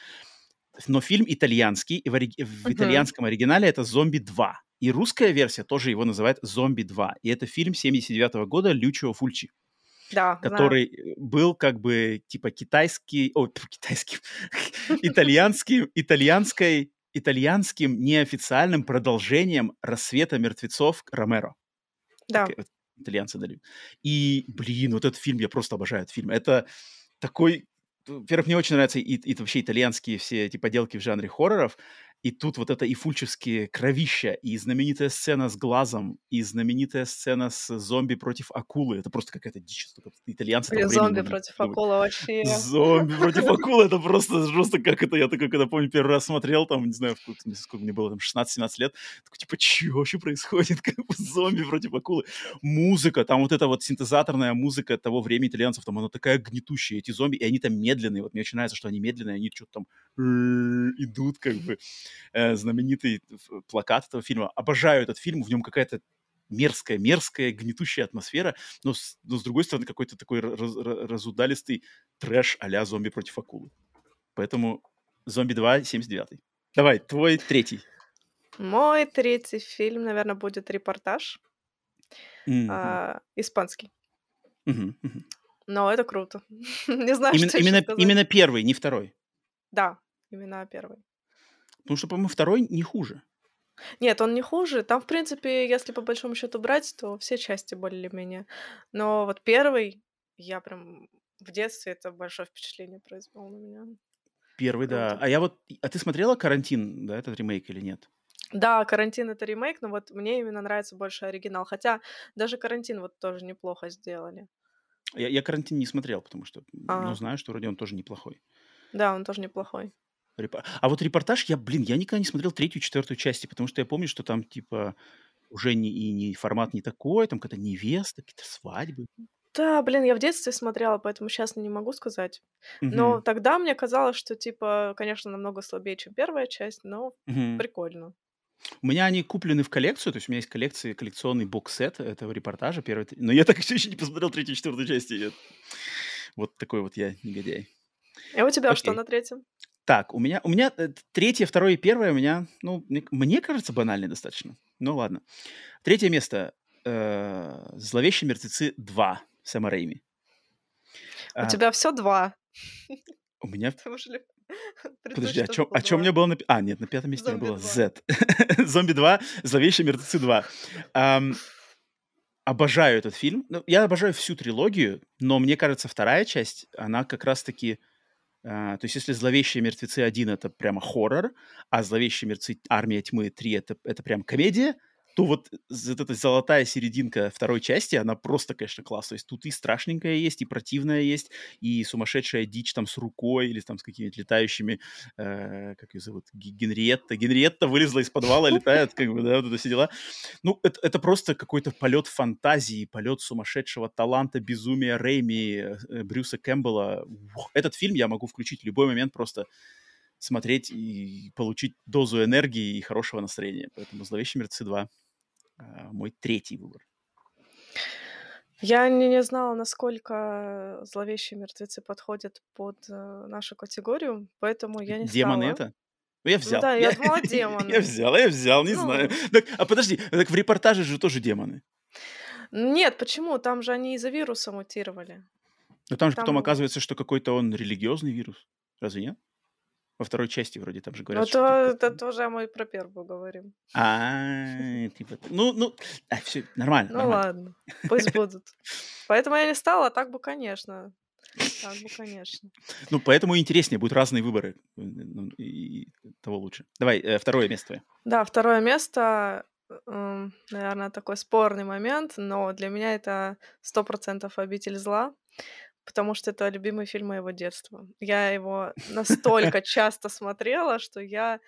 Но фильм итальянский, и в, ори... в uh-huh. итальянском оригинале это «Зомби 2». И русская версия тоже его называет «Зомби 2». И это фильм 79 -го года Лючио Фульчи. Да, который знаю. был как бы типа китайский, о, китайский, итальянский, итальянской итальянским неофициальным продолжением «Рассвета мертвецов» Ромеро. Да. Так, итальянцы дали. И, блин, вот этот фильм, я просто обожаю этот фильм. Это такой... Во-первых, мне очень нравятся и, и вообще итальянские все эти поделки в жанре хорроров. И тут вот это и фульчевские кровища, и знаменитая сцена с глазом, и знаменитая сцена с зомби против акулы. Это просто какая-то дичь. Итальянцы Или зомби против акулы вообще. Зомби против акулы, это просто просто как это, я такой, когда помню, первый раз смотрел, там, не знаю, сколько мне было, там, 16-17 лет, такой, типа, что вообще происходит? Как зомби против акулы. Музыка, там вот эта вот синтезаторная музыка того времени итальянцев, там она такая гнетущая, эти зомби, и они там медленные. Вот мне очень нравится, что они медленные, они что-то там идут, как бы э, знаменитый плакат этого фильма. Обожаю этот фильм, в нем какая-то мерзкая, мерзкая, гнетущая атмосфера, но с, но с другой стороны какой-то такой раз, разудалистый трэш а-ля «Зомби против акулы». Поэтому «Зомби 2» 79 Давай, твой третий. Мой третий фильм, наверное, будет «Репортаж». Mm-hmm. А, испанский. Mm-hmm. Mm-hmm. Но это круто. Не знаю, именно, что именно, именно первый, не второй. Да, именно первый. Потому что, по-моему, второй не хуже. Нет, он не хуже. Там, в принципе, если по большому счету брать, то все части более-менее. Но вот первый, я прям в детстве это большое впечатление произвел на меня. Первый, да. А я вот... А ты смотрела «Карантин», да, этот ремейк или нет? Да, «Карантин» — это ремейк, но вот мне именно нравится больше оригинал. Хотя даже «Карантин» вот тоже неплохо сделали. Я, я «Карантин» не смотрел, потому что, А. ну, знаю, что вроде он тоже неплохой. Да, он тоже неплохой. А вот репортаж, я, блин, я никогда не смотрел третью, четвертую части, потому что я помню, что там, типа, уже не, и не формат не такой, там какая-то невеста, какие-то свадьбы. Да, блин, я в детстве смотрела, поэтому сейчас не могу сказать. Но Мгм. тогда мне казалось, что, типа, конечно, намного слабее, чем первая часть, но Мгм. прикольно. У меня они куплены в коллекцию, то есть у меня есть коллекция, коллекционный бокс-сет этого репортажа, первый, но я так еще не посмотрел третью, четвертую части. Я- Вот такой вот я негодяй. А у тебя что Окей. на третьем? Так, у меня, у меня э, третье, второе и первое у меня, ну, мне, мне кажется, банальные достаточно. Ну, ладно. Третье место. э, «Зловещие мертвецы 2» Сэма Рэйми. У А, тебя все два. у меня... Подожди, предпочтёшь чем, а чем меня было на... А, нет, на пятом месте у меня Зомби было 2. Z. «Зомби 2», «Зловещие мертвецы 2». Ам, обожаю этот фильм. Ну, я обожаю всю трилогию, но мне кажется, вторая часть, она как раз-таки... а, то есть если «Зловещие мертвецы 1» — это прямо хоррор, а «Зловещие мертвецы. Армия тьмы 3» — это, это прям комедия, то вот эта золотая серединка второй части, она просто, конечно, класс. То есть тут и страшненькая есть, и противная есть, и сумасшедшая дичь там с рукой или там с какими-то летающими, э, как ее зовут, Ге- Генриетта. Генриетта вылезла из подвала, летает, как бы, да, вот это все дела. Ну, это, это просто какой-то полет фантазии, полет сумасшедшего таланта, безумия Рэйми, э, Брюса Кэмпбелла. Этот фильм я могу включить в любой момент просто смотреть и получить дозу энергии и хорошего настроения. Поэтому «Зловещие мертвецы 2» а, мой третий выбор. Я не, не знала, насколько зловещие мертвецы подходят под э, нашу категорию, поэтому я не Демоны стала. это? Ну, я взял. да, я думала, демоны. Я взял, я взял, не Ну. знаю. Так, а подожди, так в репортаже же тоже демоны. Нет, почему? Там же они из-за вируса мутировали. Но там же потом Там- оказывается, что какой-то он религиозный вирус. Разве нет? Во второй части вроде там же Ну, говорят, что... то, это тоже мы про первую говорим. А, типа... Ну, ну, все, нормально, Ну нормально. ладно, пусть будут. Поэтому я не стала, а так бы, конечно. Так бы, конечно. Ну, поэтому интереснее, будут разные выборы. Ну, И того лучше. Давай, э, второе место твое. Да, второе место, наверное, такой спорный момент, но для меня это сто процентов «Обитель зла», потому что это любимый фильм моего детства. Я его настолько часто смотрела, что я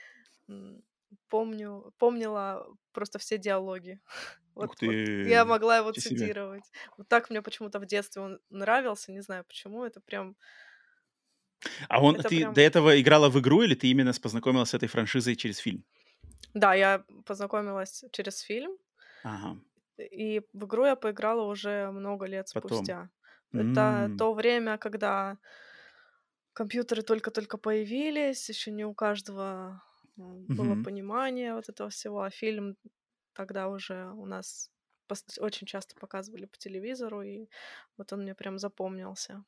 помню, помнила просто все диалоги. Вот, вот я могла его себе. цитировать. Вот так мне почему-то в детстве он нравился, не знаю почему, это прям А он это ты прям до этого играла в игру или ты именно познакомилась с этой франшизой через фильм? Да, я познакомилась через фильм, Ага, и в игру я поиграла уже много лет потом. спустя. Это М, то время, когда компьютеры только-только появились, еще не у каждого м, было мгм. понимание вот этого всего, а фильм тогда уже у нас очень часто показывали по телевизору, и вот он мне прям запомнился.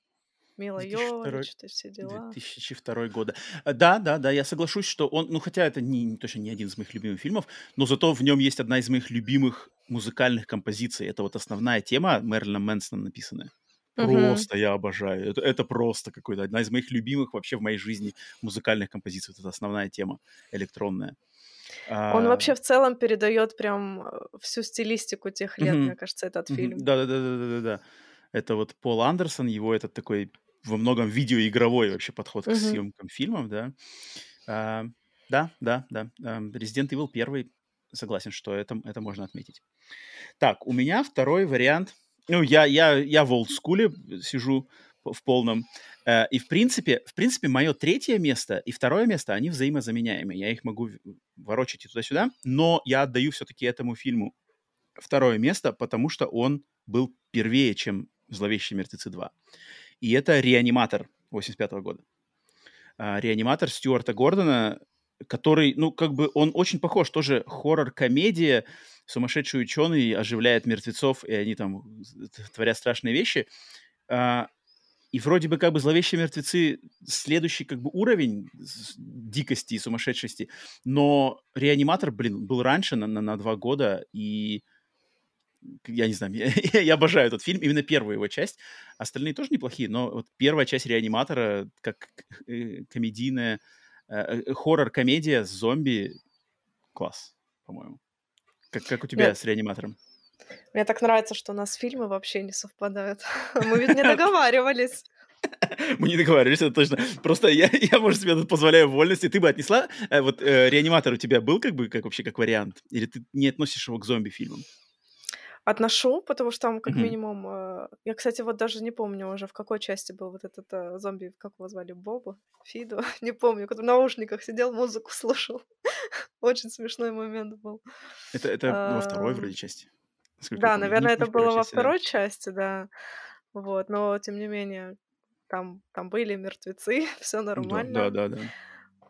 Мила 2002 Йовович, есть все дела. 2002 года. А, Да, да, да, я соглашусь, что он, ну хотя это не, не- точно не один из моих любимых фильмов, но зато в нем есть одна из моих любимых музыкальных композиций. Это вот основная тема Мэрилина Мэнсона написанная. Просто я обожаю. Это, это просто какой-то одна из моих любимых вообще в моей жизни музыкальных композиций. Вот это основная тема электронная. Он А, вообще в целом передает прям э, всю стилистику тех лет, мне мгм, кажется, этот фильм. Да-да-да-да-да-да. Это вот Пол Андерсон, его этот такой во многом видеоигровой вообще подход к Мгм. съемкам фильмов, да. А, да, да, да. Ам, Resident Evil 1, согласен, что это, это можно отметить. Так, у меня второй вариант. Ну, я, я, я в олдскуле сижу в полном. Э, И, в принципе, в принципе, мое третье место и второе место, они взаимозаменяемы. Я их могу ворочать и туда-сюда, но я отдаю все-таки этому фильму второе место, потому что он был первее, чем «Зловещие мертвецы 2». И это «Реаниматор» 85 года. А, «Реаниматор» Стюарта Гордона, который, ну, как бы он очень похож, тоже хоррор-комедия, сумасшедший ученый оживляет мертвецов, и они там т- творят страшные вещи. А, и вроде бы как бы «Зловещие мертвецы» следующий как бы уровень дикости и сумасшедшести, но «Реаниматор», блин, был раньше на, на, на два года, и я не знаю, я, я обожаю этот фильм, именно первую его часть. Остальные тоже неплохие, но вот первая часть «Реаниматора» как э, комедийная, э, э, хоррор-комедия с зомби, класс, по-моему. Как, как у тебя Мне, с «Реаниматором»? мне так нравится, что у нас фильмы вообще не совпадают. Мы ведь не договаривались. Мы не договаривались, это точно. Просто я, я, может, себе тут позволяю вольности. Ты бы отнесла... э, вот э, «Реаниматор» у тебя был как бы, как вообще, как вариант? Или ты не относишь его к зомби-фильмам? Отношу, потому что там как Мгм. минимум... э, Я, кстати, вот даже не помню уже, в какой части был вот этот э, зомби, как его звали, Боба? Фидо? Не помню, который в наушниках сидел, музыку слушал. Очень смешной момент был. Это, это во второй вроде части, насколько я Да, наверное, это было во да. второй части, да. Вот, но тем не менее, там, там были мертвецы, все Да, да, нормально. да, да.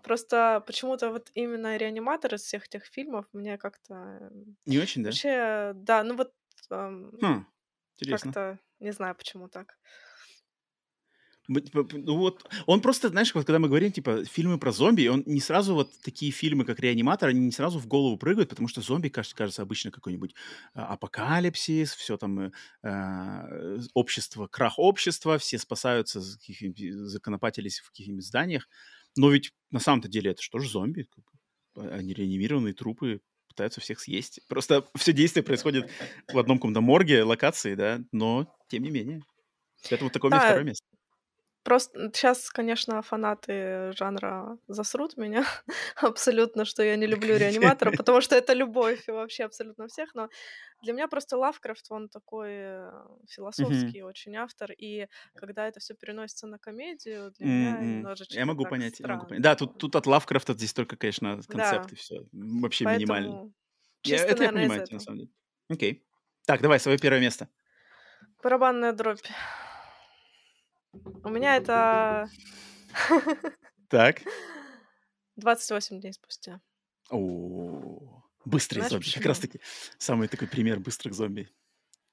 Просто почему-то вот именно реаниматор из всех тех фильмов мне как-то Не очень, да? вообще, да, ну вот Хм, интересно. как-то не знаю, почему так. П ну вот, он просто, знаешь, вот когда мы говорим, типа, фильмы про зомби, он не сразу вот такие фильмы, как «Реаниматор», они не сразу в голову прыгают, потому что зомби, кажется, кажется обычно какой-нибудь а, апокалипсис, все там, э, а, общество, крах общества, все спасаются, законопатились в каких-нибудь зданиях. Но ведь на самом-то деле это что же зомби? Бы, а, Они реанимированные трупы пытаются всех съесть. Просто все действие происходит в одном каком-то морге, локации, да, но тем не менее. Поэтому такое у меня Да, второе место. Просто сейчас, конечно, фанаты жанра засрут меня абсолютно, что я не люблю реаниматора, потому что это любовь вообще абсолютно всех, но для меня просто Лавкрафт, он такой э, философский очень автор, и когда это все переносится на комедию, для меня м. Я немножечко могу понять, я могу понять. Да, тут, тут от Лавкрафта здесь только, конечно, Да, концепты, все вообще минимально. поэтому Я, это я наверное, понимаю, на самом деле. Окей. Так, давай, свое первое место. Барабанная дробь. У меня это Так. 28 дней спустя. О, быстрые Знаешь зомби. Как раз таки самый такой пример быстрых зомби.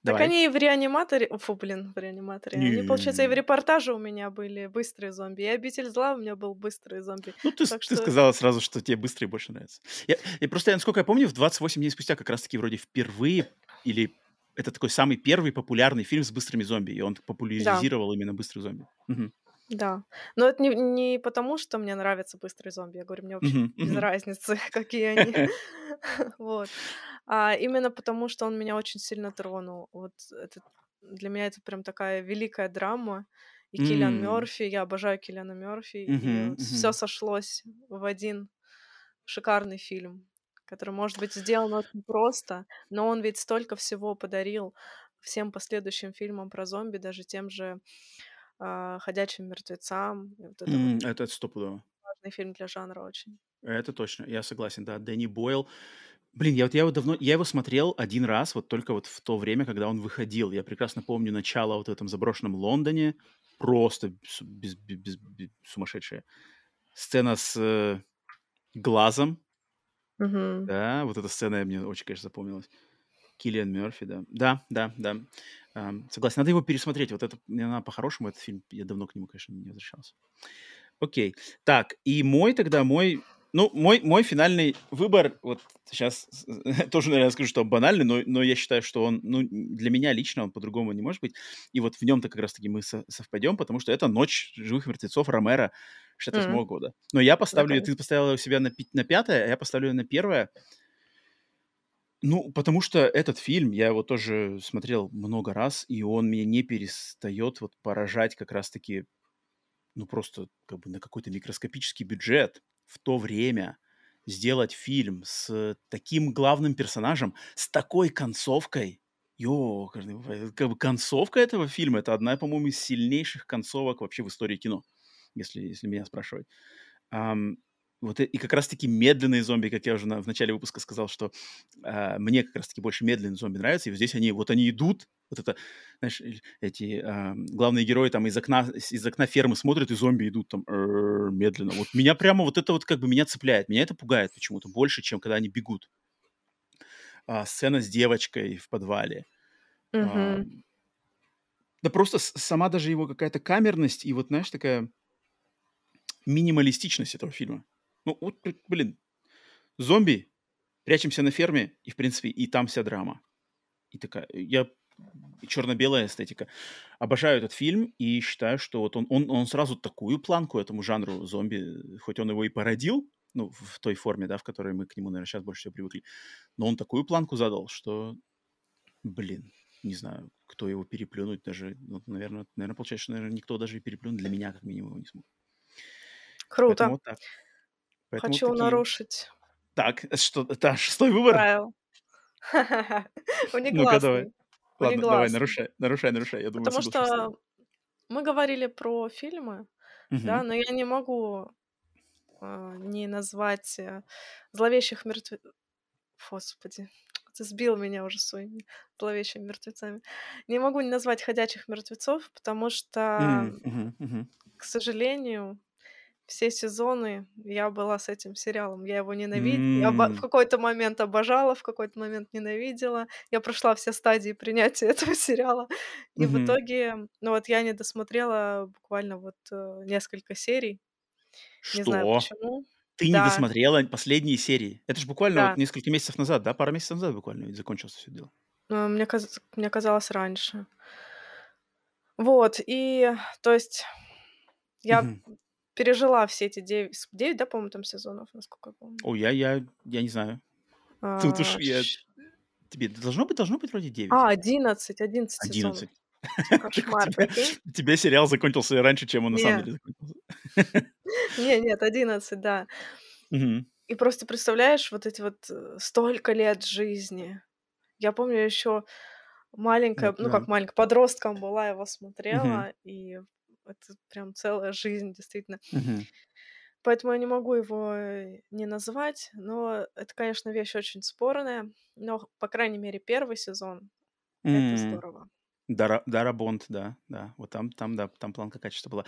Так Давай. они и в реаниматоре... Фу, блин, в реаниматоре. Они, получается, и в репортаже у меня были быстрые зомби. И «Обитель зла» у меня был быстрый зомби. Ну, ты, Так ты что... сказала сразу, что тебе быстрые больше нравятся. Я, и просто, я, насколько я помню, в 28 дней спустя как раз-таки вроде впервые, или это такой самый первый популярный фильм с быстрыми зомби, и он Да, популяризировал именно быстрых зомби. Мгм. да. Но это не, не потому, что мне нравятся быстрые зомби. Я говорю, мне вообще Мгм, без мгм. разницы, какие они. Вот. А именно потому, что он меня очень сильно тронул. Вот это для меня это прям такая великая драма. И Киллиан М, Мёрфи, я обожаю Киллиана Мёрфи, и мгм, вот все сошлось в один шикарный фильм, который, может быть, сделан очень просто, но он ведь столько всего подарил всем последующим фильмам про зомби, даже тем же э, «Ходячим мертвецам». Вот это, mm, вот это стопудово. Важный фильм для жанра очень. Это точно, я согласен, да. Дэнни Бойл. Блин, я вот я его давно, я его смотрел один раз, вот только вот в то время, когда он выходил. Я прекрасно помню начало вот в этом заброшенном Лондоне, просто без, без, без, без, сумасшедшая. Сцена с э, глазом, угу. да, вот эта сцена мне очень, конечно, запомнилась. Киллиан Мерфи, да. Да, да, да. Um, согласен, надо его пересмотреть. Вот это, она по-хорошему, этот фильм, я давно к нему, конечно, не возвращался. Окей. Так, и мой тогда, мой ну, мой, мой финальный выбор, вот сейчас тоже, наверное, скажу, что банальный, но, но я считаю, что он, ну, для меня лично он по-другому не может быть. И вот в нем-то как раз-таки мы со- совпадем, потому что это «Ночь живых мертвецов» Ромера 68 mm-hmm. года. Но я поставлю, okay. ты поставила у себя на, на пятое, а я поставлю на первое. Ну, потому что этот фильм, я его тоже смотрел много раз, и он меня не перестает вот поражать как раз-таки, ну, просто как бы на какой-то микроскопический бюджет в то время сделать фильм с таким главным персонажем, с такой концовкой. Ё, как бы концовка этого фильма это одна, по-моему, из сильнейших концовок вообще в истории кино, если, если меня спрашивать. Um, вот и как раз-таки медленные зомби, как я уже на, в начале выпуска сказал, что э, мне как раз-таки больше медленные зомби нравятся, и вот здесь они, вот они идут, вот это, знаешь, эти э, главные герои там из окна, из окна фермы смотрят, и зомби идут там медленно. Вот меня прямо вот это вот как бы меня цепляет, меня это пугает почему-то больше, чем когда они бегут. А, сцена с девочкой в подвале. Mm-hmm. А, да просто сама даже его какая-то камерность и вот, знаешь, такая минималистичность этого фильма. Ну, вот, блин, зомби, прячемся на ферме, и, в принципе, и там вся драма. И такая, я черно-белая эстетика. Обожаю этот фильм и считаю, что вот он, он, он сразу такую планку этому жанру зомби, хоть он его и породил, ну, в той форме, да, в которой мы к нему, наверное, сейчас больше всего привыкли, но он такую планку задал, что, блин, не знаю, кто его переплюнуть даже, ну, наверное, наверное, получается, что, наверное, никто даже и переплюнуть для меня, как минимум, его не смог. Круто. Поэтому вот так. Поэтому Хочу такие... нарушить. Так, что, это шестой выбор? Правил. Ну-ка, давай. Ладно, давай, нарушай, нарушай, нарушай. Я думаю, Потому что мы говорили про фильмы, да, но я не могу э, не назвать э, зловещих мертвецов. Господи, ты сбил меня уже своими зловещими мертвецами. Не могу не назвать ходячих мертвецов, потому что, к сожалению, все сезоны я была с этим сериалом. Я его ненавидела. Я в какой-то момент обожала, в какой-то момент ненавидела. Я прошла все стадии принятия этого сериала. И в итоге, ну вот я не досмотрела буквально вот э, несколько серий. Не знаю почему. Ты не досмотрела последние серии? Это же буквально вот несколько месяцев назад, да? Пара месяцев назад буквально закончилось все дело. Ну, мне, каз... мне казалось раньше. Вот, и то есть я пережила все эти девять, девять, да, по-моему, там сезонов, насколько я помню. О, я, я, я не знаю. А, Тут уж я... Тебе должно быть, должно быть вроде 9. А, 11, 11 11. Кошмар, У тебя сериал закончился раньше, чем он на самом деле закончился. Не, нет, 11, да. И просто представляешь, вот эти вот э, столько лет жизни. Я помню еще маленькая, ну как маленькая, подростком была, его смотрела, и это прям целая жизнь, действительно. Поэтому я не могу его э, не назвать, но это, конечно, вещь очень спорная, но, по крайней мере, первый сезон — это М. здорово. Дара, Дара Бонд, да, да. Вот там, там, да, там планка качества была.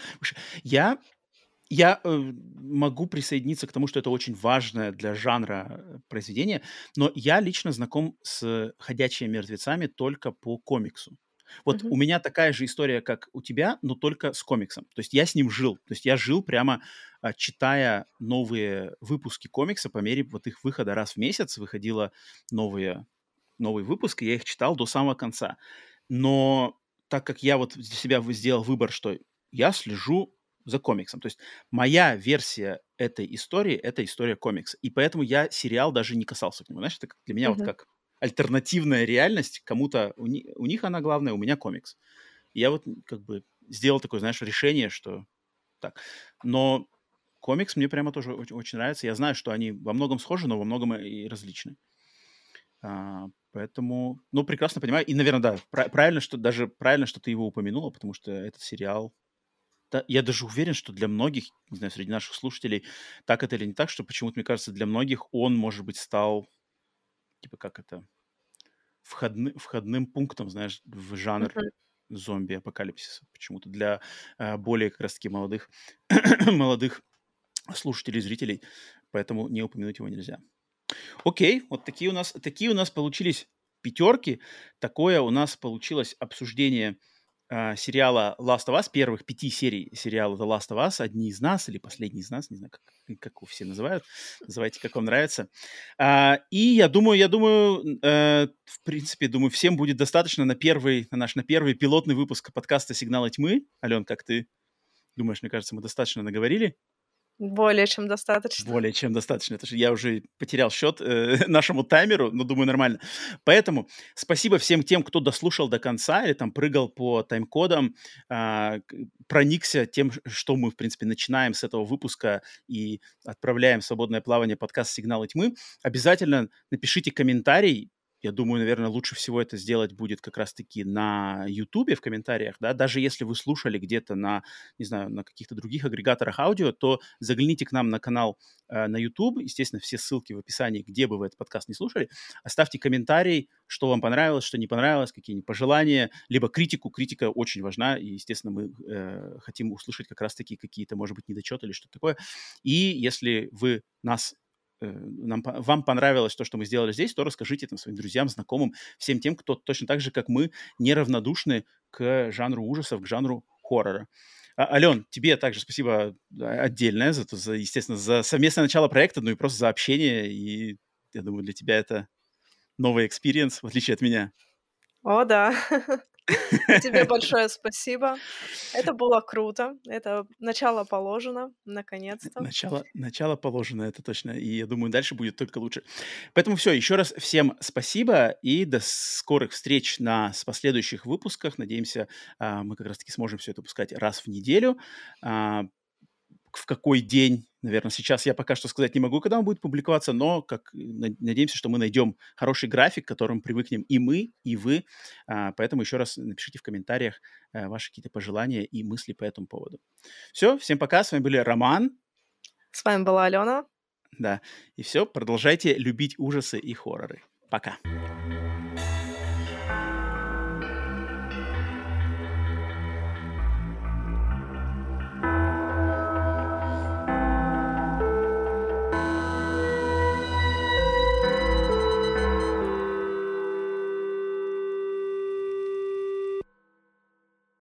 Я, я э, могу присоединиться к тому, что это очень важное для жанра э, произведение, но я лично знаком с «Ходячими мертвецами» только по комиксу. Вот у меня такая же история, как у тебя, но только с комиксом. То есть я с ним жил. То есть я жил прямо а, читая новые выпуски комикса по мере вот их выхода раз в месяц. Выходило новые, новый выпуск, и я их читал до самого конца. Но так как я вот для себя сделал выбор, что я слежу за комиксом. То есть моя версия этой истории — это история комикса. И поэтому я сериал даже не касался к нему. Знаешь, это для меня mm-hmm. вот как альтернативная реальность, кому-то, у, у них она главная, у меня комикс. Я вот как бы сделал такое, знаешь, решение, что так. Но комикс мне прямо тоже очень, очень нравится. Я знаю, что они во многом схожи, но во многом и различны. А, поэтому, ну, прекрасно понимаю. И, наверное, да, правильно, что даже правильно, что ты его упомянула, потому что этот сериал да, я даже уверен, что для многих, не знаю, среди наших слушателей, так это или не так, что почему-то, мне кажется, для многих он, может быть, стал, типа, как это, входны, входным пунктом, знаешь, в жанр uh-huh. зомби-апокалипсиса. Почему-то для э, более, как раз-таки, молодых, молодых слушателей, зрителей. Поэтому не упомянуть его нельзя. Окей, вот такие у нас, такие у нас получились пятерки. Такое у нас получилось обсуждение э, сериала Last of Us, первых пяти серий сериала The Last of Us, одни из нас или последний из нас, не знаю, как, как его все называют, называйте, как вам нравится. А, и я думаю, я думаю, э, в принципе, думаю, всем будет достаточно на первый, на наш, на первый пилотный выпуск подкаста «Сигналы тьмы». Ален, как ты думаешь, мне кажется, мы достаточно наговорили? Более чем достаточно. Более чем достаточно. Это же я уже потерял счет э, нашему таймеру, но думаю, нормально. Поэтому спасибо всем тем, кто дослушал до конца или там прыгал по тайм-кодам, э, проникся тем, что мы, в принципе, начинаем с этого выпуска и отправляем в свободное плавание подкаст «Сигналы тьмы». Обязательно напишите комментарий, я думаю, наверное, лучше всего это сделать будет как раз-таки на YouTube в комментариях, да, даже если вы слушали где-то на, не знаю, на каких-то других агрегаторах аудио, то загляните к нам на канал э, на YouTube, естественно, все ссылки в описании, где бы вы этот подкаст не слушали, оставьте комментарий, что вам понравилось, что не понравилось, какие-нибудь пожелания, либо критику, критика очень важна, и, естественно, мы э, хотим услышать как раз-таки какие-то, может быть, недочеты или что-то такое, и если вы нас нам, вам понравилось то, что мы сделали здесь, то расскажите там своим друзьям, знакомым, всем тем, кто точно так же, как мы, неравнодушны к жанру ужасов, к жанру хоррора. А, Ален, тебе также спасибо отдельное за, за, естественно, за совместное начало проекта, ну и просто за общение. И я думаю, для тебя это новый experience, в отличие от меня. О, да. Тебе большое спасибо. Это было круто. Это начало положено, наконец-то. Начало, начало положено, это точно. И я думаю, дальше будет только лучше. Поэтому все, еще раз всем спасибо и до скорых встреч на последующих выпусках. Надеемся, а, мы как раз-таки сможем все это пускать раз в неделю. В какой день, наверное, сейчас я пока что сказать не могу, когда он будет публиковаться, но как, надеемся, что мы найдем хороший график, к которому привыкнем и мы, и вы. А, поэтому еще раз напишите в комментариях а, ваши какие-то пожелания и мысли по этому поводу. Все, всем пока, с вами были Роман. С вами была Алена. Да, и все, продолжайте любить ужасы и хорроры. Пока.